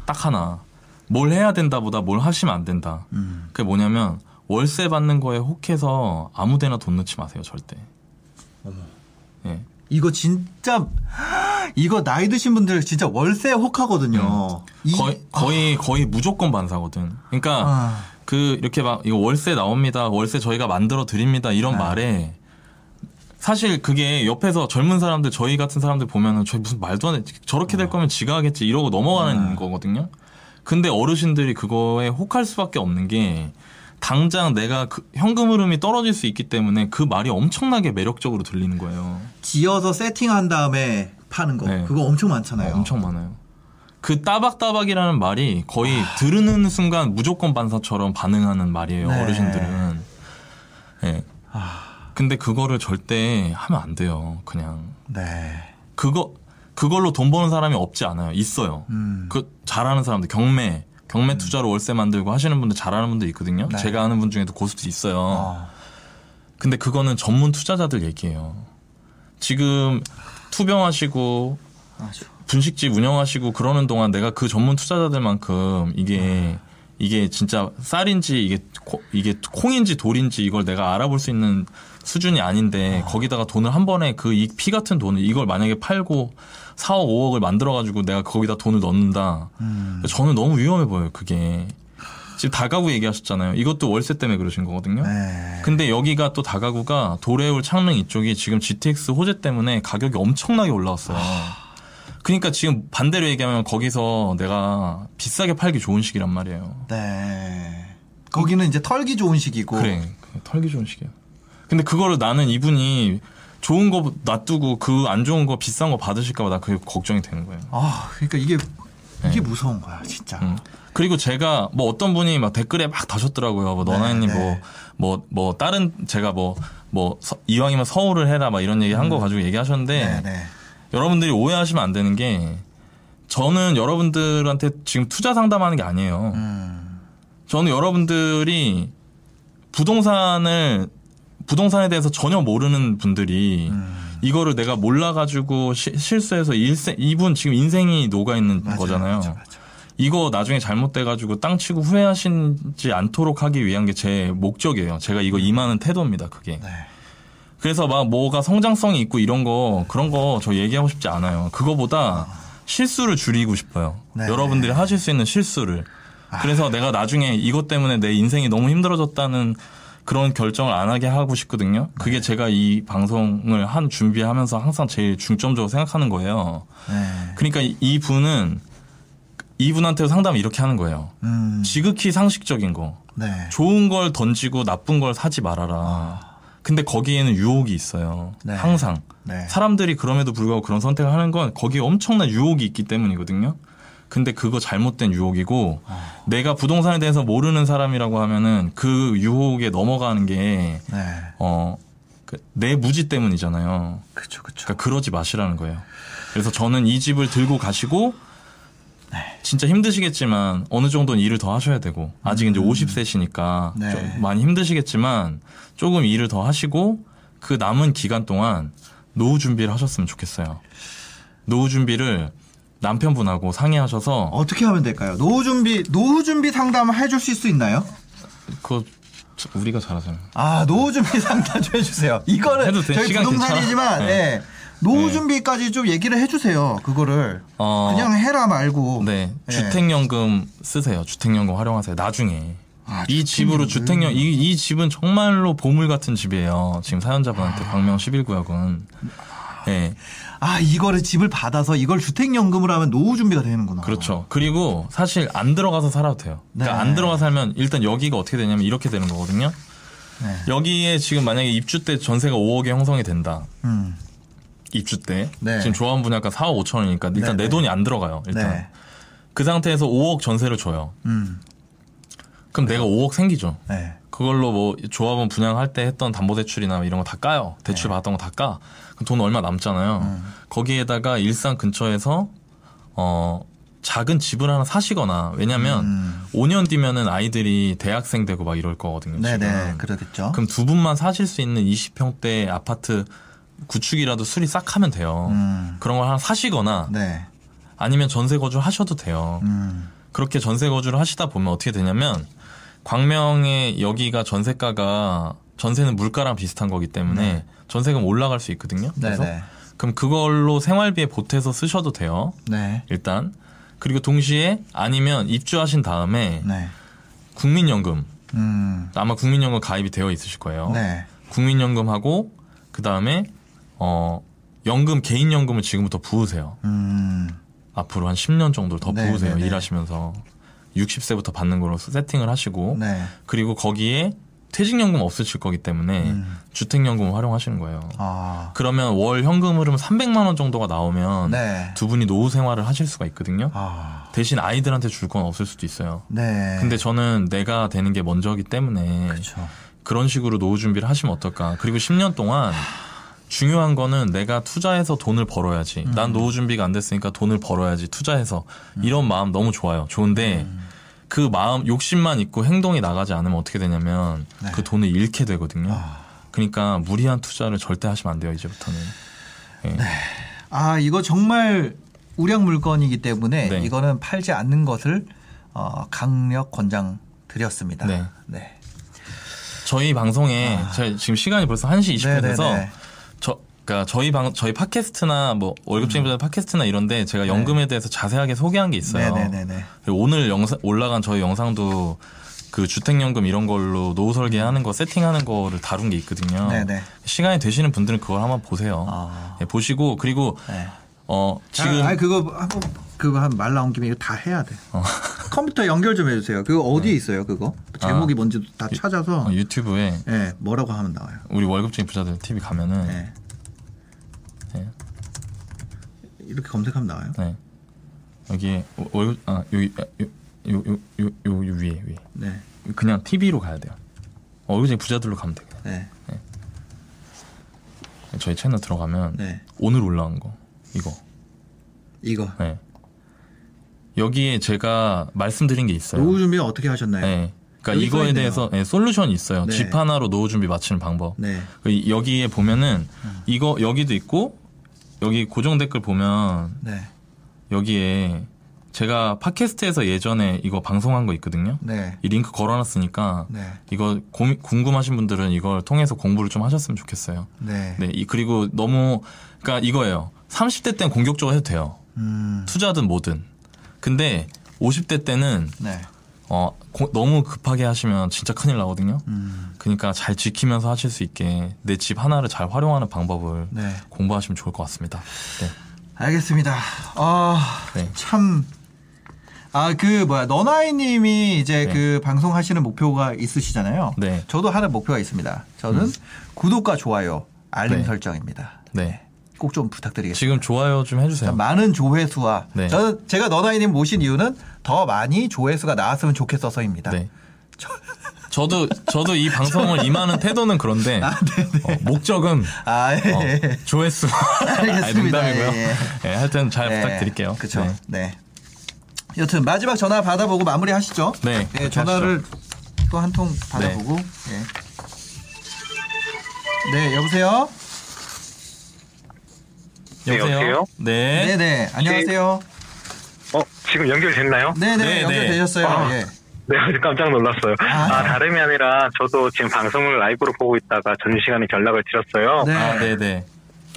딱 하나. 뭘 해야 된다보다 뭘 하시면 안 된다. 음. 그게 뭐냐면 월세 받는 거에 혹해서 아무데나 돈 넣지 마세요, 절대. 예. 이거 진짜 이거 나이 드신 분들 진짜 월세 혹하거든요. 이- 거의 거의 거의 무조건 반사거든. 그러니까 아. 그 이렇게 막 이거 월세 나옵니다. 월세 저희가 만들어 드립니다. 이런 네. 말에 사실 그게 옆에서 젊은 사람들 저희 같은 사람들 보면은 저 무슨 말도 안 해. 저렇게 될 거면 지가 하겠지 이러고 넘어가는 네. 거거든요. 근데 어르신들이 그거에 혹할 수밖에 없는 게 당장 내가 그 현금 흐름이 떨어질 수 있기 때문에 그 말이 엄청나게 매력적으로 들리는 거예요. 지어서 세팅한 다음에 파는 거 네. 그거 엄청 많잖아요. 어, 엄청 많아요. 그 따박따박이라는 말이 거의 들으는 순간 무조건 반사처럼 반응하는 말이에요. 네. 어르신들은. 예. 근데 그거를 절대 하면 안 돼요. 그냥 네. 그거 그걸로 돈 버는 사람이 없지 않아요. 있어요. 음. 그 잘하는 사람들 경매 경매 투자로 월세 만들고 하시는 분들 잘하는 분들 있거든요. 네. 제가 아는 분 중에도 고수도 있어요. 어. 근데 그거는 전문 투자자들 얘기예요. 지금 투병하시고 아주. 분식집 운영하시고 그러는 동안 내가 그 전문 투자자들만큼 이게 이게 진짜 쌀인지 이게 코- 이게 콩인지 돌인지 이걸 내가 알아볼 수 있는 수준이 아닌데 거기다가 돈을 한 번에 그이피 같은 돈을 이걸 만약에 팔고 4억 5억을 만들어 가지고 내가 거기다 돈을 넣는다. 저는 너무 위험해 보여요, 그게. 지금 다가구 얘기하셨잖아요. 이것도 월세 때문에 그러신 거거든요. 네. 근데 여기가 또 다가구가 도래울 창릉 이쪽이 지금 GTX 호재 때문에 가격이 엄청나게 올라왔어요. 그러니까 지금 반대로 얘기하면 거기서 내가 비싸게 팔기 좋은 시기란 말이에요. 네. 거기는 이제 털기 좋은 시기고. 그래. 털기 좋은 시기야. 근데 그거를 나는 이분이 좋은 거 놔두고 그 안 좋은 거 비싼 거 받으실까봐 나 그게 걱정이 되는 거예요. 아, 그러니까 이게 이게 네. 무서운 거야, 진짜. 음. 그리고 제가 뭐 어떤 분이 막 댓글에 막 다셨더라고요. 뭐 네, 너나이님 뭐 네. 뭐뭐 다른 제가 뭐뭐 이왕이면 서울을 해라 막 이런 얘기 한거 가지고 얘기하셨는데 네, 네. 여러분들이 오해하시면 안 되는 게 저는 여러분들한테 지금 투자 상담하는 게 아니에요. 음. 저는 여러분들이 부동산을 부동산에 대해서 전혀 모르는 분들이 음. 이거를 내가 몰라가지고 시- 실수해서 일생 이분 지금 인생이 녹아 있는 거잖아요. 맞아, 맞아. 이거 나중에 잘못돼가지고 땅 치고 후회하시지 않도록 하기 위한 게 제 목적이에요. 제가 이거 임하는 태도입니다. 그게. 네. 그래서 막 뭐가 성장성이 있고 이런 거 그런 거 저 얘기하고 싶지 않아요. 그거보다 실수를 줄이고 싶어요. 네. 여러분들이 하실 수 있는 실수를. 그래서 내가 나중에 이것 때문에 내 인생이 너무 힘들어졌다는 그런 결정을 안 하게 하고 싶거든요. 그게 제가 이 방송을 한 준비하면서 항상 제일 중점적으로 생각하는 거예요. 네. 그러니까 이- 이 분은 이분한테 상담을 이렇게 하는 거예요. 음. 지극히 상식적인 거. 네. 좋은 걸 던지고 나쁜 걸 사지 말아라. 근데 거기에는 유혹이 있어요. 네. 항상. 네. 사람들이 그럼에도 불구하고 그런 선택을 하는 건 거기에 엄청난 유혹이 있기 때문이거든요. 근데 그거 잘못된 유혹이고 내가 부동산에 대해서 모르는 사람이라고 하면은 그 유혹에 넘어가는 게 네. 어, 그 내 무지 때문이잖아요. 그쵸, 그쵸. 그러니까 그러지 마시라는 거예요. 그래서 저는 이 집을 들고 가시고 진짜 힘드시겠지만 어느 정도는 일을 더 하셔야 되고 아직 이제 50세시니까 네. 좀 많이 힘드시겠지만 조금 일을 더 하시고 그 남은 기간 동안 노후 준비를 하셨으면 좋겠어요. 노후 준비를 남편분하고 상의하셔서 어떻게 하면 될까요? 노후 준비, 노후 준비 상담 해줄 수 있나요? 그거 저- 우리가 잘하잖아요. 아, 노후 준비 상담 좀 해주세요. 이거는. 저희 부동산이지만, 괜찮아? 예. 노후 네. 준비까지 좀 얘기를 해주세요. 그거를 어, 그냥 해라 말고. 네. 예. 주택연금 쓰세요. 주택연금 활용하세요. 나중에. 아, 이 집으로 주택연 이, 이 집은 정말로 보물 같은 집이에요. 지금 사연자분한테 광명 11구역은. 예. 아 이거를 집을 받아서 이걸 주택연금으로 하면 노후 준비가 되는구나. 그렇죠. 그리고 사실 안 들어가서 살아도 돼요. 그러니까 네. 안 들어가 살면 일단 여기가 어떻게 되냐면 이렇게 되는 거거든요. 네. 여기에 지금 만약에 입주 때 전세가 5억에 형성이 된다. 음. 입주 때. 네. 지금 조합원 분양가 4억 5천 원이니까 일단 네, 내 네. 돈이 안 들어가요. 일단. 네. 그 상태에서 5억 전세를 줘요. 음. 그럼 내가 5억 생기죠. 네. 그걸로 뭐 조합원 분양할 때 했던 담보대출이나 이런 거 다 까요. 대출 받았던 거 다 까. 그럼 돈 얼마 남잖아요. 음. 거기에다가 일산 근처에서 어 작은 집을 하나 사시거나 왜냐면 음. 5년 뒤면은 아이들이 대학생 되고 막 이럴 거거든요. 네네 지금. 그러겠죠. 그럼 두 분만 사실 수 있는 20평대 아파트 구축이라도 수리 싹 하면 돼요. 음. 그런 걸 하나 사시거나 네. 아니면 전세 거주 하셔도 돼요. 음. 그렇게 전세 거주를 하시다 보면 어떻게 되냐면 광명의 여기가 전세가가 전세는 물가랑 비슷한 거기 때문에 전세금 올라갈 수 있거든요. 그래서 네네. 그럼 그걸로 생활비에 보태서 쓰셔도 돼요. 네. 일단 그리고 동시에 아니면 입주하신 다음에 네. 국민연금 음. 아마 국민연금 가입이 되어 있으실 거예요. 네. 국민연금하고 그 다음에 어 연금 개인 연금을 지금부터 부으세요. 음. 앞으로 한 10년 정도 더 네, 부으세요. 네, 네. 일하시면서 60세부터 받는 거로 세팅을 하시고 네. 그리고 거기에 퇴직연금 없으실 거기 때문에 음. 주택연금을 활용하시는 거예요. 아. 그러면 월 현금 흐름 300만 원 정도가 나오면 네. 두 분이 노후 생활을 하실 수가 있거든요. 아. 대신 아이들한테 줄 건 없을 수도 있어요. 네. 근데 저는 내가 되는 게 먼저기 때문에 그렇죠. 그런 식으로 노후 준비를 하시면 어떨까. 그리고 10년 동안 중요한 거는 내가 투자해서 돈을 벌어야지. 음. 난 노후 준비가 안 됐으니까 돈을 벌어야지. 투자해서. 이런 마음 너무 좋아요. 좋은데 음. 그 마음, 욕심만 있고 행동이 나가지 않으면 어떻게 되냐면 네. 그 돈을 잃게 되거든요. 아. 그러니까 무리한 투자를 절대 하시면 안 돼요. 이제부터는. 예. 아 이거 정말 우량 물건이기 때문에 네. 이거는 팔지 않는 것을 어, 강력 권장 드렸습니다. 네. 네. 저희 방송에 저 지금 시간이 벌써 1시 20분 돼서 아. 네네네. 저 그러니까 저희 방 저희 팟캐스트나 뭐 월급쟁이보다 팟캐스트나 이런데 제가 네. 연금에 대해서 자세하게 소개한 게 있어요. 그리고 오늘 영상 올라간 저희 영상도 그 주택연금 이런 걸로 노후 설계하는 거 세팅하는 거를 다룬 게 있거든요. 네네. 시간이 되시는 분들은 그걸 한번 보세요. 아. 예, 보시고 그리고 네. 어 지금 아, 아니, 그거 한번 그거 한 말 나온 김에 이거 다 해야 돼. 어. 컴퓨터 연결 좀 해주세요. 그거 어디에 있어요? 그거 제목이 뭔지 다 찾아서 어, 유튜브에 예 뭐라고 하면 나와요. 우리 월급쟁이 부자들 TV 가면은 네. 네. 이렇게 검색하면 나와요. 네. 여기에 월급 아 여기 요요요요 요, 요, 요 위에 위에 네. 그냥 TV로 가야 돼요. 월급쟁이 부자들로 가면 돼요. 네. 저희 채널 들어가면 네. 오늘 올라온 거 이거. 이거 네. 여기에 제가 말씀드린 게 있어요. 노후 준비 어떻게 하셨나요? 네. 그러니까 이거에 써있네요. 대해서 네, 솔루션이 있어요. 네. 집 하나로 노후 준비 맞추는 방법. 네. 그 여기에 보면은 이거 여기도 있고 여기 고정 댓글 보면 네. 여기에 제가 팟캐스트에서 예전에 이거 방송한 거 있거든요. 네. 이 링크 걸어놨으니까 네. 이거 고민- 궁금하신 분들은 이걸 통해서 공부를 좀 하셨으면 좋겠어요. 네. 네, 이- 그리고 너무 그러니까 이거예요. 30대 때는 공격적으로 해도 돼요. 음. 투자든 뭐든. 근데 50대 때는 네. 어, 고- 너무 급하게 하시면 진짜 큰일 나거든요. 음. 그러니까 잘 지키면서 하실 수 있게 내 집 하나를 잘 활용하는 방법을 네. 공부하시면 좋을 것 같습니다. 네. 알겠습니다. 아, 네. 참. 아, 그, 뭐야, 너나이 님이 이제 네. 그 방송하시는 목표가 있으시잖아요. 네. 저도 하는 목표가 있습니다. 저는 구독과 좋아요, 알림 네. 설정입니다. 네. 꼭 좀 부탁드리겠습니다. 지금 좋아요 좀 해주세요. 많은 조회수와 네. 저는 제가 너나이님 모신 이유는 더 많이 조회수가 나왔으면 좋겠어서입니다. 네. 저도 저도 이 방송을 임하는 태도는 그런데 어, 목적은 아, 예. 어, 조회수. 아니, 알겠습니다. 농담이고요. 예, 네, 하여튼 잘 부탁드릴게요. 그렇죠. 네. 네. 여튼 마지막 전화 받아보고 마무리하시죠. 네, 예, 그렇게 전화를 또 한 통 받아보고. 예. 네, 여보세요. 네, 여보세요? 네. 네, 네. 안녕하세요. 어, 지금 연결됐나요? 네, 네. 네, 연결되셨어요. 아. 예. 네, 아주 깜짝 놀랐어요. 아. 아, 다름이 아니라 저도 지금 방송을 라이브로 보고 있다가 점심시간에 연락을 드렸어요. 네. 아, 네, 네.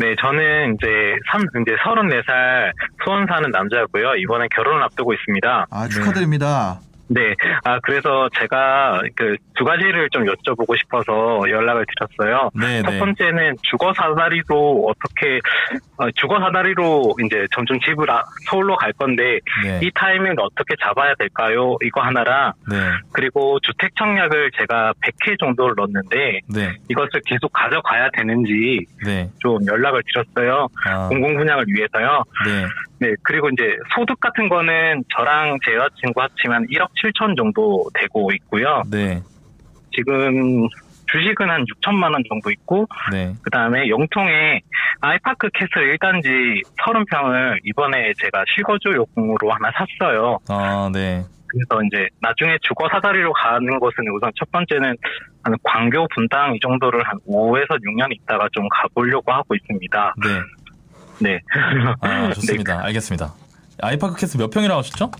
네, 저는 이제 삼 이제 34살 수원 사는 남자고요. 이번에 결혼을 앞두고 있습니다. 아, 축하드립니다. 네, 아 그래서 제가 그 두 가지를 좀 여쭤보고 싶어서 연락을 드렸어요. 네, 첫 네. 번째는 주거 사다리로 어떻게 어, 주거 사다리로 이제 점점 집을 아- 서울로 갈 건데 네. 이 타이밍을 어떻게 잡아야 될까요? 이거 하나랑 네. 그리고 주택 청약을 제가 100회 정도를 넣었는데 네. 이것을 계속 가져가야 되는지 네. 좀 연락을 드렸어요. 아, 공공 분양을 위해서요. 네. 네, 그리고 이제 소득 같은 거는 저랑 제 여자친구 합치면 1억 7천 정도 되고 있고요. 네. 지금 주식은 한 6천만 원 정도 있고, 네. 그 다음에 영통에 아이파크 캐슬 1단지 30평을 이번에 제가 실거주용으로 하나 샀어요. 아, 네. 그래서 이제 나중에 주거 사다리로 가는 것은 우선 첫 번째는 한 광교 분당 이 정도를 한 5에서 6년 있다가 좀 가보려고 하고 있습니다. 네. 네. 아, 좋습니다. 알겠습니다. 아이파크 캐스 몇 평이라고 하셨죠?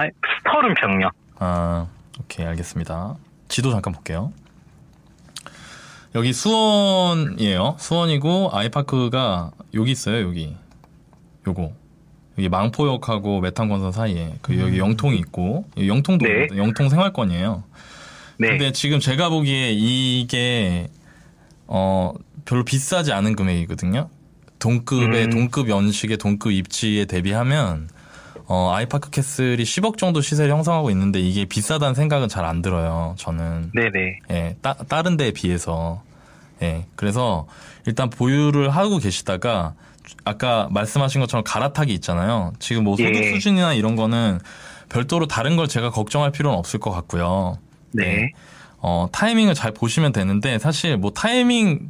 아, 30평요. 아, 오케이, 알겠습니다. 지도 잠깐 볼게요. 여기 수원이에요. 수원이고, 아이파크가 여기 있어요, 여기. 요거. 여기 망포역하고 메탄건설 사이에. 그 여기 영통이 있고, 영통도, 네. 영통 생활권이에요. 네. 근데 지금 제가 보기에 이게, 어, 별로 비싸지 않은 금액이거든요. 동급의, 음. 동급 연식의 동급 입지에 대비하면, 어, 아이파크 캐슬이 10억 정도 시세를 형성하고 있는데 이게 비싸다는 생각은 잘 안 들어요, 저는. 네네. 예, 따, 다른 데에 비해서. 예, 그래서 일단 보유를 하고 계시다가 아까 말씀하신 것처럼 갈아타기 있잖아요. 지금 뭐 소득 예. 수준이나 이런 거는 별도로 다른 걸 제가 걱정할 필요는 없을 것 같고요. 네. 어, 타이밍을 잘 보시면 되는데 사실 뭐 타이밍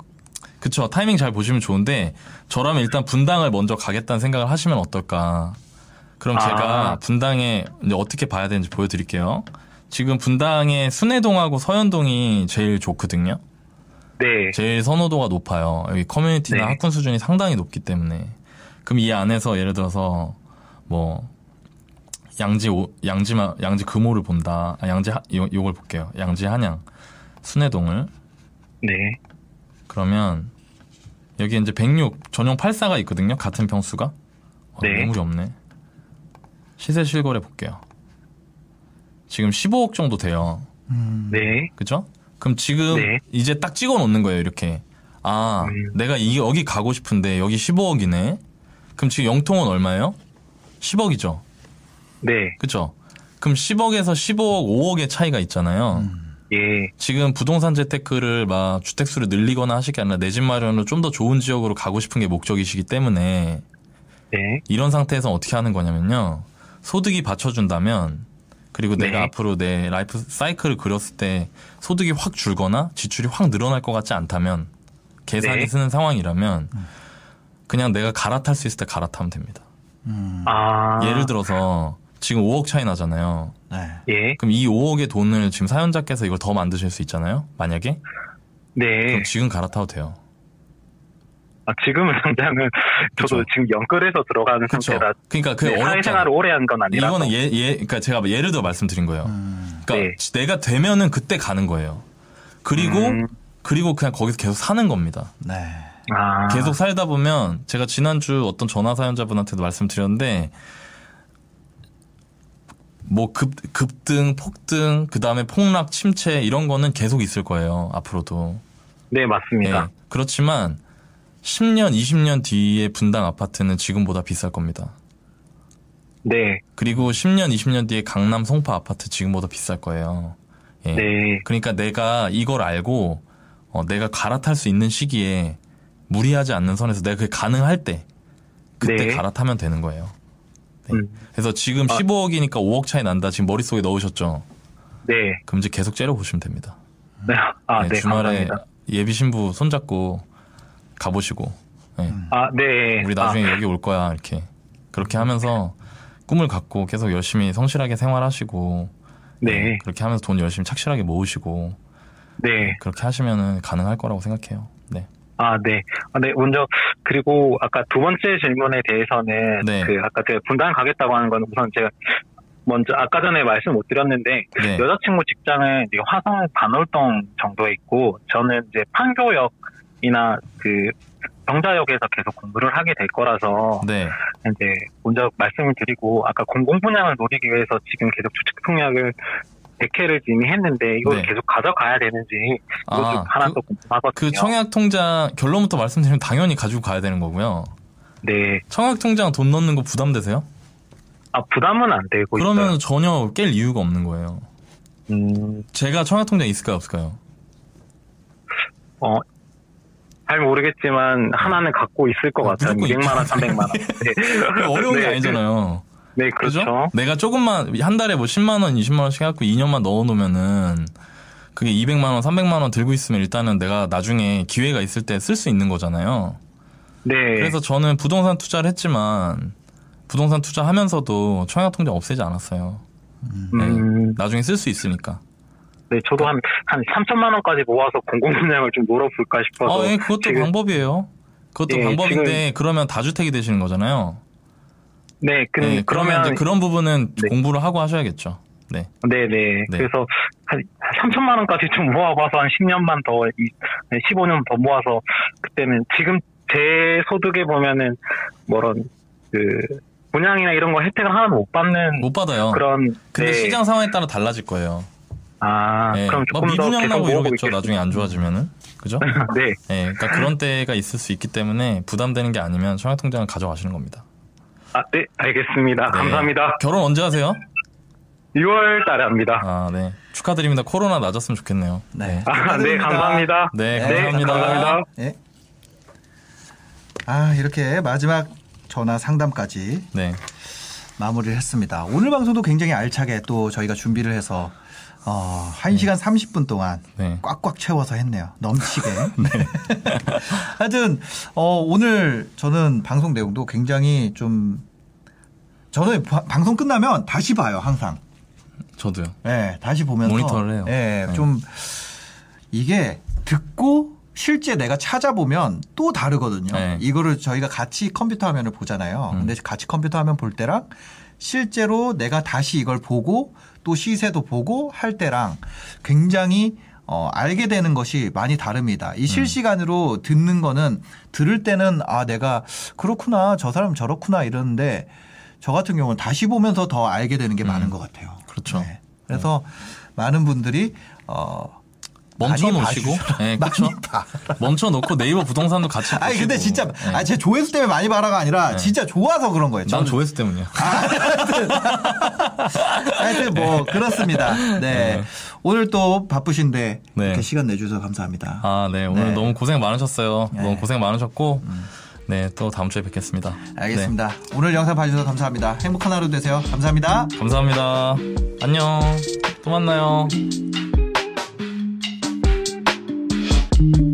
그쵸 타이밍 잘 보시면 좋은데 저라면 일단 분당을 먼저 가겠다는 생각을 하시면 어떨까 그럼 아. 제가 분당에 이제 어떻게 봐야 되는지 보여드릴게요 지금 분당의 순회동하고 서현동이 제일 좋거든요 네. 제일 선호도가 높아요 여기 커뮤니티나 네. 학군 수준이 상당히 높기 때문에 그럼 이 안에서 예를 들어서 뭐 양지 오, 양지마 양지 금호를 본다 아, 양지 하, 요, 요걸 볼게요 양지 한양 순회동을 네. 그러면 여기 이제 106 전용 84가 있거든요. 같은 평수가. 어, 네. 너무 없네. 시세 실거래 볼게요. 지금 15억 정도 돼요. 네. 그죠? 그럼 지금 네. 이제 딱 찍어 놓는 거예요, 이렇게. 아, 음. 내가 이 여기 가고 싶은데 여기 15억이네. 그럼 지금 영통은 얼마예요? 10억이죠. 네. 그죠? 그럼 10억에서 15억, 5억의 차이가 있잖아요. 예. 지금 부동산 재테크를 막 주택수를 늘리거나 하실 게 아니라 내 집 마련으로 좀 더 좋은 지역으로 가고 싶은 게 목적이시기 때문에 네. 이런 상태에서 어떻게 하는 거냐면요. 소득이 받쳐준다면 그리고 네. 내가 앞으로 내 라이프 사이클을 그렸을 때 소득이 확 줄거나 지출이 확 늘어날 것 같지 않다면 계산이 네. 쓰는 상황이라면 그냥 내가 갈아탈 수 있을 때 갈아타면 됩니다. 아. 예를 들어서 지금 5억 차이 나잖아요. 네. 예. 그럼 이 5억의 돈을 지금 사연자께서 이걸 더 만드실 수 있잖아요. 만약에 네. 그럼 지금 갈아타도 돼요. 아, 지금은 당장은 저도 그쵸. 지금 연끌해서 들어가는 그렇죠. 상태라 그러니까 그 네. 사회생활을 오래 한 건 아니라서. 이거는 예, 예, 그러니까 제가 예를 들어 말씀드린 거예요. 그러니까 네. 내가 되면은 그때 가는 거예요. 그리고 음. 그리고 그냥 거기서 계속 사는 겁니다. 네. 아. 계속 살다 보면 제가 지난주 어떤 전화 사연자분한테도 말씀드렸는데 뭐 급, 급등, 폭등, 그 다음에 폭락, 침체 이런 거는 계속 있을 거예요. 앞으로도. 네, 맞습니다. 예. 그렇지만 10년, 20년 뒤에 분당 아파트는 지금보다 비쌀 겁니다. 네. 그리고 10년, 20년 뒤에 강남 송파 아파트 지금보다 비쌀 거예요. 예. 네. 그러니까 내가 이걸 알고 어, 내가 갈아탈 수 있는 시기에 무리하지 않는 선에서 내가 그게 가능할 때 그때 네. 갈아타면 되는 거예요. 네. 음. 그래서 지금 아. 15억이니까 5억 차이 난다. 지금 머릿속에 넣으셨죠? 네. 그럼 이제 계속 째려보시면 됩니다. 네. 아, 네, 네. 주말에 감사합니다. 예비 신부 손잡고 가보시고 네. 아, 네. 우리 나중에 아, 여기 올 거야 이렇게 그렇게 하면서 꿈을 갖고 계속 열심히 성실하게 생활하시고 네. 그렇게 하면서 돈 열심히 착실하게 모으시고 네. 그렇게 하시면은 가능할 거라고 생각해요. 네. 아, 네. 아, 네. 먼저, 그리고 아까 두 번째 질문에 대해서는, 네. 그, 아까 제가 분당 가겠다고 하는 건 우선 제가, 먼저, 아까 전에 말씀 못 드렸는데, 네. 여자친구 직장은 이제 화성 반월동 정도에 있고, 저는 이제 판교역 이나 그, 경자역에서 계속 공부를 하게 될 거라서 네. 이제 먼저 말씀을 드리고 아까 공공 분양을 노리기 위해서 지금 계속 주택 통약을 100회를 이미 했는데 이걸 네. 계속 가져가야 되는지 아, 하나 그- 더 궁금하거든요. 그 청약 통장 결론부터 말씀드리면 당연히 가지고 가야 되는 거고요. 네. 청약 통장 돈 넣는 거 부담되세요? 아 부담은 안 되고 그러면 전혀 깰 이유가 없는 거예요. 있어요. 음, 제가 청약 통장 있을까요, 없을까요? 어, 잘 모르겠지만 하나는 갖고 있을 것 어, 같아요. 무조건 200만 원, 300만 원. 네. 어려운 게 네, 아니잖아요. 네, 그죠? 그렇죠. 내가 조금만 한 달에 뭐 10만 원, 20만 원씩 해갖고 2년만 넣어놓으면은 그게 200만 원, 300만 원 들고 있으면 일단은 내가 나중에 기회가 있을 때 쓸 수 있는 거잖아요. 네. 그래서 저는 부동산 투자를 했지만 부동산 투자하면서도 청약 통장 없애지 않았어요. 네. 음, 나중에 쓸 수 있으니까. 네, 저도 한, 한 3천만 원까지 모아서 공공분양을 좀 놀아볼까 싶어서. 아, 예, 그것도 지금- 방법이에요. 그것도 예, 방법인데 그러면 다주택이 되시는 거잖아요. 네, 그, 네, 그러면 그러면, 그런 부분은 네. 공부를 하고 하셔야겠죠. 네. 네네. 네. 그래서 한 3천만 원까지 좀 모아봐서 한 10년만 더, 이- 15년 더 모아서 그때는 지금 제 소득에 보면은 뭐런 그 분양이나 이런 거 혜택을 하나도 못 받는 못 받아요. 그런. 근데 네. 시장 상황에 따라 달라질 거예요. 아, 예. 그럼 막 조금 더 미분양 나고 이러겠죠. 있겠습니다. 나중에 안 좋아지면은. 그죠? 네. 예. 그러니까 그런 때가 있을 수 있기 때문에 부담되는 게 아니면 청약 통장을 가져가시는 겁니다. 아, 네, 알겠습니다. 네. 감사합니다. 결혼 언제 하세요? 6월 달에 합니다. 아, 네. 축하드립니다. 코로나 낮았으면 좋겠네요. 네. 아, 네, 감사합니다. 네, 네, 감사합니다. 감사합니다. 예. 아, 이렇게 마지막 전화 상담까지 네. 마무리를 했습니다. 오늘 방송도 굉장히 알차게 또 저희가 준비를 해서 어, 1시간 30분 동안 네. 꽉꽉 채워서 했네요. 넘치게. 하여튼 어, 오늘 저는 방송 내용도 굉장히 좀 저는 바- 방송 끝나면 다시 봐요, 항상. 저도요. 예, 다시 보면서 모니터를 해요. 예, 네. 좀 이게 듣고 실제 내가 찾아보면 또 다르거든요. 네. 이거를 저희가 같이 컴퓨터 화면을 보잖아요. 음. 근데 같이 컴퓨터 화면 볼 때랑 실제로 내가 다시 이걸 보고 또 시세도 보고 할 때랑 굉장히 어, 알게 되는 것이 많이 다릅니다. 음. 이 실시간으로 듣는 거는 들을 때는 아, 내가 그렇구나. 저 사람 저렇구나 이러는데 저 같은 경우는 다시 보면서 더 알게 되는 게 많은 것 같아요. 음. 그렇죠. 네. 그래서 많은 분들이 어 멈춰 놓으시고. 네, 그렇죠. 멈춰 놓고 네이버 부동산도 같이 아니 근데 보시고. 진짜 네. 아, 제 조회수 때문에 많이 봐라가 아니라 진짜 좋아서 그런 거예요. 난. 조회수 때문이야. 하여튼 뭐 그렇습니다. 네. 네. 오늘 또 바쁘신데 네. 이렇게 시간 내주셔서 감사합니다. 아, 네. 오늘 네. 너무 고생 많으셨어요. 네. 너무 고생 많으셨고. 네, 또 다음 주에 뵙겠습니다. 알겠습니다. 오늘 영상 봐주셔서 감사합니다. 행복한 하루 되세요. 감사합니다. 네, 감사합니다. 안녕. 또 만나요. Thank you.